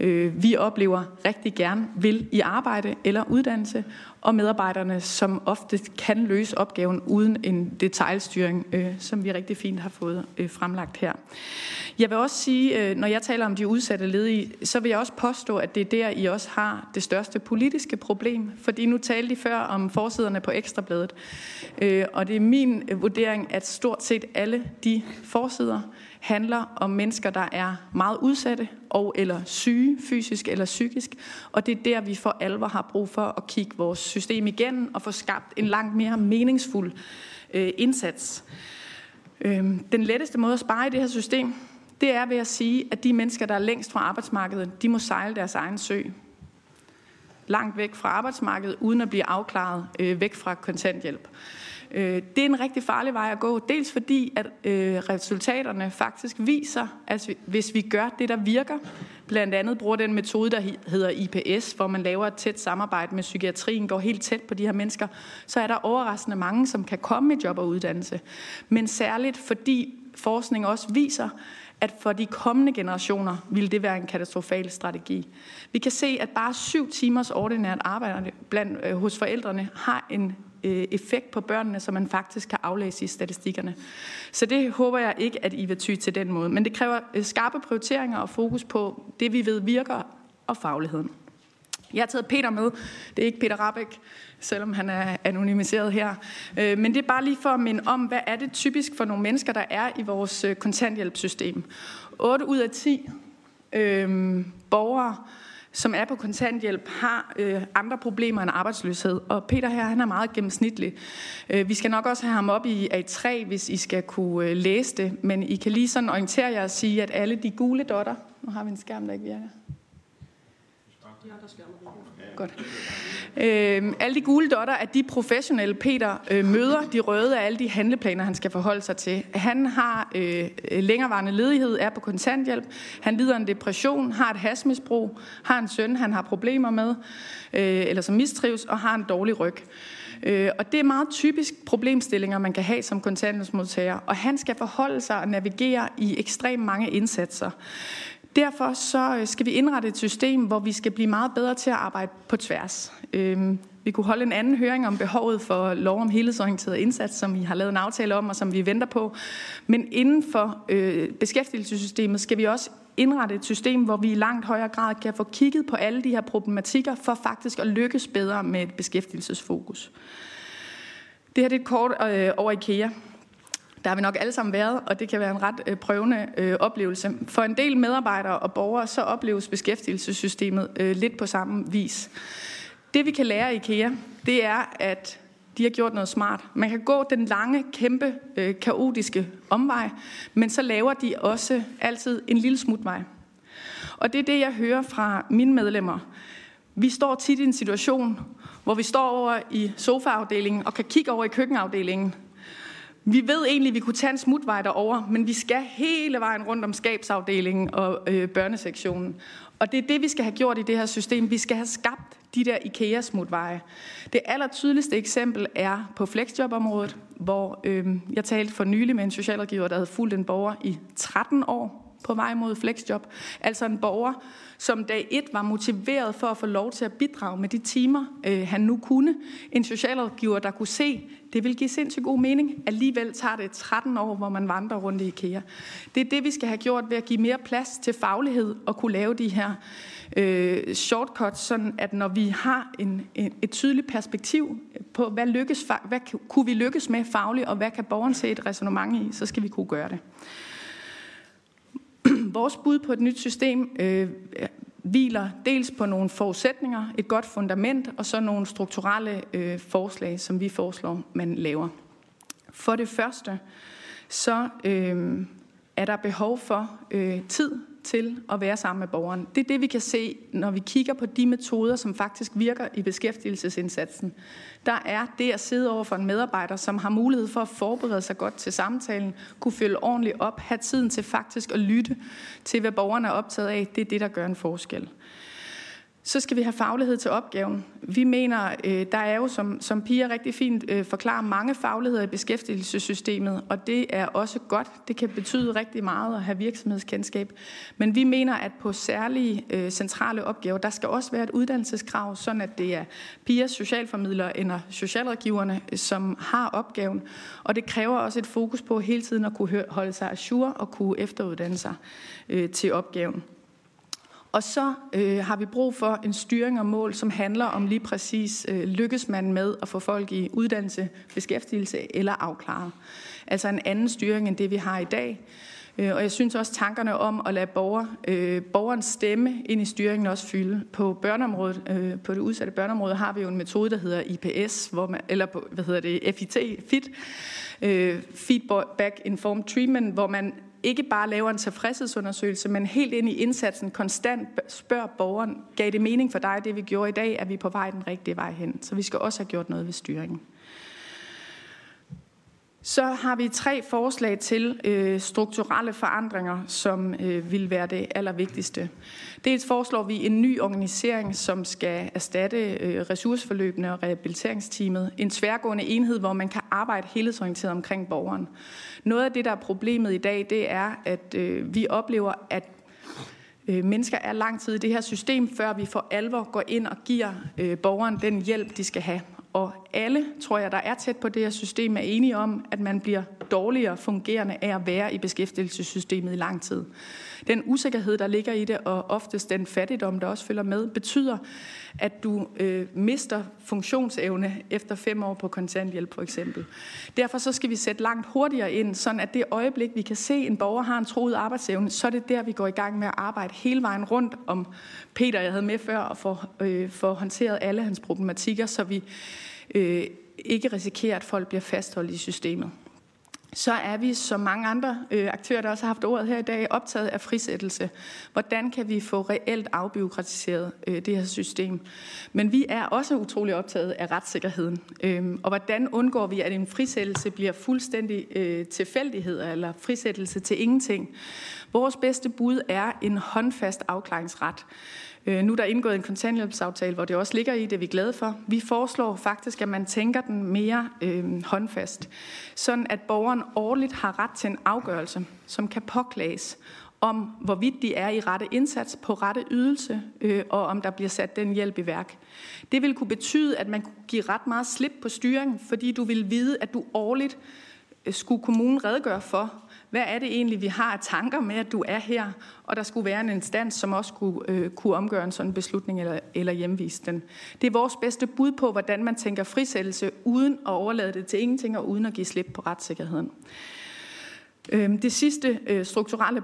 øh, vi oplever rigtig gerne vil i arbejde eller uddannelse, og medarbejderne, som ofte kan løse opgaven uden en detaljstyring, øh, som vi rigtig fint har fået øh, fremlagt her. Jeg vil også sige, øh, når jeg taler om de udsatte ledige, så vil jeg også påstå, at det er der, I også har det største politiske problem. Fordi nu talte I før om forsiderne på Ekstrabladet. Øh, og det er min øh, vurdering, at stort set alle de forsider handler om mennesker, der er meget udsatte og eller syge, fysisk eller psykisk. Og det er der, vi for alvor har brug for at kigge vores system igennem og få skabt en langt mere meningsfuld øh, indsats. Øh, den letteste måde at spare i det her system, det er ved at sige, at de mennesker, der er længst fra arbejdsmarkedet, de må sejle deres egen sø. Langt væk fra arbejdsmarkedet, uden at blive afklaret øh, væk fra kontanthjælp. Øh, det er en rigtig farlig vej at gå, dels fordi, at øh, resultaterne faktisk viser, at hvis vi gør det, der virker, blandt andet bruger den metode, der hedder IPS, hvor man laver et tæt samarbejde med psykiatrien, går helt tæt på de her mennesker, så er der overraskende mange, som kan komme i job og uddannelse. Men særligt fordi forskning også viser, at for de kommende generationer ville det være en katastrofal strategi. Vi kan se, at bare syv timers ordinært arbejde blandt, øh, hos forældrene har en Øh, effekt på børnene, som man faktisk kan aflæse i statistikkerne. Så det håber jeg ikke, at I vil ty til den måde. Men det kræver øh, skarpe prioriteringer og fokus på det, vi ved virker, og fagligheden. Jeg har taget Peter med. Det er ikke Peter Rabeck, selvom han er anonymiseret her. Øh, men det er bare lige for at minde om, hvad er det typisk for nogle mennesker, der er i vores kontanthjælpssystem. 8 ud af 10 øh, borgere, som er på kontanthjælp, har øh, andre problemer end arbejdsløshed. Og Peter her, han er meget gennemsnitlig. Øh, vi skal nok også have ham op i A3, hvis I skal kunne øh, læse det. Men I kan lige sådan orientere jer og sige, at alle de gule dotter... Nu har vi en skærm, der ikke virker. Godt. Øh, alle de gule dotter er de professionelle, Peter øh, møder. De røde er alle de handleplaner, han skal forholde sig til. Han har øh, længerevarende ledighed, er på kontanthjælp. Han lider en depression, har et hasmisbrug, har en søn, han har problemer med, øh, eller som mistrives, og har en dårlig ryg. Øh, og det er meget typisk problemstillinger, man kan have som kontanthjælpsmodtager. Og han skal forholde sig og navigere i ekstremt mange indsatser. Derfor så øh, skal vi indrette et system, hvor vi skal blive meget bedre til at arbejde på tværs. Øhm, vi kunne holde en anden høring om behovet for lov om helhedsorienteret indsats, som vi har lavet en aftale om, og som vi venter på. Men inden for øh, beskæftigelsessystemet skal vi også indrette et system, hvor vi i langt højere grad kan få kigget på alle de her problematikker, for faktisk at lykkes bedre med et beskæftigelsesfokus. Det her det er et kort øh, over IKEA. Der har vi nok alle sammen været, og det kan være en ret øh, prøvende øh, oplevelse. For en del medarbejdere og borgere, så opleves beskæftigelsessystemet øh, lidt på samme vis. Det vi kan lære i IKEA, det er, at de har gjort noget smart. Man kan gå den lange, kæmpe, øh, kaotiske omvej, men så laver de også altid en lille smutvej. Og det er det, jeg hører fra mine medlemmer. Vi står tit i en situation, hvor vi står over i sofaafdelingen og kan kigge over i køkkenafdelingen. Vi ved egentlig, at vi kunne tage en smutvej derover, men vi skal hele vejen rundt om skabsafdelingen og øh, børnesektionen. Og det er det, vi skal have gjort i det her system. Vi skal have skabt de der IKEA-smutveje. Det aller tydeligste eksempel er på flexjobområdet, hvor øh, jeg talte for nylig med en socialrådgiver, der havde fulgt en borger i 13 år på vej mod flexjob. Altså en borger, som dag et var motiveret for at få lov til at bidrage med de timer, øh, han nu kunne. En socialrådgiver, der kunne se, det vil give sindssygt god mening. Alligevel tager det 13 år, hvor man vandrer rundt i IKEA. Det er det, vi skal have gjort ved at give mere plads til faglighed og kunne lave de her øh, shortcuts, sådan at når vi har en, en, et tydeligt perspektiv på, hvad, lykkes, hvad kunne vi lykkes med fagligt, og hvad kan borgeren se et resonemang i, så skal vi kunne gøre det. Vores bud på et nyt system øh, hviler dels på nogle forudsætninger, et godt fundament, og så nogle strukturelle øh, forslag, som vi foreslår, man laver. For det første, så øh, er der behov for øh, tid til at være sammen med borgeren. Det er det, vi kan se, når vi kigger på de metoder, som faktisk virker i beskæftigelsesindsatsen. Der er det at sidde over for en medarbejder, som har mulighed for at forberede sig godt til samtalen, kunne følge ordentligt op, have tiden til faktisk at lytte til, hvad borgerne er optaget af. Det er det, der gør en forskel. Så skal vi have faglighed til opgaven. Vi mener, øh, der er jo, som, som Pia rigtig fint øh, forklarer, mange fagligheder i beskæftigelsessystemet, og det er også godt. Det kan betyde rigtig meget at have virksomhedskendskab. Men vi mener, at på særlige øh, centrale opgaver, der skal også være et uddannelseskrav, sådan at det er Pias socialformidlere eller socialrådgiverne, øh, som har opgaven. Og det kræver også et fokus på hele tiden at kunne holde sig ajour og kunne efteruddanne sig øh, til opgaven. Og så øh, har vi brug for en styring og mål, som handler om lige præcis, øh, lykkes man med at få folk i uddannelse, beskæftigelse eller afklaret. Altså en anden styring end det, vi har i dag. Øh, og jeg synes også, tankerne om at lade borger, øh, borgerens stemme ind i styringen også fylde. På børneområdet, øh, på det udsatte børneområde, har vi jo en metode, der hedder IPS, hvor man, eller på, hvad hedder det, FIT, FIT, øh, Feedback Informed Treatment, hvor man ikke bare laver en tilfredshedsundersøgelse, men helt ind i indsatsen konstant spørger borgeren, gav det mening for dig, det vi gjorde i dag, er vi på vej den rigtige vej hen. Så vi skal også have gjort noget ved styringen. Så har vi tre forslag til øh, strukturelle forandringer, som øh, vil være det allervigtigste. Dels foreslår vi en ny organisering, som skal erstatte øh, ressourceforløbene og rehabiliteringsteamet. En tværgående enhed, hvor man kan arbejde helhedsorienteret omkring borgeren. Noget af det, der er problemet i dag, det er, at øh, vi oplever, at øh, mennesker er lang tid i det her system, før vi for alvor går ind og giver øh, borgeren den hjælp, de skal have. Og alle, tror jeg, der er tæt på det her system, er enige om, at man bliver dårligere fungerende af at være i beskæftigelsessystemet i lang tid. Den usikkerhed, der ligger i det, og oftest den fattigdom, der også følger med, betyder, at du øh, mister funktionsevne efter fem år på kontanthjælp for eksempel. Derfor så skal vi sætte langt hurtigere ind, sådan at det øjeblik, vi kan se, at en borger har en troet arbejdsevne, så er det der, vi går i gang med at arbejde hele vejen rundt om Peter, jeg havde med før, og få øh, for håndteret alle hans problematikker, så vi øh, ikke risikerer, at folk bliver fastholdt i systemet så er vi, som mange andre øh, aktører, der også har haft ordet her i dag, optaget af frisættelse. Hvordan kan vi få reelt afbiokratiseret øh, det her system? Men vi er også utrolig optaget af retssikkerheden. Øh, og hvordan undgår vi, at en frisættelse bliver fuldstændig øh, tilfældighed eller frisættelse til ingenting? Vores bedste bud er en håndfast afklaringsret. Øh, nu er der indgået en kontanthjælpsaftale, hvor det også ligger i, det er vi glade for. Vi foreslår faktisk, at man tænker den mere øh, håndfast, sådan at borgeren årligt har ret til en afgørelse, som kan påklages om, hvorvidt de er i rette indsats på rette ydelse, øh, og om der bliver sat den hjælp i værk. Det vil kunne betyde, at man kunne give ret meget slip på styringen, fordi du vil vide, at du årligt øh, skulle kommunen redegøre for, hvad er det egentlig, vi har af tanker med, at du er her? Og der skulle være en instans, som også kunne, øh, kunne omgøre en sådan beslutning eller, eller hjemvise den. Det er vores bedste bud på, hvordan man tænker frisættelse, uden at overlade det til ingenting og uden at give slip på retssikkerheden. Øhm, det sidste øh, strukturelle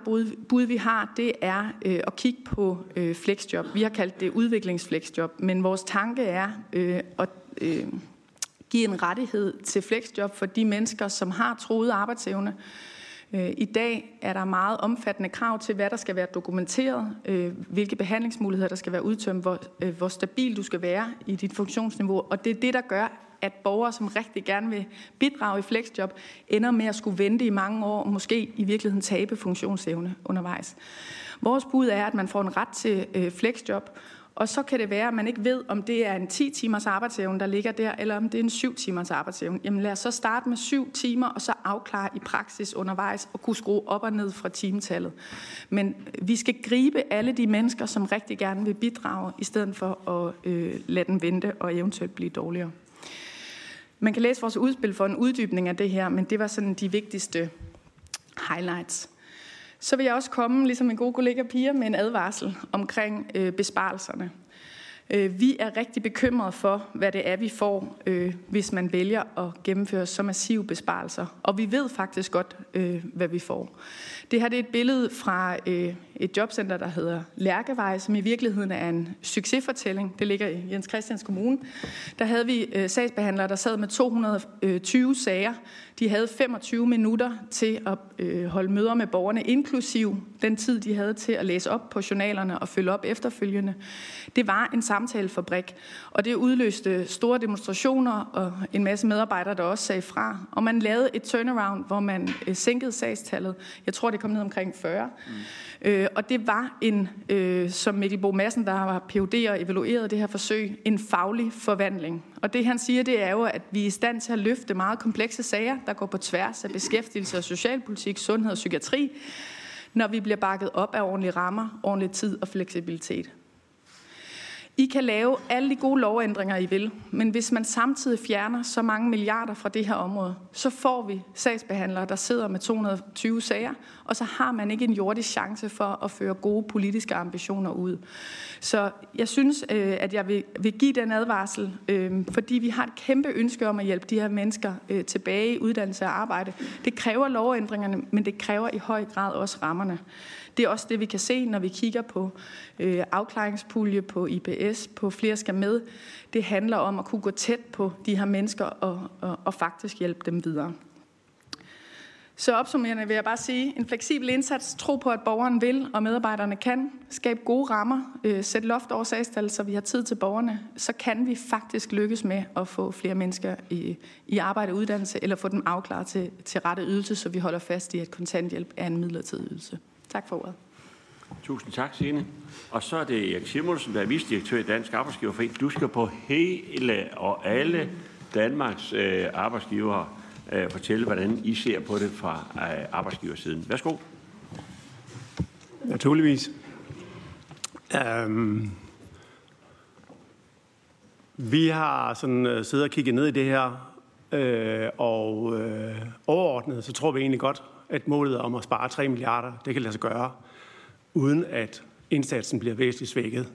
bud, vi har, det er øh, at kigge på øh, flexjob. Vi har kaldt det udviklingsflexjob, men vores tanke er at give en rettighed til flexjob for de mennesker, som har troet arbejdsevne, Øh, I dag er der meget omfattende krav til, hvad der skal være dokumenteret, øh, hvilke behandlingsmuligheder der skal være udtømt, hvor, øh, hvor stabil du skal være i dit funktionsniveau. Og det er det, der gør, at borgere, som rigtig gerne vil bidrage i flexjob, ender med at skulle vente i mange år, og måske i virkeligheden tabe funktionsevne undervejs. Vores bud er, at man får en ret til flexjob, og så kan det være, at man ikke ved, om det er en 10 timers arbejdsevne, der ligger der, eller om det er en 7 timers arbejdsevne. Jamen lad os så starte med 7 timer, og så afklare i praksis undervejs, og kunne skrue op og ned fra timetallet. Men øh, vi skal gribe alle de mennesker, som rigtig gerne vil bidrage, i stedet for at øh, lade dem vente og eventuelt blive dårligere. Man kan læse vores udspil for en uddybning af det her, men det var sådan de vigtigste highlights. Så vil jeg også komme, ligesom min gode kollega Pia, med en advarsel omkring øh, besparelserne. Øh, vi er rigtig bekymrede for, hvad det er, vi får, øh, hvis man vælger at gennemføre så massive besparelser. Og vi ved faktisk godt, øh, hvad vi får. Det her det er et billede fra øh, et jobcenter, der hedder Lærkevej, som i virkeligheden er en succesfortælling. Det ligger i Jens Christians Kommune. Der havde vi øh, sagsbehandlere, der sad med 220 øh, sager. De havde 25 minutter til at øh, holde møder med borgerne, inklusiv den tid, de havde til at læse op på journalerne og følge op efterfølgende. Det var en samtalefabrik, og det udløste store demonstrationer og en masse medarbejdere, der også sagde fra. Og man lavede et turnaround, hvor man øh, sænkede sagstallet. Jeg tror, det kom ned omkring 40. Mm. Øh, og det var en, øh, som Mikkel Bo Madsen, der var PUD og evalueret det her forsøg, en faglig forvandling. Og det han siger, det er jo, at vi er i stand til at løfte meget komplekse sager, der går på tværs af beskæftigelse og socialpolitik, sundhed og psykiatri, når vi bliver bakket op af ordentlige rammer, ordentlig tid og fleksibilitet. I kan lave alle de gode lovændringer, I vil, men hvis man samtidig fjerner så mange milliarder fra det her område, så får vi sagsbehandlere, der sidder med 220 sager, og så har man ikke en jordisk chance for at føre gode politiske ambitioner ud. Så jeg synes, øh, at jeg vil, vil give den advarsel, øh, fordi vi har et kæmpe ønske om at hjælpe de her mennesker øh, tilbage i uddannelse og arbejde. Det kræver lovændringerne, men det kræver i høj grad også rammerne. Det er også det, vi kan se, når vi kigger på øh, afklaringspulje, på IPS, på flere skal med. Det handler om at kunne gå tæt på de her mennesker og, og, og faktisk hjælpe dem videre. Så opsummerende vil jeg bare sige, en fleksibel indsats, tro på, at borgeren vil, og medarbejderne kan, skabe gode rammer, øh, sætte loft over sagstal, så vi har tid til borgerne, så kan vi faktisk lykkes med at få flere mennesker i, i arbejde og uddannelse, eller få dem afklaret til, til rette ydelse, så vi holder fast i, at kontanthjælp er en midlertidig ydelse. Tak for ordet. Tusind tak, Signe. Og så er det Erik Simonsen, der er visdirektør i Dansk Arbejdsgiverforening. Du skal på hele og alle Danmarks øh, arbejdsgivere øh, fortælle, hvordan I ser på det fra øh, arbejdsgiversiden. Værsgo. Naturligvis. Um, vi har sådan uh, siddet og kigget ned i det her, uh, og uh, overordnet, så tror vi egentlig godt, at målet om at spare 3 milliarder, det kan lade sig gøre, uden at indsatsen bliver væsentligt svækket.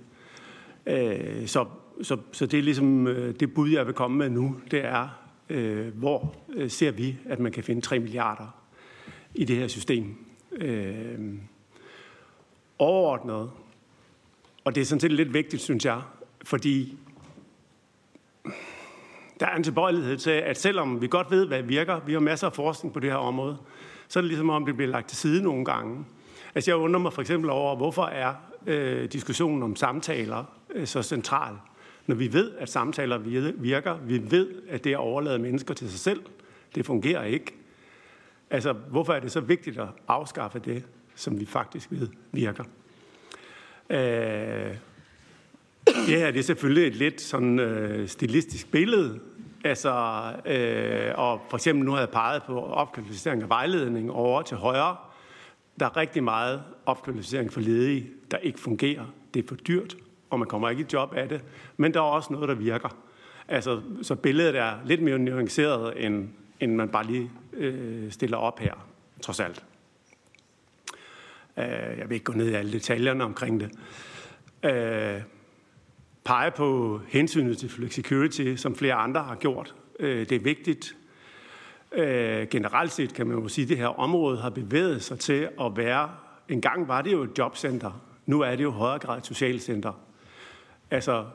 Uh, så, så, så det er ligesom øh, det bud, jeg vil komme med nu, det er, uh, hvor ser vi, at man kan finde 3 milliarder i det her system. Uh, overordnet, og det er sådan set lidt vigtigt, synes jeg, fordi der er en tilbøjelighed til, at selvom vi godt ved, hvad virker, vi har masser af forskning på det her område, så er det ligesom om, det bliver lagt til side nogle gange. Altså jeg undrer mig for eksempel over, hvorfor er øh, diskussionen om samtaler øh, så central, når vi ved, at samtaler virker, vi ved, at det at overlade mennesker til sig selv, det fungerer ikke. Altså, hvorfor er det så vigtigt at afskaffe det, som vi faktisk ved virker? Øh, det her det er selvfølgelig et lidt sådan øh, stilistisk billede. Altså, øh, og for eksempel nu har jeg peget på opkvalificering af vejledning over til højre. Der er rigtig meget opkvalificering for ledige, der ikke fungerer. Det er for dyrt, og man kommer ikke i job af det. Men der er også noget, der virker. Altså, så billedet er lidt mere nuanceret, end, end man bare lige øh, stiller op her, trods alt. Øh, jeg vil ikke gå ned i alle detaljerne omkring det. Øh, pege på hensynet til flexicurity, som flere andre har gjort. Øh, det er vigtigt. Øh, generelt set kan man jo sige, at det her område har bevæget sig til at være... En gang var det jo et jobcenter. Nu er det jo højere grad et socialcenter. Altså,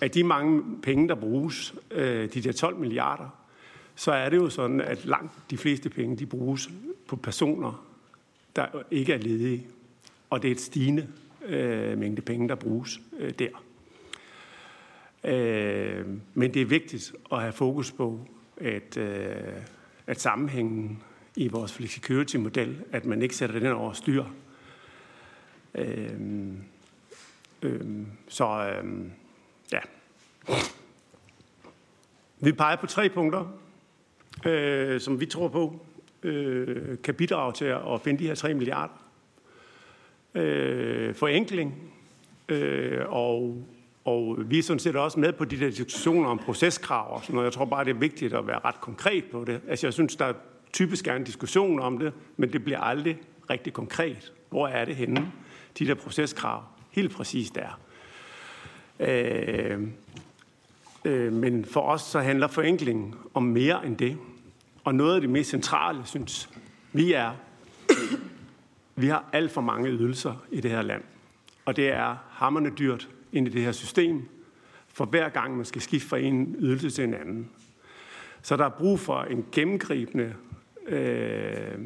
af de mange penge, der bruges, øh, de der 12 milliarder, så er det jo sådan, at langt de fleste penge, de bruges på personer, der ikke er ledige. Og det er et stigende øh, mængde penge, der bruges øh, der. Øh, men det er vigtigt at have fokus på, at, øh, at sammenhængen i vores flexicurity-model, at man ikke sætter den over styr. Øh, Øh, så øh, ja. Vi peger på tre punkter, øh, som vi tror på øh, kan bidrage til at finde de her 3 milliarder. Øh, forenkling, øh, og, og vi er sådan set også med på de der diskussioner om proceskrav og sådan noget. Jeg tror bare, det er vigtigt at være ret konkret på det. Altså jeg synes, der er typisk er en diskussion om det, men det bliver aldrig rigtig konkret. Hvor er det henne, de der proceskrav helt præcist er. Øh, øh, men for os så handler forenklingen om mere end det. Og noget af det mest centrale, synes vi er, vi har alt for mange ydelser i det her land. Og det er hammerne dyrt ind i det her system, for hver gang man skal skifte fra en ydelse til en anden. Så der er brug for en gennemgribende øh,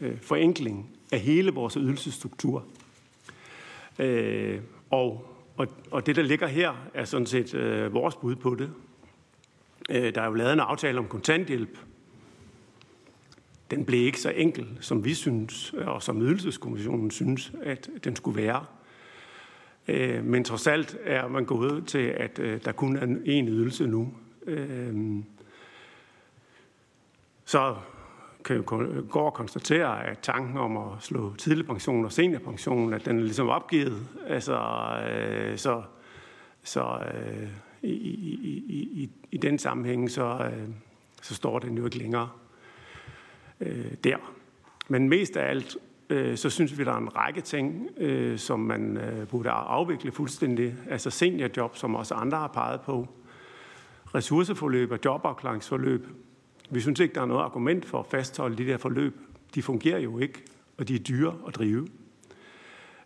øh, forenkling af hele vores ydelsesstruktur. Øh, og, og, og det, der ligger her, er sådan set øh, vores bud på det. Øh, der er jo lavet en aftale om kontanthjælp. Den blev ikke så enkel, som vi synes, øh, og som ydelseskommissionen synes, at den skulle være. Øh, men trods alt er man gået til, at øh, der kun er en ydelse nu. Øh, så kan jo gå og konstatere, at tanken om at slå tidlig pension og seniorpension, at den er ligesom opgivet. Altså, øh, så så øh, i, i, i, i den sammenhæng, så, øh, så står den jo ikke længere øh, der. Men mest af alt, øh, så synes vi, der er en række ting, øh, som man øh, burde afvikle fuldstændig. Altså seniorjob, som også andre har peget på. Ressourceforløb og jobafklaringsforløb vi synes ikke, der er noget argument for at fastholde de der forløb. De fungerer jo ikke, og de er dyre at drive.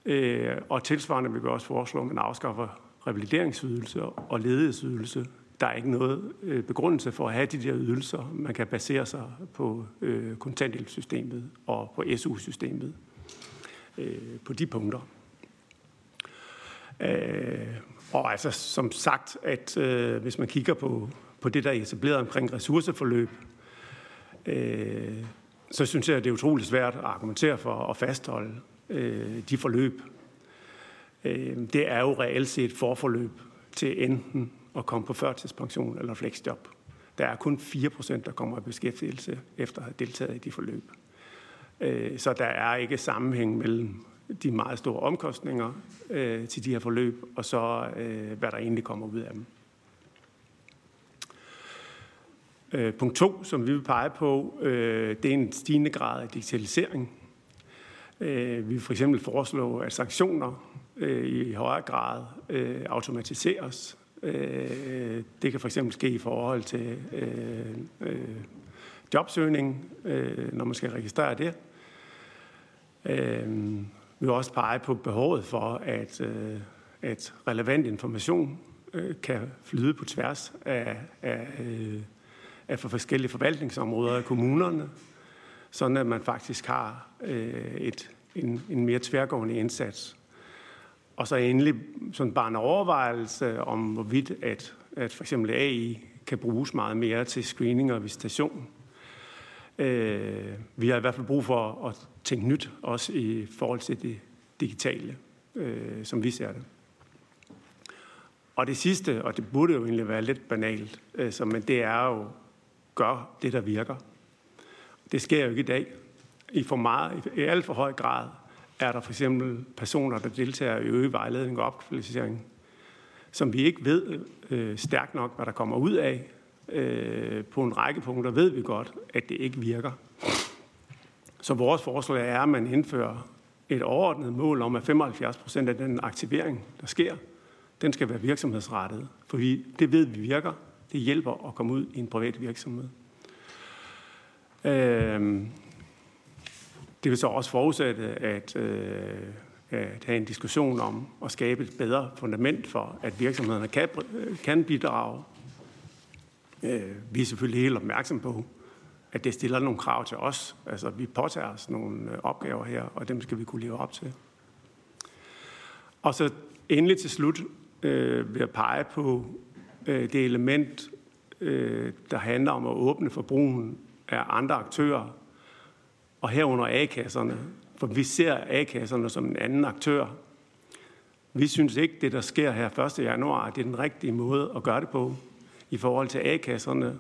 Øh, og tilsvarende vil vi også foreslå, at man afskaffer revalideringsydelse og ledighedsydelse. Der er ikke noget øh, begrundelse for at have de der ydelser. Man kan basere sig på øh, kontanthjælpssystemet og på SU-systemet øh, på de punkter. Øh, og altså som sagt, at øh, hvis man kigger på, på det, der er etableret omkring ressourceforløb, øh, så synes jeg, at det er utroligt svært at argumentere for at fastholde øh, de forløb. Øh, det er jo reelt set forforløb til enten at komme på førtidspension eller flexjob. Der er kun 4 procent, der kommer i beskæftigelse efter at have deltaget i de forløb. Øh, så der er ikke sammenhæng mellem de meget store omkostninger øh, til de her forløb, og så øh, hvad der egentlig kommer ud af dem. Øh, punkt to, som vi vil pege på, øh, det er en stigende grad af digitalisering. Øh, vi vil for eksempel foreslå, at sanktioner øh, i højere grad øh, automatiseres. Øh, det kan for eksempel ske i forhold til øh, øh, jobsøgning, øh, når man skal registrere det. Øh, vi vil også pege på behovet for, at, øh, at relevant information øh, kan flyde på tværs af, af øh, af for forskellige forvaltningsområder af kommunerne, sådan at man faktisk har øh, et, en, en mere tværgående indsats. Og så endelig sådan bare en overvejelse om, hvorvidt at, at for eksempel AI kan bruges meget mere til screening og visitation. Øh, vi har i hvert fald brug for at tænke nyt, også i forhold til det digitale, øh, som vi ser det. Og det sidste, og det burde jo egentlig være lidt banalt, øh, så, men det er jo gør det, der virker. Det sker jo ikke i dag. I, for meget, i alt for høj grad er der for eksempel personer, der deltager i øget vejledning og opkvalificering, som vi ikke ved øh, stærkt nok, hvad der kommer ud af. Øh, på en række punkter ved vi godt, at det ikke virker. Så vores forslag er, at man indfører et overordnet mål om, at 75 procent af den aktivering, der sker, den skal være virksomhedsrettet. Fordi det ved vi virker, det hjælper at komme ud i en privat virksomhed. Øh, det vil så også forudsætte, at, øh, at have en diskussion om at skabe et bedre fundament for, at virksomhederne kan, øh, kan bidrage. Øh, vi er selvfølgelig helt opmærksom på, at det stiller nogle krav til os. Altså, vi påtager os nogle øh, opgaver her, og dem skal vi kunne leve op til. Og så endelig til slut øh, vil jeg pege på øh, det element, øh, der handler om at åbne for brugen af andre aktører, og herunder A-kasserne. For vi ser A-kasserne som en anden aktør. Vi synes ikke, det der sker her 1. januar, det er den rigtige måde at gøre det på i forhold til A-kasserne.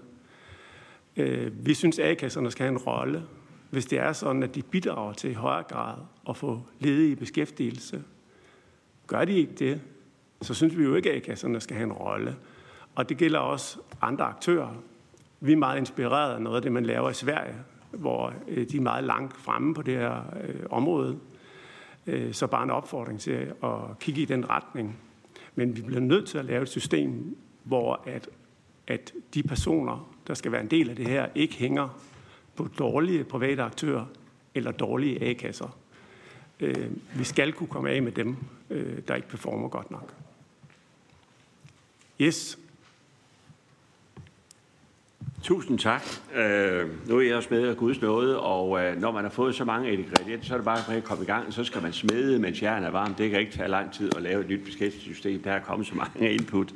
Øh, vi synes, A-kasserne skal have en rolle, hvis det er sådan, at de bidrager til i højere grad at få ledige beskæftigelse. Gør de ikke det, så synes vi jo ikke, at A-kasserne skal have en rolle. Og det gælder også andre aktører. Vi er meget inspireret af noget af det, man laver i Sverige, hvor øh, de er meget langt fremme på det her øh, område. Øh, så bare en opfordring til at kigge i den retning. Men vi bliver nødt til at lave et system, hvor at, at de personer, der skal være en del af det her, ikke hænger på dårlige private aktører eller dårlige A-kasser. Vi skal kunne komme af med dem, der ikke performer godt nok. Yes. Tusind tak. Øh, nu er jeg også med af Guds nåde, og øh, når man har fået så mange ingredienser, så er det bare at komme i gang. Så skal man smede, mens jernet er varmt. Det kan ikke tage lang tid at lave et nyt beskæftigelsessystem. Der er kommet så mange input.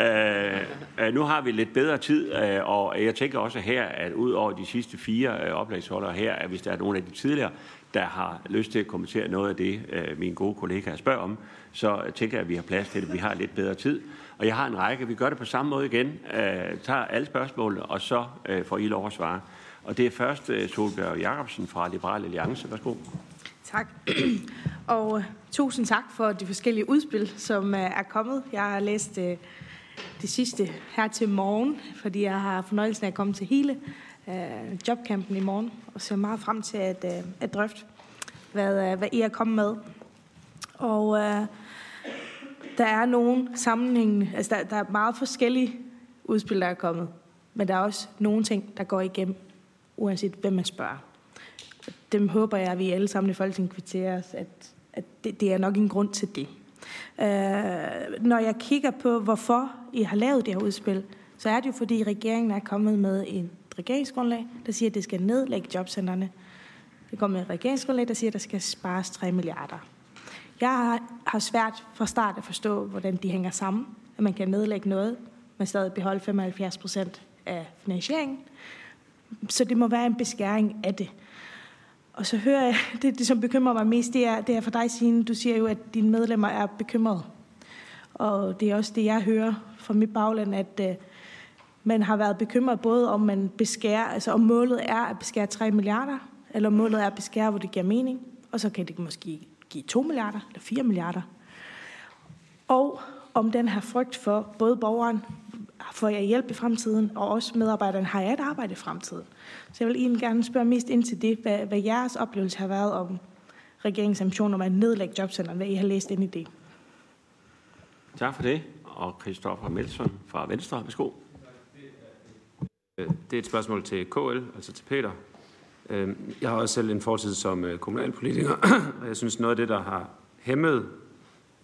Øh, øh, nu har vi lidt bedre tid, øh, og jeg tænker også her, at ud over de sidste fire øh, oplægsholdere her, at hvis der er nogle af de tidligere, der har lyst til at kommentere noget af det, øh, mine gode kollegaer spørger om, så tænker jeg, at vi har plads til det. Vi har lidt bedre tid. Og jeg har en række. Vi gør det på samme måde igen. Øh, tager alle spørgsmål, og så øh, får I lov at svare. Og det er først øh, Solbjørg Jacobsen fra Liberal Alliance. Værsgo. Tak. Og øh, tusind tak for de forskellige udspil, som øh, er kommet. Jeg har læst øh, det sidste her til morgen, fordi jeg har fornøjelsen af at komme til hele øh, jobcampen i morgen, og ser meget frem til at, øh, at drøfte, hvad, øh, hvad I er kommet med. Og øh, der er nogle sammenhængende, altså der, der er meget forskellige udspil, der er kommet, men der er også nogle ting, der går igennem, uanset hvem man spørger. Dem håber jeg, at vi alle sammen i Folketinget kvitterer os, at, at det, det er nok en grund til det. Øh, når jeg kigger på, hvorfor I har lavet det her udspil, så er det jo, fordi regeringen er kommet med en regeringsgrundlag, der siger, at det skal nedlægge jobcentrene. Det kommer med et regeringsgrundlag, der siger, at der skal spares 3 milliarder. Jeg har svært fra start at forstå, hvordan de hænger sammen. At man kan nedlægge noget, men stadig beholde 75 procent af finansieringen. Så det må være en beskæring af det. Og så hører jeg, det, det som bekymrer mig mest, det er, det er for dig, Signe. Du siger jo, at dine medlemmer er bekymrede. Og det er også det, jeg hører fra mit bagland, at uh, man har været bekymret både om man beskærer, altså om målet er at beskære 3 milliarder, eller om målet er at beskære, hvor det giver mening. Og så kan det måske give 2 milliarder eller 4 milliarder. Og om den her frygt for både borgeren, får jeg hjælp i fremtiden, og også medarbejderen, har jeg et arbejde i fremtiden. Så jeg vil egentlig gerne spørge mest ind til det, hvad, hvad jeres oplevelse har været om regeringens ambition om at nedlægge jobcenteren, hvad I har læst ind i det. Tak for det. Og Christoffer Melson fra Venstre. Værsgo. Det er et spørgsmål til KL, altså til Peter. Øhm, jeg har også selv en fortid som øh, kommunalpolitiker, og jeg synes noget af det, der har hæmmet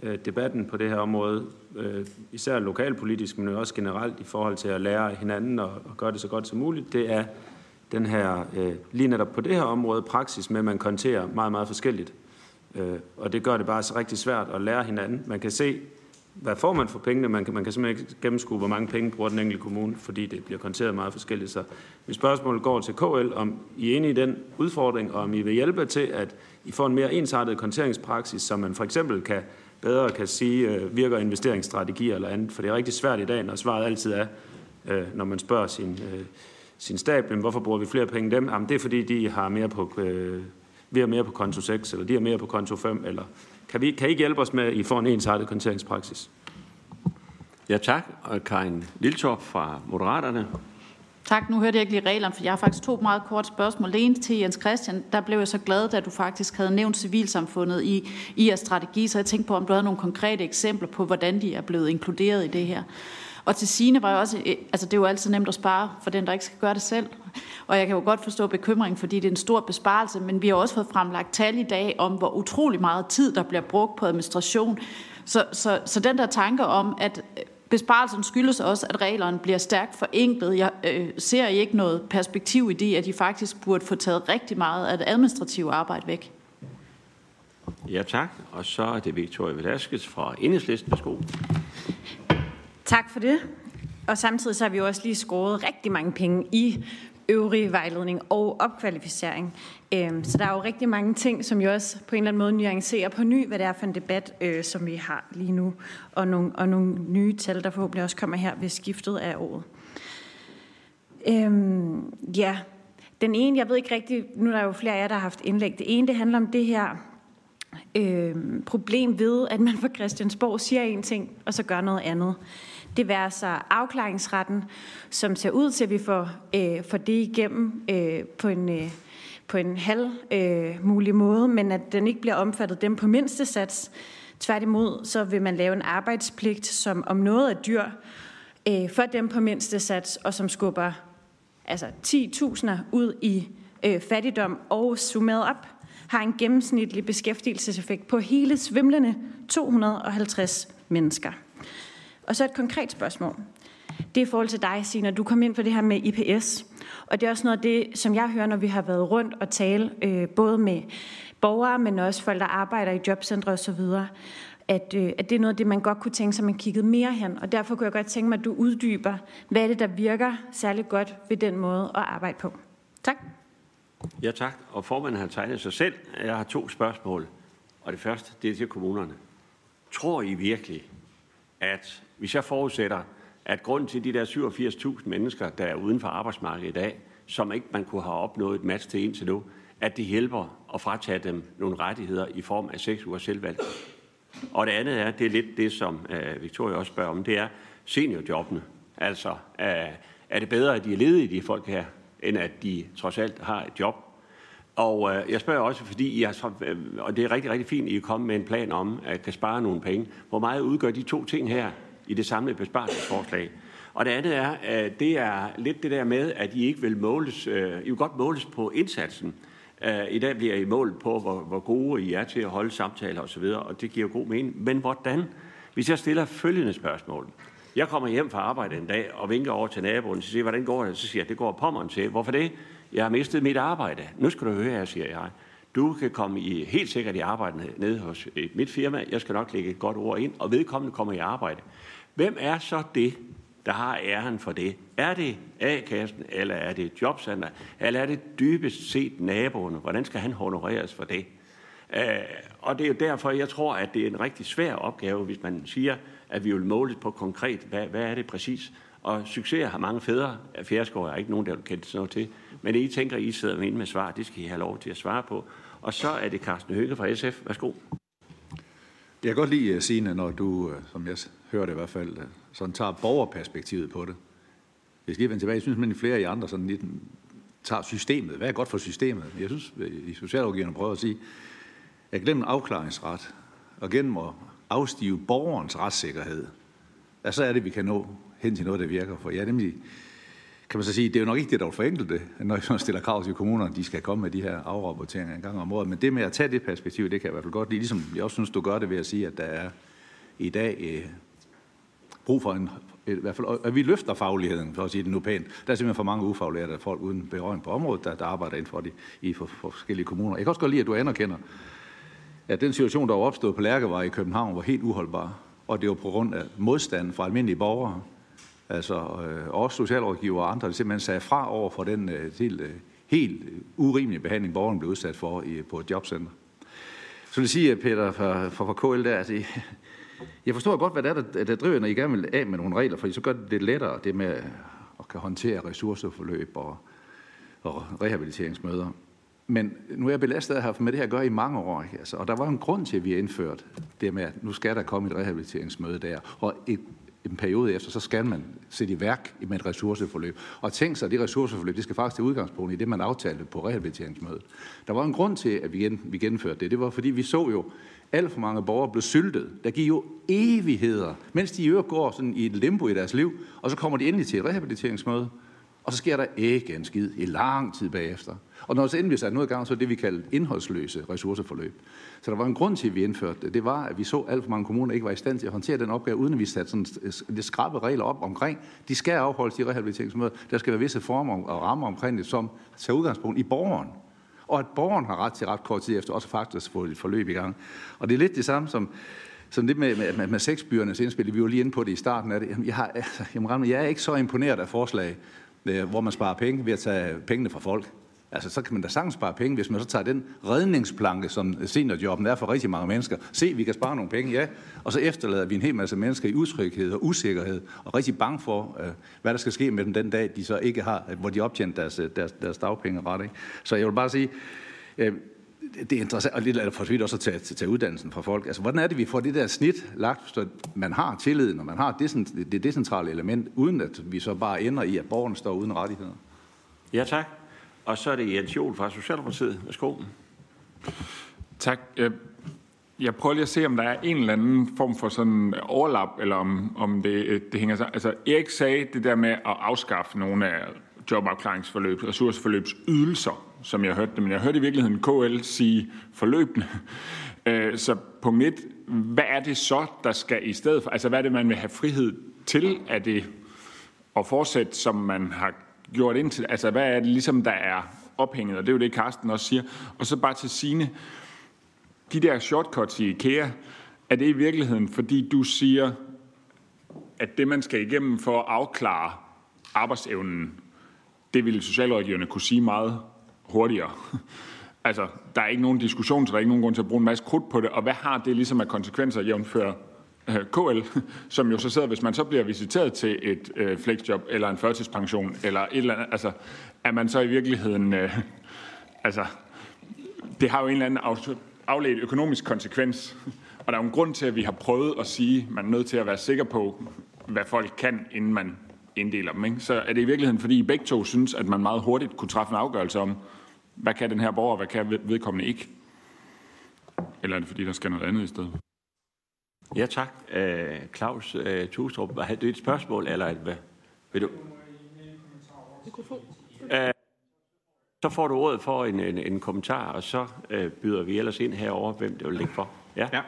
øh, debatten på det her område, øh, især lokalpolitisk, men også generelt i forhold til at lære hinanden og, gøre det så godt som muligt, det er den her, lige netop på det her område, praksis med, at man konterer meget, meget forskelligt. Og det gør det bare så rigtig svært at lære hinanden. Man kan se, hvad får man for pengene? Man kan, man kan simpelthen ikke gennemskue, hvor mange penge bruger den enkelte kommune, fordi det bliver konteret meget forskelligt. Så mit spørgsmål går til KL, om I er enige i den udfordring, og om I vil hjælpe til, at I får en mere ensartet konteringspraksis, så man for eksempel kan bedre kan sige, øh, virker investeringsstrategier eller andet. For det er rigtig svært i dag, når svaret altid er, øh, når man spørger sin, øh, sin stab, men hvorfor bruger vi flere penge dem? Jamen, det er fordi, de har mere på, øh, vi har mere på konto 6, eller de har mere på konto 5, eller kan, vi, kan I hjælpe os med, at I får en ensartet konteringspraksis? Ja, tak. Og Karin Liltorp fra Moderaterne. Tak. Nu hørte jeg ikke lige reglerne, for jeg har faktisk to meget kort spørgsmål. Det ene til Jens Christian. Der blev jeg så glad, da du faktisk havde nævnt civilsamfundet i, i jeres strategi, så jeg tænkte på, om du havde nogle konkrete eksempler på, hvordan de er blevet inkluderet i det her. Og til sine var jeg også, øh, altså det er jo altid nemt at spare for den, der ikke skal gøre det selv. Og jeg kan jo godt forstå bekymringen, fordi det er en stor besparelse, men vi har også fået fremlagt tal i dag om, hvor utrolig meget tid, der bliver brugt på administration. Så, så, så den der tanke om, at øh, besparelsen skyldes også, at reglerne bliver stærkt forenklet. Jeg øh, ser ikke noget perspektiv i det, at de faktisk burde få taget rigtig meget af det administrative arbejde væk. Ja, tak. Og så er det Victoria Velasquez fra Enhedslisten. Værsgo. Tak for det. Og samtidig så har vi jo også lige skåret rigtig mange penge i øvrig vejledning og opkvalificering. Øhm, så der er jo rigtig mange ting, som jo også på en eller anden måde nuancerer på ny, hvad det er for en debat, øh, som vi har lige nu, og nogle, og nogle nye tal, der forhåbentlig også kommer her ved skiftet af året. Øhm, ja, den ene, jeg ved ikke rigtig, nu er der jo flere af jer, der har haft indlæg. Det ene, det handler om det her øh, problem ved, at man fra Christiansborg siger en ting, og så gør noget andet. Det vil så afklaringsretten, som ser ud til, at vi får, øh, får det igennem øh, på en, øh, på en halv øh, mulig måde, men at den ikke bliver omfattet dem på mindste sats. Tværtimod, så vil man lave en arbejdspligt, som om noget er dyr øh, for dem på mindste sats, og som skubber altså 10.000 ud i øh, fattigdom og summeret op, har en gennemsnitlig beskæftigelseseffekt på hele svimlende 250 mennesker. Og så et konkret spørgsmål. Det er i forhold til dig, Sina. Du kom ind på det her med IPS. Og det er også noget af det, som jeg hører, når vi har været rundt og tale øh, både med borgere, men også folk, der arbejder i jobcentre osv., at, øh, at det er noget af det, man godt kunne tænke sig, man kiggede mere hen. Og derfor kunne jeg godt tænke mig, at du uddyber, hvad er det, der virker særlig godt ved den måde at arbejde på. Tak. Ja, tak. Og formanden har tegnet sig selv. Jeg har to spørgsmål. Og det første, det er til kommunerne. Tror I virkelig, at hvis jeg forudsætter, at grund til de der 87.000 mennesker, der er uden for arbejdsmarkedet i dag, som ikke man kunne have opnået et match til indtil nu, at det hjælper at fratage dem nogle rettigheder i form af seks uger selvvalg. Og det andet er, det er lidt det, som øh, Victoria også spørger om, det er seniorjobbene. Altså, øh, er det bedre, at de er ledige, de folk her, end at de trods alt har et job? Og øh, jeg spørger også, fordi I har, øh, og det er rigtig, rigtig fint, at I er kommet med en plan om, at kan spare nogle penge. Hvor meget udgør de to ting her i det samlede besparelsesforslag? Og det andet er, at det er lidt det der med, at I ikke vil måles, øh, I vil godt måles på indsatsen. Øh, I dag bliver I målt på, hvor, hvor gode I er til at holde samtaler osv., og det giver god mening. Men hvordan? Hvis jeg stiller følgende spørgsmål. Jeg kommer hjem fra arbejde en dag og vinker over til naboen og siger, hvordan går det? Så siger jeg, det går pommeren til. Hvorfor det? Jeg har mistet mit arbejde. Nu skal du høre her, siger jeg. Du kan komme i, helt sikkert i arbejde nede hos øh, mit firma. Jeg skal nok lægge et godt ord ind, og vedkommende kommer i arbejde. Hvem er så det, der har æren for det? Er det A-kassen, eller er det jobcenter, eller er det dybest set naboen? Hvordan skal han honoreres for det? Uh, og det er jo derfor, jeg tror, at det er en rigtig svær opgave, hvis man siger, at vi vil måle på konkret, hvad, hvad er det præcis? Og succes har mange fædre. Fjerskår er ikke nogen, der vil kende sådan noget til. Men det, I tænker, I sidder med med svar, det skal I have lov til at svare på. Og så er det Carsten Høge fra SF. Værsgo. Jeg kan godt lide, øh, Signe, når du, øh, som jeg hører det i hvert fald, øh, sådan tager borgerperspektivet på det. Jeg skal vende tilbage. Jeg synes, at flere af andre sådan lidt tager systemet. Hvad er godt for systemet? Jeg synes, i socialrådgiverne prøver at sige, at gennem afklaringsret og gennem at afstive borgerens retssikkerhed, at så er det, vi kan nå hen til noget, der virker. For jeg nemlig, kan man så sige, det er jo nok ikke det, der vil forenkle det, når man stiller krav til kommunerne, de skal komme med de her afrapporteringer en gang om året. Men det med at tage det perspektiv, det kan jeg i hvert fald godt lide. Ligesom jeg også synes, du gør det ved at sige, at der er i dag øh, brug for en, i hvert fald, at vi løfter fagligheden, for at sige det nu pænt. Der er simpelthen for mange ufaglærte folk uden berøring på området, der, der arbejder inden for de, i for, for forskellige kommuner. Jeg kan også godt lide, at du anerkender, at den situation, der var opstået på Lærkevej i København, var helt uholdbar. Og det var på grund af modstand fra almindelige borgere, altså øh, også socialrådgiver og andre, der simpelthen sagde fra over for den øh, helt, øh, helt urimelige behandling, borgeren blev udsat for i, på et jobcenter. Så vil jeg sige, at Peter fra, fra, fra KL der, at I, jeg forstår godt, hvad det er, der, der driver, når I gerne vil af med nogle regler, for så gør det lidt lettere, det med at kan håndtere ressourceforløb og, og rehabiliteringsmøder. Men nu er jeg belastet af at have med det her gør i mange år. Ikke? Altså, og der var en grund til, at vi har indført det med, at nu skal der komme et rehabiliteringsmøde der. Og et, en periode efter, så skal man sætte i værk med et ressourceforløb. Og tænk sig, at det ressourceforløb, det skal faktisk til udgangspunkt i det, man aftalte på rehabiliteringsmødet. Der var en grund til, at vi, gen, vi gennemførte det. Det var, fordi vi så jo, alt for mange borgere blev syltet. Der giver jo evigheder, mens de i øvrigt går sådan i et limbo i deres liv, og så kommer de endelig til et rehabiliteringsmøde, og så sker der ikke en skid i lang tid bagefter. Og når så endelig satte noget i gang, så er det, vi kalder indholdsløse ressourceforløb. Så der var en grund til, at vi indførte det. Det var, at vi så, at alt for mange kommuner ikke var i stand til at håndtere den opgave, uden at vi satte sådan lidt skrabe regler op omkring. De skal afholdes i rehabiliteringsmøder. Der skal være visse former og rammer omkring det, som tager udgangspunkt i borgeren. Og at borgeren har ret til ret kort tid efter også faktisk få et forløb i gang. Og det er lidt det samme som, som det med, med, med, med sexbyernes indspil. Vi var lige inde på det i starten af det. Jeg, har, altså, jamen, jeg er ikke så imponeret af forslag, øh, hvor man sparer penge ved at tage pengene fra folk. Altså, så kan man da sagtens spare penge, hvis man så tager den redningsplanke, som seniorjobben er for rigtig mange mennesker. Se, vi kan spare nogle penge, ja. Og så efterlader vi en hel masse mennesker i utryghed og usikkerhed, og rigtig bange for, øh, hvad der skal ske med dem den dag, de så ikke har, øh, hvor de optjent deres, øh, deres, deres dagpengeret. Ikke? Så jeg vil bare sige, det er interessant, og lidt er for også at tage, tage uddannelsen fra folk. Altså, hvordan er det, vi får det der snit lagt, så man har tilliden, og man har det, det decentrale element, uden at vi så bare ender i, at borgerne står uden rettigheder? Ja, tak. Og så er det Jens Jol fra Socialdemokratiet. Værsgo. Tak. Øh, jeg prøver lige at se, om der er en eller anden form for sådan overlap, eller om, om det, øh, det hænger sammen. Altså, Erik sagde det der med at afskaffe nogle af jobafklaringsforløb, ressourceforløbsydelser, som jeg hørte det, men jeg hørte i virkeligheden KL sige forløbende. Øh, så på midt, hvad er det så, der skal i stedet for? Altså, hvad er det, man vil have frihed til? Er det at fortsætte, som man har gjort indtil? Altså, hvad er det ligesom, der er ophænget? Og det er jo det, Carsten også siger. Og så bare til sine de der shortcuts i IKEA, er det i virkeligheden, fordi du siger, at det, man skal igennem for at afklare arbejdsevnen, det ville socialrådgiverne kunne sige meget hurtigere. altså, der er ikke nogen diskussion, så der er ikke nogen grund til at bruge en masse krudt på det. Og hvad har det ligesom af konsekvenser jævnfør Øh, KL, som jo så sidder, hvis man så bliver visiteret til et øh, flexjob eller en førtidspension, eller et eller andet, altså, er man så i virkeligheden, øh, altså, det har jo en eller anden afledt økonomisk konsekvens, og der er jo en grund til, at vi har prøvet at sige, at man er nødt til at være sikker på, hvad folk kan, inden man inddeler dem. Ikke? Så er det i virkeligheden, fordi I begge to synes, at man meget hurtigt kunne træffe en afgørelse om, hvad kan den her borger, hvad kan vedkommende ikke? Eller er det, fordi der skal noget andet i stedet? Ja, tak. Uh, Claus uh, Tustrup, har du et spørgsmål, eller hvad? Vil du? Uh, så får du ordet for en, en, en kommentar, og så uh, byder vi ellers ind herover, hvem det vil ligge for. Ja, ja.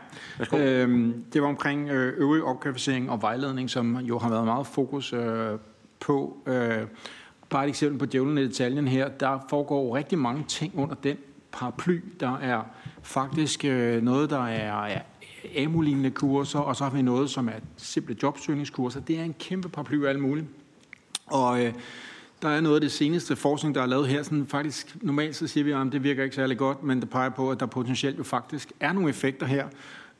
Øhm, det var omkring øh, øvrig opkvalificering og vejledning, som jo har været meget fokus øh, på. Øh, bare et eksempel på djævlen i detaljen her. Der foregår rigtig mange ting under den paraply. Der er faktisk øh, noget, der er, er amu kurser, og så har vi noget, som er simple jobsøgningskurser. Det er en kæmpe paraply af alt muligt. Og øh, der er noget af det seneste forskning, der er lavet her. Sådan, faktisk, normalt så siger vi, at det virker ikke særlig godt, men det peger på, at der potentielt jo faktisk er nogle effekter her.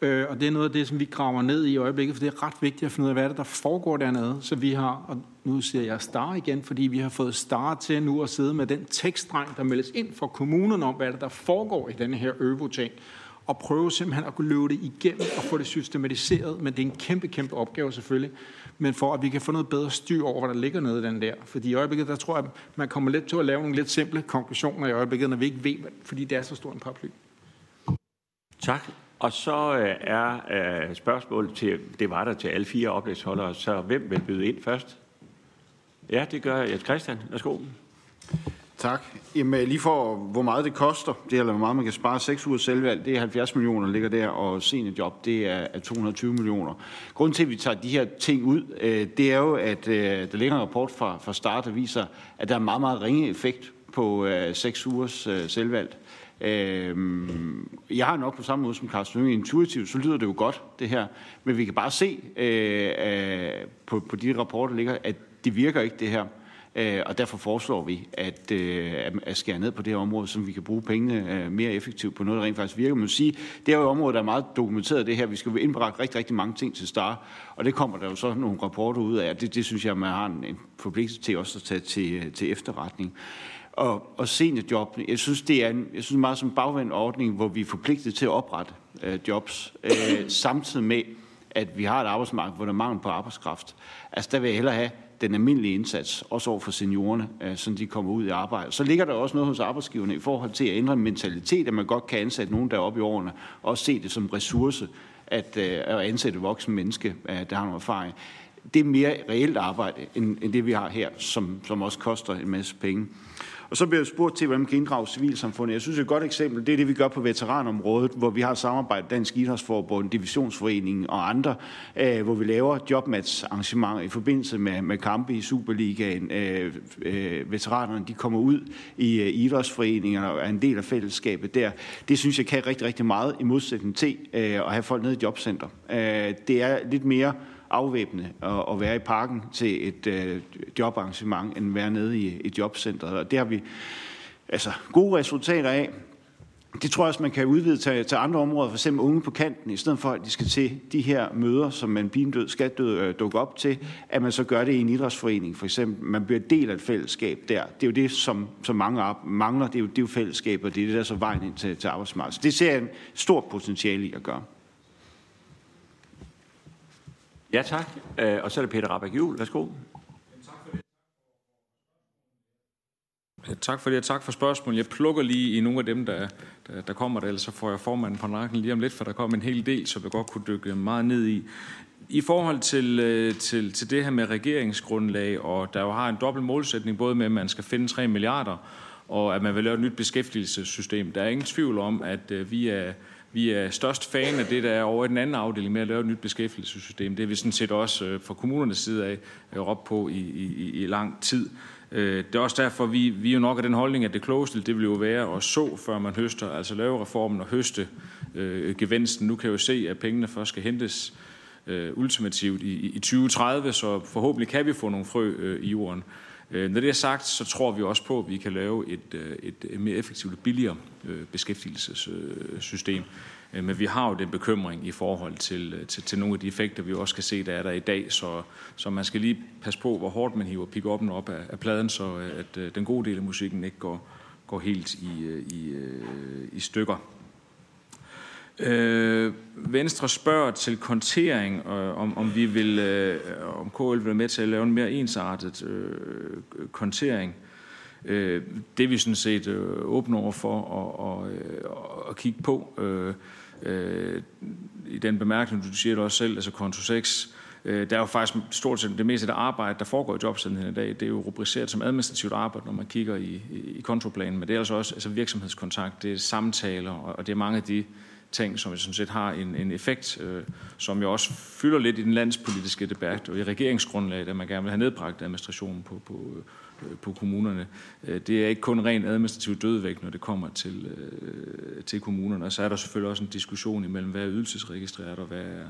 Øh, og det er noget af det, som vi graver ned i øjeblikket, for det er ret vigtigt at finde ud af, hvad det, der foregår dernede. Så vi har, og nu siger jeg star igen, fordi vi har fået star til nu at sidde med den tekststreng, der meldes ind fra kommunen om, hvad der, det, der foregår i denne her øvo-ting og prøve simpelthen at kunne løbe det igennem og få det systematiseret. Men det er en kæmpe, kæmpe opgave selvfølgelig. Men for at vi kan få noget bedre styr over, hvad der ligger nede i den der. Fordi i øjeblikket, der tror jeg, man kommer lidt til at lave nogle lidt simple konklusioner i øjeblikket, når vi ikke ved, fordi det er så stor en paraply. Tak. Og så øh, er øh, spørgsmålet til, det var der til alle fire oplægsholdere, så hvem vil byde ind først? Ja, det gør jeg. Christian, værsgo. Tak. Jamen, øh, lige for, hvor meget det koster, det eller hvor meget man kan spare, 6 uger selvvalg, det er 70 millioner, der ligger der, og seniorjob, det er 220 millioner. Grunden til, at vi tager de her ting ud, øh, det er jo, at øh, der ligger en rapport fra, fra start, der viser, at der er meget, meget ringe effekt på 6 ugers selvvalg. Jeg har nok på samme måde som Carsten Hønge intuitivt, så lyder det jo godt, det her. Men vi kan bare se på, på de rapporter, der ligger, at det virker ikke, det her. Øh, og derfor foreslår vi at, øh, at skære ned på det her område, så vi kan bruge pengene øh, mere effektivt på noget, der rent faktisk virker. Man sige, det er jo et område, der er meget dokumenteret det her. Vi skal indberette rigtig, rigtig mange ting til start, og det kommer der jo så nogle rapporter ud af. Det, det synes jeg, man har en, en forpligtelse til også at tage til, til efterretning. Og, og seniorjob, jeg synes, det er en, jeg synes meget som bagvendt ordning, hvor vi er forpligtet til at oprette øh, jobs, øh, samtidig med, at vi har et arbejdsmarked, hvor der er mangel på arbejdskraft. Altså, der vil jeg hellere have den almindelige indsats, også over for seniorerne, øh, så de kommer ud i arbejde. Så ligger der også noget hos arbejdsgiverne i forhold til at ændre en mentalitet, at man godt kan ansætte nogen, der er oppe i årene, og også se det som ressource, at, øh, at ansætte voksne menneske, øh, der har noget erfaring. Det er mere reelt arbejde, end, end det vi har her, som, som også koster en masse penge. Og så bliver jeg spurgt til, hvordan man kan inddrage civilsamfundet. Jeg synes, et godt eksempel, det er det, vi gør på veteranområdet, hvor vi har samarbejdet Dansk Idrætsforbund, Divisionsforeningen og andre, øh, hvor vi laver jobmatch-arrangementer i forbindelse med, med kampe i Superligaen. Øh, øh, veteranerne de kommer ud i øh, idrætsforeningerne og er en del af fællesskabet der. Det synes jeg kan rigtig, rigtig meget i modsætning til øh, at have folk nede i jobcenter. Øh, det er lidt mere afvæbne og, og være i parken til et øh, jobarrangement, end være nede i et jobcenter. Og det har vi altså, gode resultater af. Det tror jeg også, man kan udvide til, til andre områder, for eksempel unge på kanten, i stedet for at de skal til de her møder, som man bindød skal død, øh, dukke op til, at man så gør det i en idrætsforening, for eksempel. Man bliver del af et fællesskab der. Det er jo det, som, som mange mangler, det er, jo, det er jo fællesskab, og det er det, der er så vejen ind til, til arbejdsmarkedet. Så det ser jeg en stor potentiale i at gøre. Ja, tak. Øh, og så er det Peter Rabeck Juhl. Værsgo. Tak for det, og tak for spørgsmålet. Jeg plukker lige i nogle af dem, der, der, der kommer der, ellers så får jeg formanden på nakken lige om lidt, for der kommer en hel del, som jeg godt kunne dykke meget ned i. I forhold til, øh, til, til det her med regeringsgrundlag, og der jo har en dobbelt målsætning, både med, at man skal finde 3 milliarder, og at man vil lave et nyt beskæftigelsessystem. Der er ingen tvivl om, at øh, vi er, vi er størst fan af det, der er over i den anden afdeling med at lave et nyt beskæftigelsessystem. Det er vi sådan set også øh, fra kommunernes side af øh, op på i, i, i lang tid. Øh, det er også derfor, vi, vi er jo nok af den holdning, at det klogeste, det vil jo være at så, før man høster, altså lave reformen og høste øh, gevinsten. Nu kan jeg jo se, at pengene først skal hentes øh, ultimativt i, i 2030, så forhåbentlig kan vi få nogle frø øh, i jorden. Øh, når det er sagt, så tror vi også på, at vi kan lave et, øh, et, mere effektivt og billigere Øh, beskæftigelsessystem. Øh, men vi har jo den bekymring i forhold til, øh, til, til nogle af de effekter, vi også kan se, der er der i dag. Så, så man skal lige passe på, hvor hårdt man hiver pick op af, af pladen, så at den gode del af musikken ikke går, går helt i, i, i stykker. Øh, Venstre spørger til kontering, øh, om, om vi vil, øh, om KL vil være med til at lave en mere ensartet øh, kontering. Øh, det er vi sådan set øh, åbne over for at, og, og, øh, kigge på. Øh, øh, I den bemærkning, du siger det også selv, altså konto 6, øh, der er jo faktisk stort set det meste af det arbejde, der foregår i jobcentrene i dag, det er jo rubriceret som administrativt arbejde, når man kigger i, i, i kontoplanen, men det er altså også altså virksomhedskontakt, det er samtaler, og det er mange af de ting, som sådan set har en, en effekt, øh, som jo også fylder lidt i den landspolitiske debat og i regeringsgrundlaget, at man gerne vil have nedbragt administrationen på, på, øh, Øh, på kommunerne. Øh, det er ikke kun ren administrativ dødvægt, når det kommer til, øh, til kommunerne. Og så er der selvfølgelig også en diskussion imellem, hvad er ydelsesregistreret og hvad er,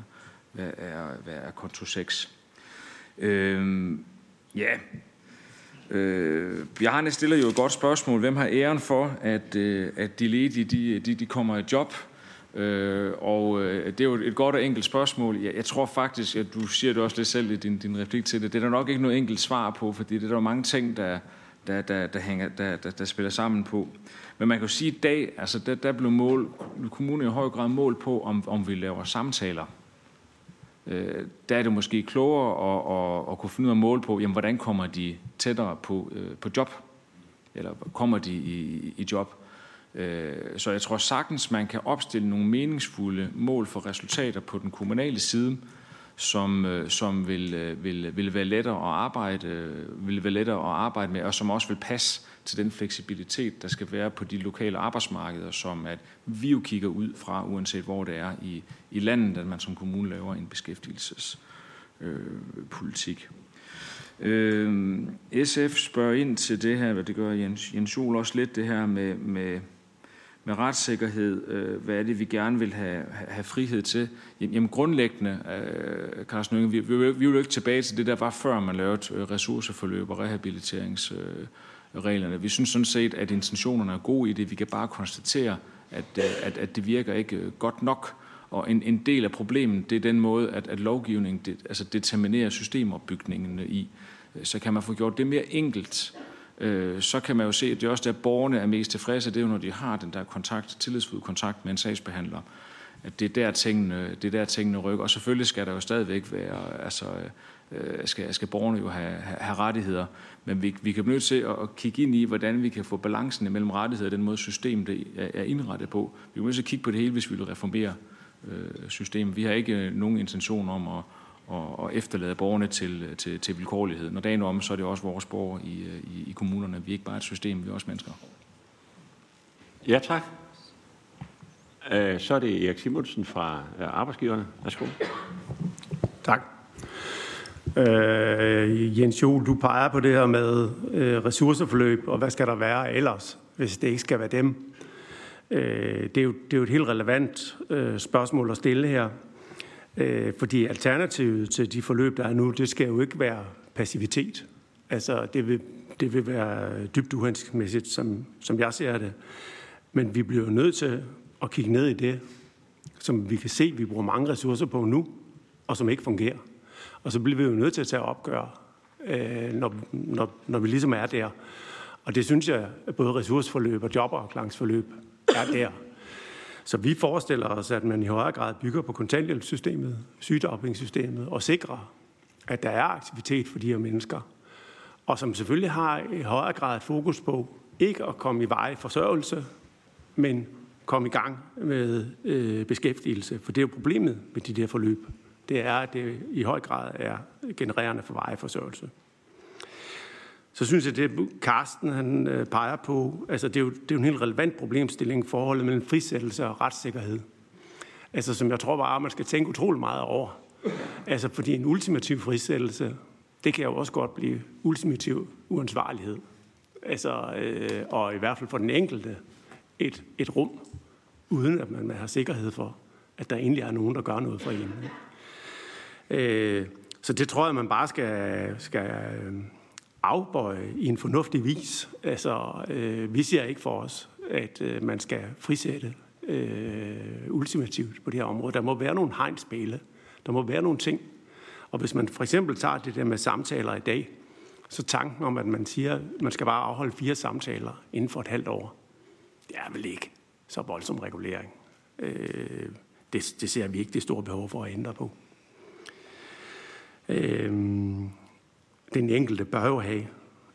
hvad er, hvad er konto 6. Øhm, ja, Øh, Bjarne stiller jo et godt spørgsmål. Hvem har æren for, at, øh, at de ledige de, de, de kommer i job? Øh, og øh, det er jo et godt og enkelt spørgsmål. Jeg, jeg tror faktisk, at du siger det også lidt selv i din, din replik til det. Det er der nok ikke noget enkelt svar på, fordi det er der mange ting, der, der, der, der, hænger, der, der, der spiller sammen på. Men man kan jo sige, at i dag, altså der, der blev mål, kommunen i høj grad mål på, om, om vi laver samtaler. Øh, der er det måske klogere at, at, at kunne finde ud af mål på, jamen, hvordan kommer de tættere på, øh, på job? Eller kommer de i, i job? Øh, så jeg tror sagtens, man kan opstille nogle meningsfulde mål for resultater på den kommunale side, som, øh, som vil, øh, vil, vil, være lettere at arbejde, vil være lettere at arbejde med, og som også vil passe til den fleksibilitet, der skal være på de lokale arbejdsmarkeder, som at vi jo kigger ud fra, uanset hvor det er i, i landet, at man som kommune laver en beskæftigelsespolitik. Øh, øh SF spørger ind til det her, hvad det gør Jens, Jens Jol også lidt, det her med, med med retssikkerhed, øh, hvad er det, vi gerne vil have, have frihed til? Jamen grundlæggende, øh, Carsten Hønge, vi, vi, vi vil jo ikke tilbage til det, der var før man lavede øh, ressourceforløb og rehabiliteringsreglerne. Vi synes sådan set, at intentionerne er gode i det. Vi kan bare konstatere, at, øh, at, at det virker ikke øh, godt nok. Og en, en del af problemet, det er den måde, at, at lovgivningen det, altså determinerer systemopbygningen i. Så kan man få gjort det mere enkelt øh, så kan man jo se, at det er også der, borgerne er mest tilfredse. Det er jo, når de har den der kontakt, tillidsfuld kontakt med en sagsbehandler. At det er der tingene, det er der tingene rykker. Og selvfølgelig skal der jo stadigvæk være, altså, øh, skal, skal borgerne jo have, have rettigheder. Men vi, vi kan blive nødt til at, at kigge ind i, hvordan vi kan få balancen mellem rettigheder og den måde, systemet er indrettet på. Vi er nødt til at kigge på det hele, hvis vi vil reformere øh, systemet. Vi har ikke øh, nogen intention om at og, og efterlade borgerne til, til, til vilkårlighed. Når dagen om, så er det også vores borgere i, i, i kommunerne. Vi er ikke bare et system, vi er også mennesker. Ja, tak. Øh, så er det Erik Simonsen fra øh, Arbejdsgiverne. Værsgo. Tak. Øh, Jens Jol, du peger på det her med øh, ressourceforløb, og hvad skal der være ellers, hvis det ikke skal være dem? Øh, det, er jo, det er jo et helt relevant øh, spørgsmål at stille her. Øh, fordi alternativet til de forløb, der er nu, det skal jo ikke være passivitet. Altså, det vil, det vil være dybt uhensigtsmæssigt, som, som jeg ser det. Men vi bliver jo nødt til at kigge ned i det, som vi kan se, vi bruger mange ressourcer på nu, og som ikke fungerer. Og så bliver vi jo nødt til at tage opgør, øh, når, når, når vi ligesom er der. Og det synes jeg, at både ressourceforløb og jobafklaringsforløb er der. Så vi forestiller os, at man i højere grad bygger på kontanthjælpssystemet, sygedagpengesystemet og sikrer, at der er aktivitet for de her mennesker. Og som selvfølgelig har i højere grad et fokus på ikke at komme i veje forsørgelse, men komme i gang med øh, beskæftigelse. For det er jo problemet med de der forløb. Det er, at det i høj grad er genererende for veje forsørgelse. Så synes jeg, det Carsten han øh, peger på, altså det er, jo, det er jo en helt relevant problemstilling, forholdet mellem frisættelse og retssikkerhed. Altså som jeg tror bare, man skal tænke utrolig meget over. Altså fordi en ultimativ frisættelse, det kan jo også godt blive ultimativ uansvarlighed. Altså, øh, og i hvert fald for den enkelte et, et rum, uden at man har sikkerhed for, at der egentlig er nogen, der gør noget for en. Øh, så det tror jeg, man bare skal, skal øh, afbøje i en fornuftig vis. Altså, øh, vi ser ikke for os, at øh, man skal frisætte øh, ultimativt på det her område. Der må være nogle hegnspæle. Der må være nogle ting. Og hvis man for eksempel tager det der med samtaler i dag, så tanken om, at man siger, at man skal bare afholde fire samtaler inden for et halvt år, det er vel ikke så voldsom regulering. Øh, det, det ser vi ikke det store behov for at ændre på. Øh, den enkelte bør jo have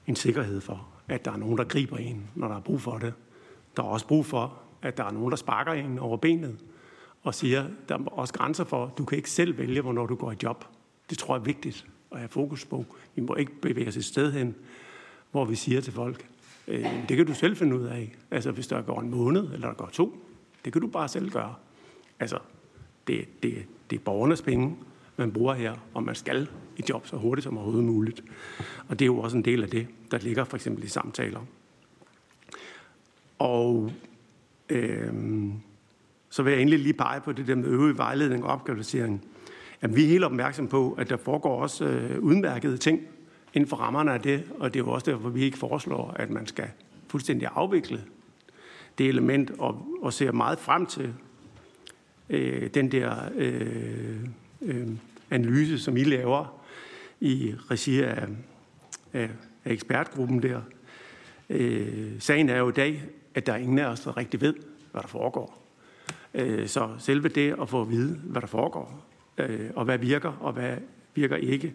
en sikkerhed for, at der er nogen, der griber en, når der er brug for det. Der er også brug for, at der er nogen, der sparker en over benet og siger, der er også grænser for, du kan ikke selv vælge, hvornår du går i job. Det tror jeg er vigtigt at have fokus på. Vi må ikke bevæge os et sted hen, hvor vi siger til folk, øh, det kan du selv finde ud af. Altså hvis der går en måned, eller der går to, det kan du bare selv gøre. Altså, det, det, det er borgernes penge, man bruger her, og man skal i job så hurtigt som overhovedet muligt. Og det er jo også en del af det, der ligger for eksempel i samtaler. Og øh, så vil jeg endelig lige pege på det der med øvrig vejledning og opkvalificering. At vi er helt opmærksom på, at der foregår også øh, udmærkede ting inden for rammerne af det, og det er jo også derfor, vi ikke foreslår, at man skal fuldstændig afvikle det element, og, og ser meget frem til øh, den der øh, øh, analyse, som I laver i regi af, af, af ekspertgruppen der. Øh, sagen er jo i dag, at der er ingen af os, der rigtig ved, hvad der foregår. Øh, så selve det at få at vide, hvad der foregår, øh, og hvad virker, og hvad virker ikke,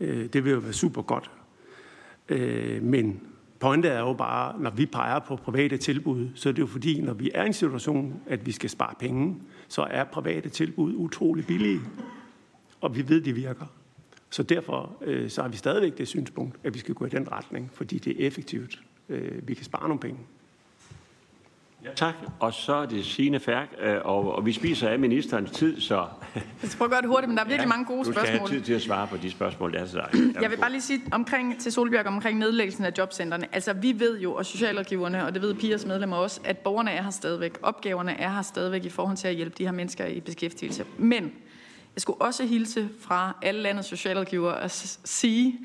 øh, det vil jo være super godt. Øh, men pointet er jo bare, når vi peger på private tilbud, så er det jo fordi, når vi er i en situation, at vi skal spare penge, så er private tilbud utrolig billige, og vi ved, de virker. Så derfor øh, så har vi stadigvæk det synspunkt, at vi skal gå i den retning, fordi det er effektivt. Øh, vi kan spare nogle penge. Ja, tak. Og så er det Signe Færk, øh, og, og vi spiser af ministerens tid, så... Jeg skal prøve at gøre det hurtigt, men der er virkelig ja, mange gode spørgsmål. Du skal spørgsmål. have tid til at svare på de spørgsmål, der er til dig. Jeg vil bare lige sige omkring, til Solbjørg omkring nedlæggelsen af jobcentrene. Altså, vi ved jo, og socialrådgiverne, og det ved Pias medlemmer også, at borgerne er her stadigvæk. Opgaverne er her stadigvæk i forhold til at hjælpe de her mennesker i beskæftigelse. Men jeg skulle også hilse fra alle landets socialrådgivere og sige,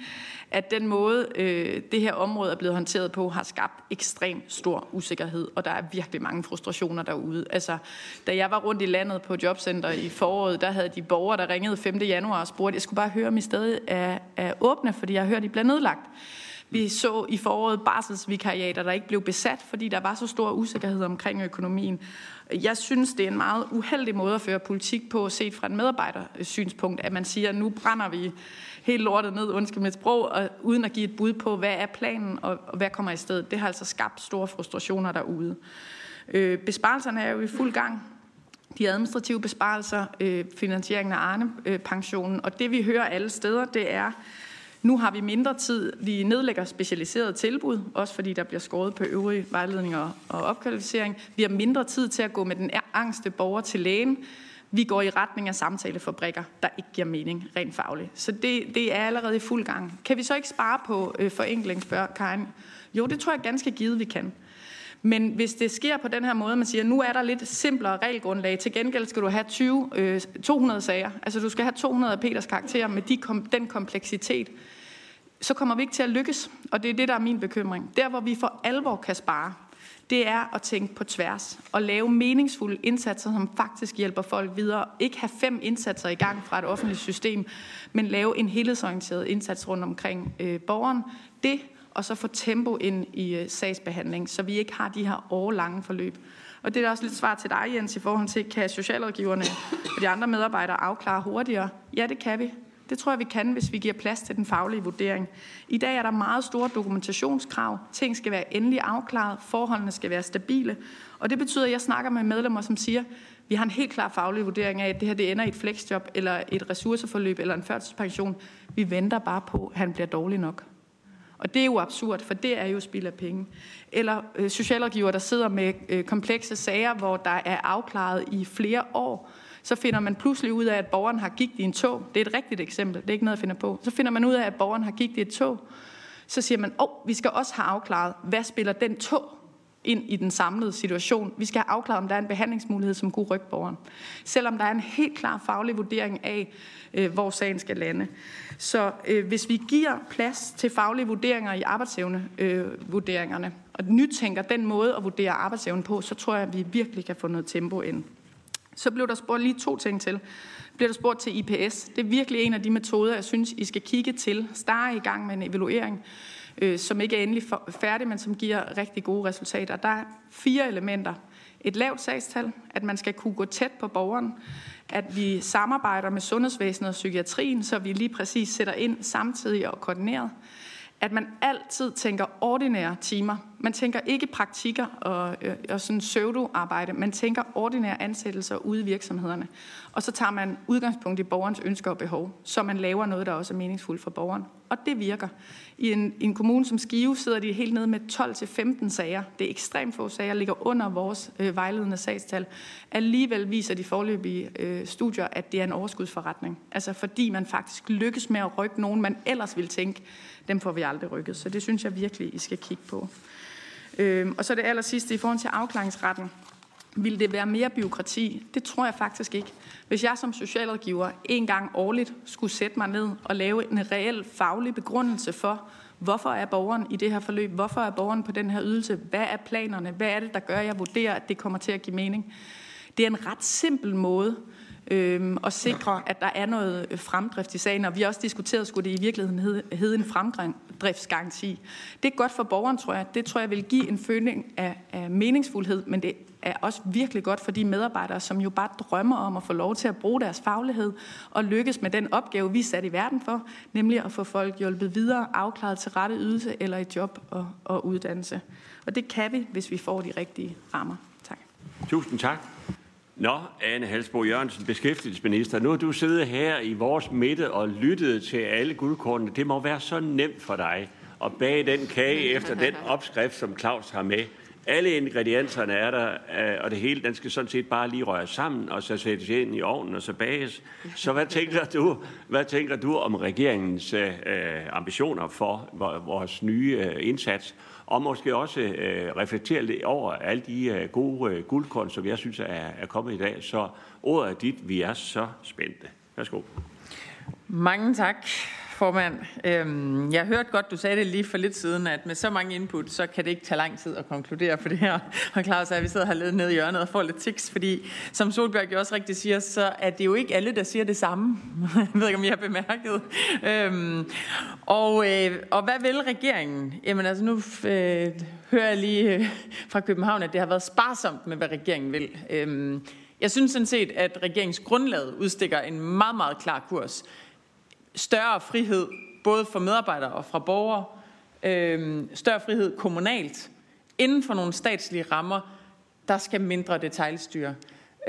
at den måde, øh, det her område er blevet håndteret på, har skabt ekstrem stor usikkerhed, og der er virkelig mange frustrationer derude. Altså, da jeg var rundt i landet på jobcenter i foråret, der havde de borgere, der ringede 5. januar og spurgte, jeg skulle bare høre, om I stadig er, er åbne, fordi jeg har hørt, at I bliver nedlagt. Vi så i foråret barselsvikariater, der ikke blev besat, fordi der var så stor usikkerhed omkring økonomien. Jeg synes, det er en meget uheldig måde at føre politik på, set fra et medarbejdersynspunkt, at man siger, at nu brænder vi helt lortet ned, undskyld mit sprog, og uden at give et bud på, hvad er planen, og, hvad kommer i stedet. Det har altså skabt store frustrationer derude. Øh, besparelserne er jo i fuld gang. De administrative besparelser, øh, finansieringen af Arne-pensionen, øh, og det vi hører alle steder, det er, nu har vi mindre tid. Vi nedlægger specialiserede tilbud, også fordi der bliver skåret på øvrige vejledninger og opkvalificering. Vi har mindre tid til at gå med den angste borger til lægen. Vi går i retning af samtalefabrikker, der ikke giver mening rent fagligt. Så det, det er allerede i fuld gang. Kan vi så ikke spare på øh, forenkling, spørger Karin? Jo, det tror jeg ganske givet, vi kan. Men hvis det sker på den her måde, man siger, nu er der lidt simplere regelgrundlag, til gengæld skal du have 20, øh, 200 sager, altså du skal have 200 af Peters karakterer med de, kom, den kompleksitet, så kommer vi ikke til at lykkes. Og det er det, der er min bekymring. Der, hvor vi for alvor kan spare, det er at tænke på tværs og lave meningsfulde indsatser, som faktisk hjælper folk videre. Ikke have fem indsatser i gang fra et offentligt system, men lave en helhedsorienteret indsats rundt omkring øh, borgeren. Det, og så få tempo ind i øh, sagsbehandling, så vi ikke har de her årlange forløb. Og det er også lidt svar til dig, Jens, i forhold til, kan socialrådgiverne og de andre medarbejdere afklare hurtigere? Ja, det kan vi. Det tror jeg, vi kan, hvis vi giver plads til den faglige vurdering. I dag er der meget store dokumentationskrav. Ting skal være endelig afklaret. Forholdene skal være stabile. Og det betyder, at jeg snakker med medlemmer, som siger, vi har en helt klar faglig vurdering af, at det her det ender i et flexjob, eller et ressourceforløb, eller en førtidspension. Vi venter bare på, at han bliver dårlig nok. Og det er jo absurd, for det er jo spild af penge. Eller øh, socialrådgiver, der sidder med øh, komplekse sager, hvor der er afklaret i flere år, så finder man pludselig ud af, at borgeren har gigt i en tog. Det er et rigtigt eksempel, det er ikke noget, jeg finder på. Så finder man ud af, at borgeren har gigt i et tog. Så siger man, åh, oh, vi skal også have afklaret, hvad spiller den tog ind i den samlede situation. Vi skal have afklaret, om der er en behandlingsmulighed, som kunne rykke borgeren. Selvom der er en helt klar faglig vurdering af, øh, hvor sagen skal lande. Så øh, hvis vi giver plads til faglige vurderinger i arbejdsevnevurderingerne, øh, og nytænker den måde at vurdere arbejdsevnen på, så tror jeg, at vi virkelig kan få noget tempo ind. Så blev der spurgt lige to ting til. Bliver der spurgt til IPS. Det er virkelig en af de metoder, jeg synes, I skal kigge til. Starte i gang med en evaluering, øh, som ikke er endelig færdig, men som giver rigtig gode resultater. Der er fire elementer. Et lavt sagstal, at man skal kunne gå tæt på borgeren, at vi samarbejder med sundhedsvæsenet og psykiatrien, så vi lige præcis sætter ind samtidig og koordineret at man altid tænker ordinære timer. Man tænker ikke praktikker og, øh, og sådan pseudo-arbejde. Man tænker ordinære ansættelser ude i virksomhederne. Og så tager man udgangspunkt i borgerens ønsker og behov, så man laver noget, der også er meningsfuldt for borgeren. Og det virker. I en, i en kommune som Skive sidder de helt nede med 12-15 sager. Det er ekstremt få sager, ligger under vores øh, vejledende sagstal. Alligevel viser de forløbige øh, studier, at det er en overskudsforretning. Altså fordi man faktisk lykkes med at rykke nogen, man ellers ville tænke, dem får vi aldrig rykket. Så det synes jeg virkelig, I skal kigge på. Øhm, og så det aller sidste i forhold til afklaringsretten. Vil det være mere byråkrati? Det tror jeg faktisk ikke. Hvis jeg som socialrådgiver en gang årligt skulle sætte mig ned og lave en reel faglig begrundelse for, hvorfor er borgeren i det her forløb, hvorfor er borgeren på den her ydelse, hvad er planerne, hvad er det, der gør, at jeg vurderer, at det kommer til at give mening. Det er en ret simpel måde øh, og sikre, at der er noget fremdrift i sagen. Og vi har også diskuteret, skulle det i virkeligheden hedde en fremdriftsgaranti. Det er godt for borgeren, tror jeg. Det tror jeg vil give en føling af, af meningsfuldhed, men det er også virkelig godt for de medarbejdere, som jo bare drømmer om at få lov til at bruge deres faglighed og lykkes med den opgave, vi er sat i verden for, nemlig at få folk hjulpet videre, afklaret til rette ydelse eller i job og, og uddannelse. Og det kan vi, hvis vi får de rigtige rammer. Tak. Tusind tak. Nå, Anne Halsbo Jørgensen, beskæftigelsesminister. Nu har du siddet her i vores midte og lyttet til alle guldkortene. Det må være så nemt for dig at bage den kage efter den opskrift, som Claus har med. Alle ingredienserne er der, øh, og det hele, den skal sådan set bare lige røre sammen, og så sættes ind i ovnen, og så bages. Så hvad tænker du, hvad tænker du om regeringens øh, ambitioner for vores nye øh, indsats? Og måske også øh, reflektere lidt over alle de øh, gode øh, guldkorn, som jeg synes er, er kommet i dag. Så ordet er dit, vi er så spændte. Værsgo. Mange tak formand. Øhm, jeg hørte godt, du sagde det lige for lidt siden, at med så mange input, så kan det ikke tage lang tid at konkludere på det her. Og Claus, at vi sidder her nede i hjørnet og får lidt tiks, fordi som Solberg jo også rigtig siger, så er det jo ikke alle, der siger det samme. Jeg ved ikke, om I har bemærket. Øhm, og, øh, og hvad vil regeringen? Jamen altså, nu øh, hører jeg lige øh, fra København, at det har været sparsomt med, hvad regeringen vil. Øhm, jeg synes sådan set, at regeringsgrundlaget udstikker en meget, meget klar kurs større frihed, både for medarbejdere og fra borgere, øh, større frihed kommunalt, inden for nogle statslige rammer, der skal mindre detaljstyre,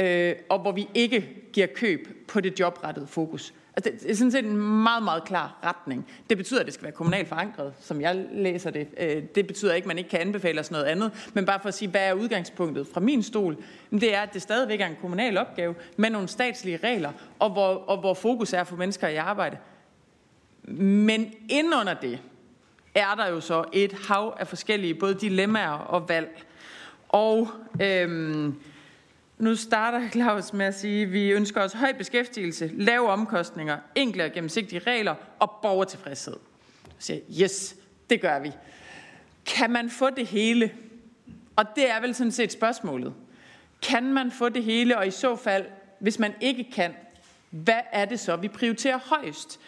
øh, og hvor vi ikke giver køb på det jobrettede fokus. Altså, det er sådan set en meget, meget klar retning. Det betyder, at det skal være kommunalt forankret, som jeg læser det. Øh, det betyder ikke, at man ikke kan anbefale os noget andet. Men bare for at sige, hvad er udgangspunktet fra min stol? Det er, at det stadigvæk er en kommunal opgave med nogle statslige regler, og hvor, og hvor fokus er for mennesker i arbejde. Men inden under det er der jo så et hav af forskellige både dilemmaer og valg. Og øhm, nu starter Claus med at sige, at vi ønsker os høj beskæftigelse, lave omkostninger, enkle og gennemsigtige regler og borgertilfredshed. Så siger jeg, yes, det gør vi. Kan man få det hele? Og det er vel sådan set spørgsmålet. Kan man få det hele, og i så fald, hvis man ikke kan, hvad er det så, vi prioriterer højst?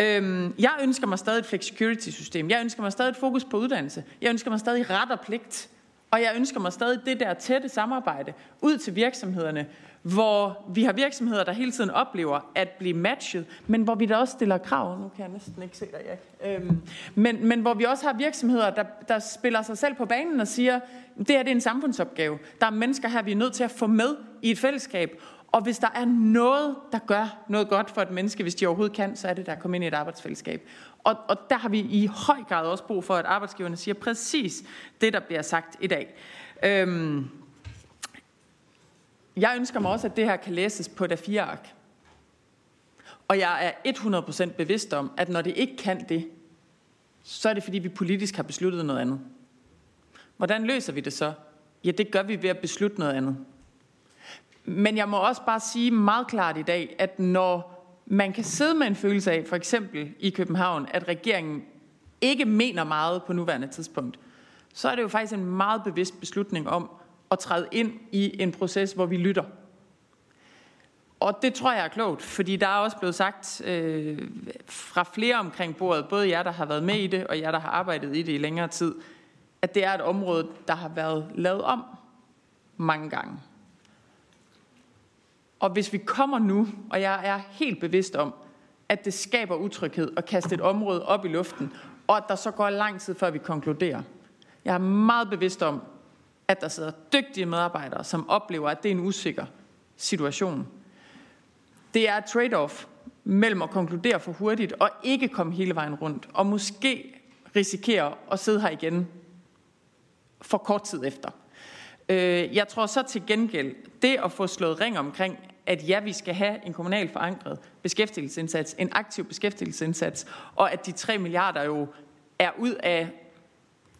Øhm, jeg ønsker mig stadig et flexicurity-system. Jeg ønsker mig stadig et fokus på uddannelse. Jeg ønsker mig stadig ret og pligt. Og jeg ønsker mig stadig det der tætte samarbejde ud til virksomhederne, hvor vi har virksomheder, der hele tiden oplever at blive matchet, men hvor vi da også stiller krav. Nu kan jeg næsten ikke se dig, Jack. Øhm, men, men hvor vi også har virksomheder, der, der spiller sig selv på banen og siger, det her det er en samfundsopgave. Der er mennesker her, vi er nødt til at få med i et fællesskab. Og hvis der er noget, der gør noget godt for et menneske, hvis de overhovedet kan, så er det der at komme ind i et arbejdsfællesskab. Og, og der har vi i høj grad også brug for, at arbejdsgiverne siger præcis det, der bliver sagt i dag. Øhm, jeg ønsker mig også, at det her kan læses på et ark Og jeg er 100% bevidst om, at når det ikke kan det, så er det fordi, vi politisk har besluttet noget andet. Hvordan løser vi det så? Ja, det gør vi ved at beslutte noget andet. Men jeg må også bare sige meget klart i dag, at når man kan sidde med en følelse af, for eksempel i København, at regeringen ikke mener meget på nuværende tidspunkt, så er det jo faktisk en meget bevidst beslutning om at træde ind i en proces, hvor vi lytter. Og det tror jeg er klogt, fordi der er også blevet sagt øh, fra flere omkring bordet, både jer, der har været med i det, og jer, der har arbejdet i det i længere tid, at det er et område, der har været lavet om mange gange. Og hvis vi kommer nu, og jeg er helt bevidst om, at det skaber utryghed at kaste et område op i luften, og at der så går lang tid, før vi konkluderer. Jeg er meget bevidst om, at der sidder dygtige medarbejdere, som oplever, at det er en usikker situation. Det er et trade-off mellem at konkludere for hurtigt og ikke komme hele vejen rundt, og måske risikere at sidde her igen for kort tid efter. Øh, jeg tror så til gengæld, det at få slået ring omkring, at ja, vi skal have en kommunal forankret beskæftigelsesindsats, en aktiv beskæftigelsesindsats, og at de 3 milliarder jo er ud af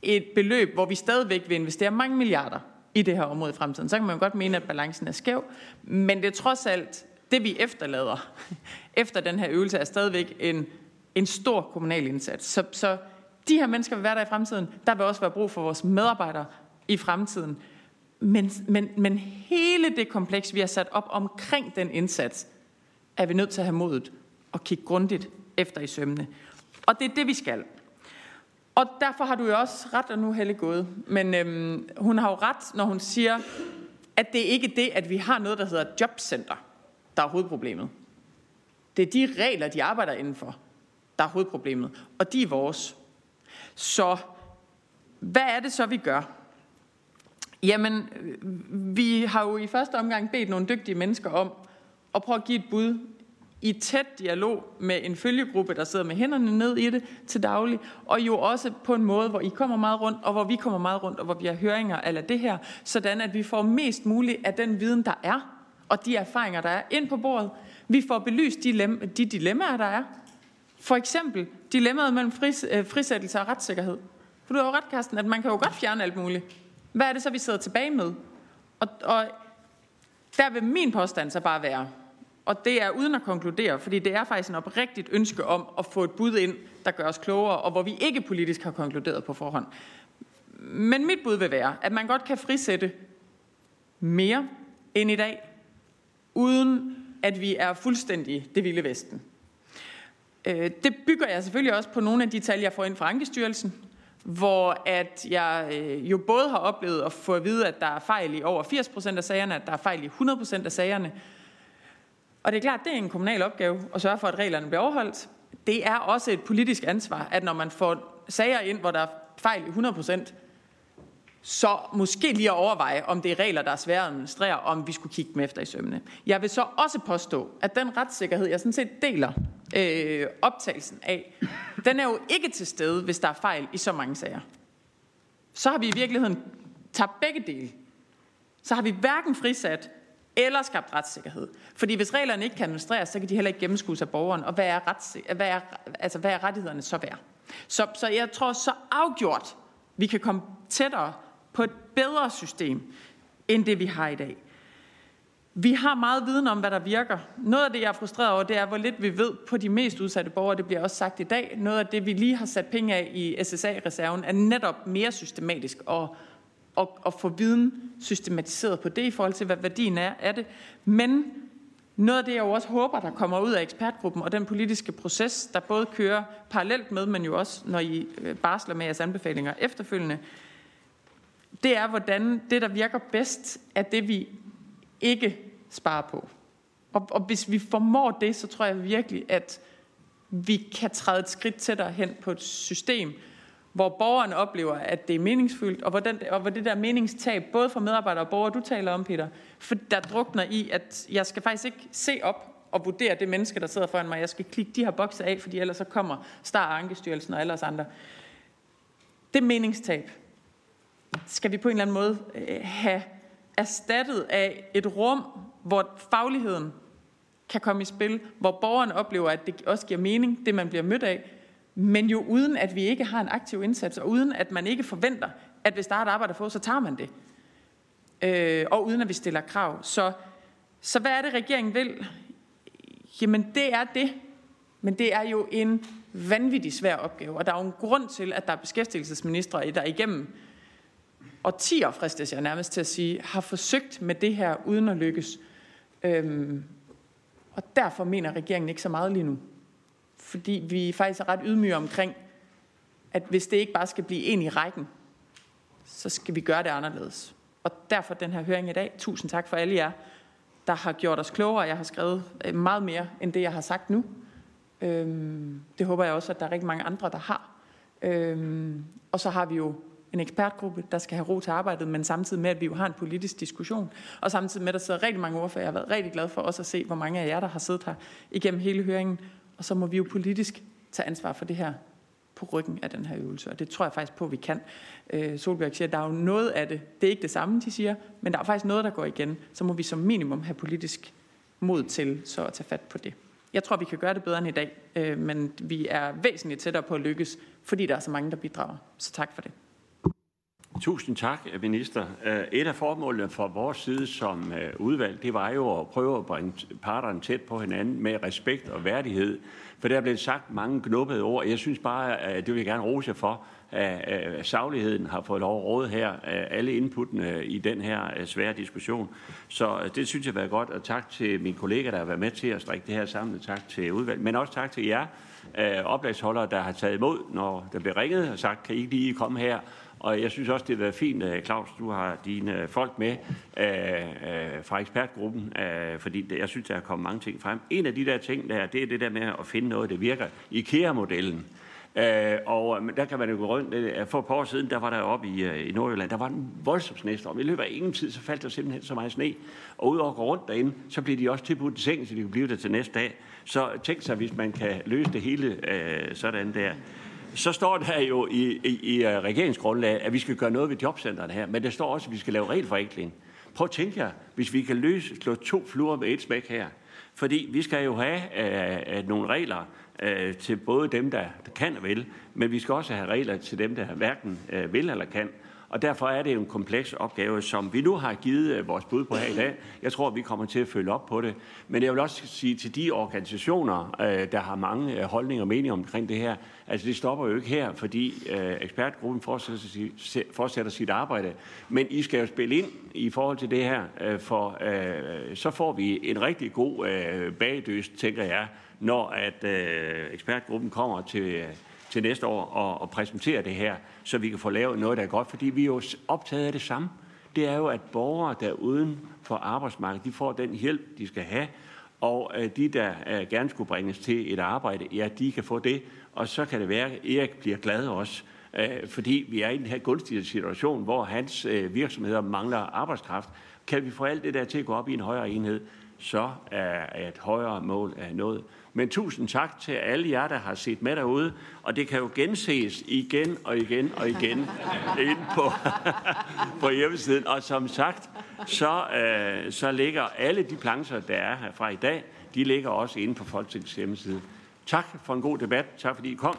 et beløb, hvor vi stadigvæk vil investere mange milliarder i det her område i fremtiden. Så kan man jo godt mene, at balancen er skæv, men det er trods alt det, vi efterlader efter den her øvelse, er stadigvæk en, en stor kommunal indsats. Så, så de her mennesker vil være der i fremtiden. Der vil også være brug for vores medarbejdere i fremtiden. Men, men, men hele det kompleks, vi har sat op omkring den indsats, er vi nødt til at have modet og kigge grundigt efter i sømmene. Og det er det, vi skal. Og derfor har du jo også ret, og nu er Helle gået, men øhm, hun har jo ret, når hun siger, at det ikke er det, at vi har noget, der hedder jobcenter, der er hovedproblemet. Det er de regler, de arbejder indenfor, der er hovedproblemet. Og de er vores. Så hvad er det så, vi gør? Jamen, øh, vi har jo i første omgang bedt nogle dygtige mennesker om at prøve at give et bud i tæt dialog med en følgegruppe, der sidder med hænderne ned i det til daglig, og jo også på en måde, hvor I kommer meget rundt, og hvor vi kommer meget rundt, og hvor vi har høringer eller det her, sådan at vi får mest muligt af den viden, der er, og de erfaringer, der er, ind på bordet. Vi får belyst de, de dilemmaer, der er. For eksempel dilemmaet mellem fris, øh, frisættelse og retssikkerhed. For du har jo ret, Karsten, at man kan jo godt fjerne alt muligt. Hvad er det så, vi sidder tilbage med? Og, og der vil min påstand så bare være, og det er uden at konkludere, fordi det er faktisk en oprigtigt ønske om at få et bud ind, der gør os klogere, og hvor vi ikke politisk har konkluderet på forhånd. Men mit bud vil være, at man godt kan frisætte mere end i dag, uden at vi er fuldstændig det vilde vesten. Øh, det bygger jeg selvfølgelig også på nogle af de tal, jeg får ind fra Ankestyrelsen, hvor at jeg øh, jo både har oplevet at få at vide, at der er fejl i over 80% af sagerne, at der er fejl i 100% af sagerne. Og det er klart, det er en kommunal opgave at sørge for, at reglerne bliver overholdt. Det er også et politisk ansvar, at når man får sager ind, hvor der er fejl i 100%, så måske lige at overveje, om det er regler, der er svære at administrere, om vi skulle kigge dem efter i sømmene. Jeg vil så også påstå, at den retssikkerhed, jeg sådan set deler øh, optagelsen af, den er jo ikke til stede, hvis der er fejl i så mange sager. Så har vi i virkeligheden tabt begge dele. Så har vi hverken frisat eller skabt retssikkerhed. Fordi hvis reglerne ikke kan administreres, så kan de heller ikke gennemskues af borgeren. Og hvad er, rets, hvad er, altså, hvad er rettighederne så værd? Så, så jeg tror så afgjort, vi kan komme tættere på et bedre system, end det vi har i dag. Vi har meget viden om, hvad der virker. Noget af det, jeg er frustreret over, det er, hvor lidt vi ved på de mest udsatte borgere. Det bliver også sagt i dag. Noget af det, vi lige har sat penge af i SSA-reserven, er netop mere systematisk og, og, og få viden systematiseret på det i forhold til, hvad værdien er af det. Men noget af det, jeg jo også håber, der kommer ud af ekspertgruppen og den politiske proces, der både kører parallelt med, men jo også, når I øh, barsler med jeres anbefalinger efterfølgende, det er, hvordan det, der virker bedst, er det, vi ikke sparer på. Og, og hvis vi formår det, så tror jeg virkelig, at vi kan træde et skridt tættere hen på et system, hvor borgeren oplever, at det er meningsfyldt, og hvor, den, og hvor det der meningstab, både for medarbejdere og borgere, du taler om, Peter, for der drukner i, at jeg skal faktisk ikke se op og vurdere det menneske, der sidder foran mig. Jeg skal klikke de her bokse af, fordi ellers så kommer Star Ankestyrelsen og ellers andre. Det meningstab skal vi på en eller anden måde øh, have erstattet af et rum, hvor fagligheden kan komme i spil, hvor borgerne oplever, at det også giver mening, det man bliver mødt af, men jo uden at vi ikke har en aktiv indsats, og uden at man ikke forventer, at hvis der er et arbejde at få, så tager man det. Øh, og uden at vi stiller krav. Så, så hvad er det, regeringen vil? Jamen det er det. Men det er jo en vanvittig svær opgave, og der er jo en grund til, at der er beskæftigelsesministre, der igennem årtier, fristes jeg nærmest til at sige, har forsøgt med det her uden at lykkes. Øhm, og derfor mener regeringen ikke så meget lige nu fordi vi faktisk er ret ydmyge omkring, at hvis det ikke bare skal blive en i rækken, så skal vi gøre det anderledes. Og derfor den her høring i dag. Tusind tak for alle jer, der har gjort os klogere. Jeg har skrevet øh, meget mere end det, jeg har sagt nu. Øhm, det håber jeg også, at der er rigtig mange andre, der har. Øhm, og så har vi jo en ekspertgruppe, der skal have ro til arbejdet, men samtidig med, at vi jo har en politisk diskussion, og samtidig med, at der sidder rigtig mange ordfører. Jeg har været rigtig glad for også at se, hvor mange af jer, der har siddet her igennem hele høringen, og så må vi jo politisk tage ansvar for det her på ryggen af den her øvelse. Og det tror jeg faktisk på, at vi kan. Øh, Solbjerg siger, at der er jo noget af det. Det er ikke det samme, de siger, men der er faktisk noget, der går igen. Så må vi som minimum have politisk mod til så at tage fat på det. Jeg tror, vi kan gøre det bedre end i dag, øh, men vi er væsentligt tættere på at lykkes, fordi der er så mange, der bidrager. Så tak for det. Tusind tak, minister. Øh, et af formålene fra vores side som øh, udvalg, det var jo at prøve at bringe parterne tæt på hinanden med respekt og værdighed. For der er blevet sagt mange knuppede ord. Jeg synes bare, at det vil jeg gerne rose jer for, at sagligheden har fået lov at råde her, alle inputtene i den her svære diskussion. Så det synes jeg har været godt, og tak til mine kollegaer, der har været med til at strikke det her sammen. Tak til udvalget, men også tak til jer, oplagsholdere, der har taget imod, når der blev ringet og sagt, kan I lige komme her og jeg synes også, det har været fint, øh, Claus, du har dine øh, folk med øh, øh, fra ekspertgruppen, øh, fordi jeg synes, der er kommet mange ting frem. En af de der ting, der, det er det der med at finde noget, der virker. IKEA-modellen. Øh, og der kan man jo gå rundt. For et par år siden, der var der oppe i, i Nordjylland, der var en voldsom snestorm. I løbet af ingen tid, så faldt der simpelthen så meget sne. Og udover at gå rundt derinde, så blev de også tilbudt i seng, så de kunne blive der til næste dag. Så tænk sig, hvis man kan løse det hele øh, sådan der så står der jo i, i, i øh, regeringsgrundlaget, at vi skal gøre noget ved jobcentrene her, men der står også, at vi skal lave regelforenkling. Prøv at tænke jer, hvis vi kan løse, slå to fluer med et smæk her. Fordi vi skal jo have øh, øh nogle regler øh, til både dem, der, kan og vil, men vi skal også have regler til dem, der hverken øh, vil eller kan. Og derfor er det en kompleks opgave, som vi nu har givet øh, vores bud på her i dag. Jeg tror, vi kommer til at følge op på det. Men jeg vil også sige til de organisationer, øh, der har mange øh, holdninger og meninger omkring det her, altså det stopper jo ikke her, fordi ekspertgruppen fortsætter, sit arbejde. Men I skal jo spille ind i forhold til det her, for så får vi en rigtig god bagdøst, tænker jeg, når at ekspertgruppen kommer til til næste år og, og det her, så vi kan få lavet noget, der er godt. Fordi vi er jo optaget af det samme. Det er jo, at borgere, der er uden for arbejdsmarkedet, de får den hjælp, de skal have, og øh, de, der øh, gerne skulle bringes til et arbejde, ja, de kan få det. Og så kan det være, at Erik bliver glad også, øh, fordi vi er i den her gunstige situation, hvor hans øh, virksomheder mangler arbejdskraft. Kan vi få alt det der til at gå op i en højere enhed, så er et højere mål af noget. Men tusind tak til alle jer, der har set med derude. Og det kan jo genses igen og igen og igen ind på, på hjemmesiden. Og som sagt, så, øh, så ligger alle de plancher, der er her fra i dag, de ligger også inde på Folketingets hjemmeside. Tak for en god debat. Tak fordi I kom.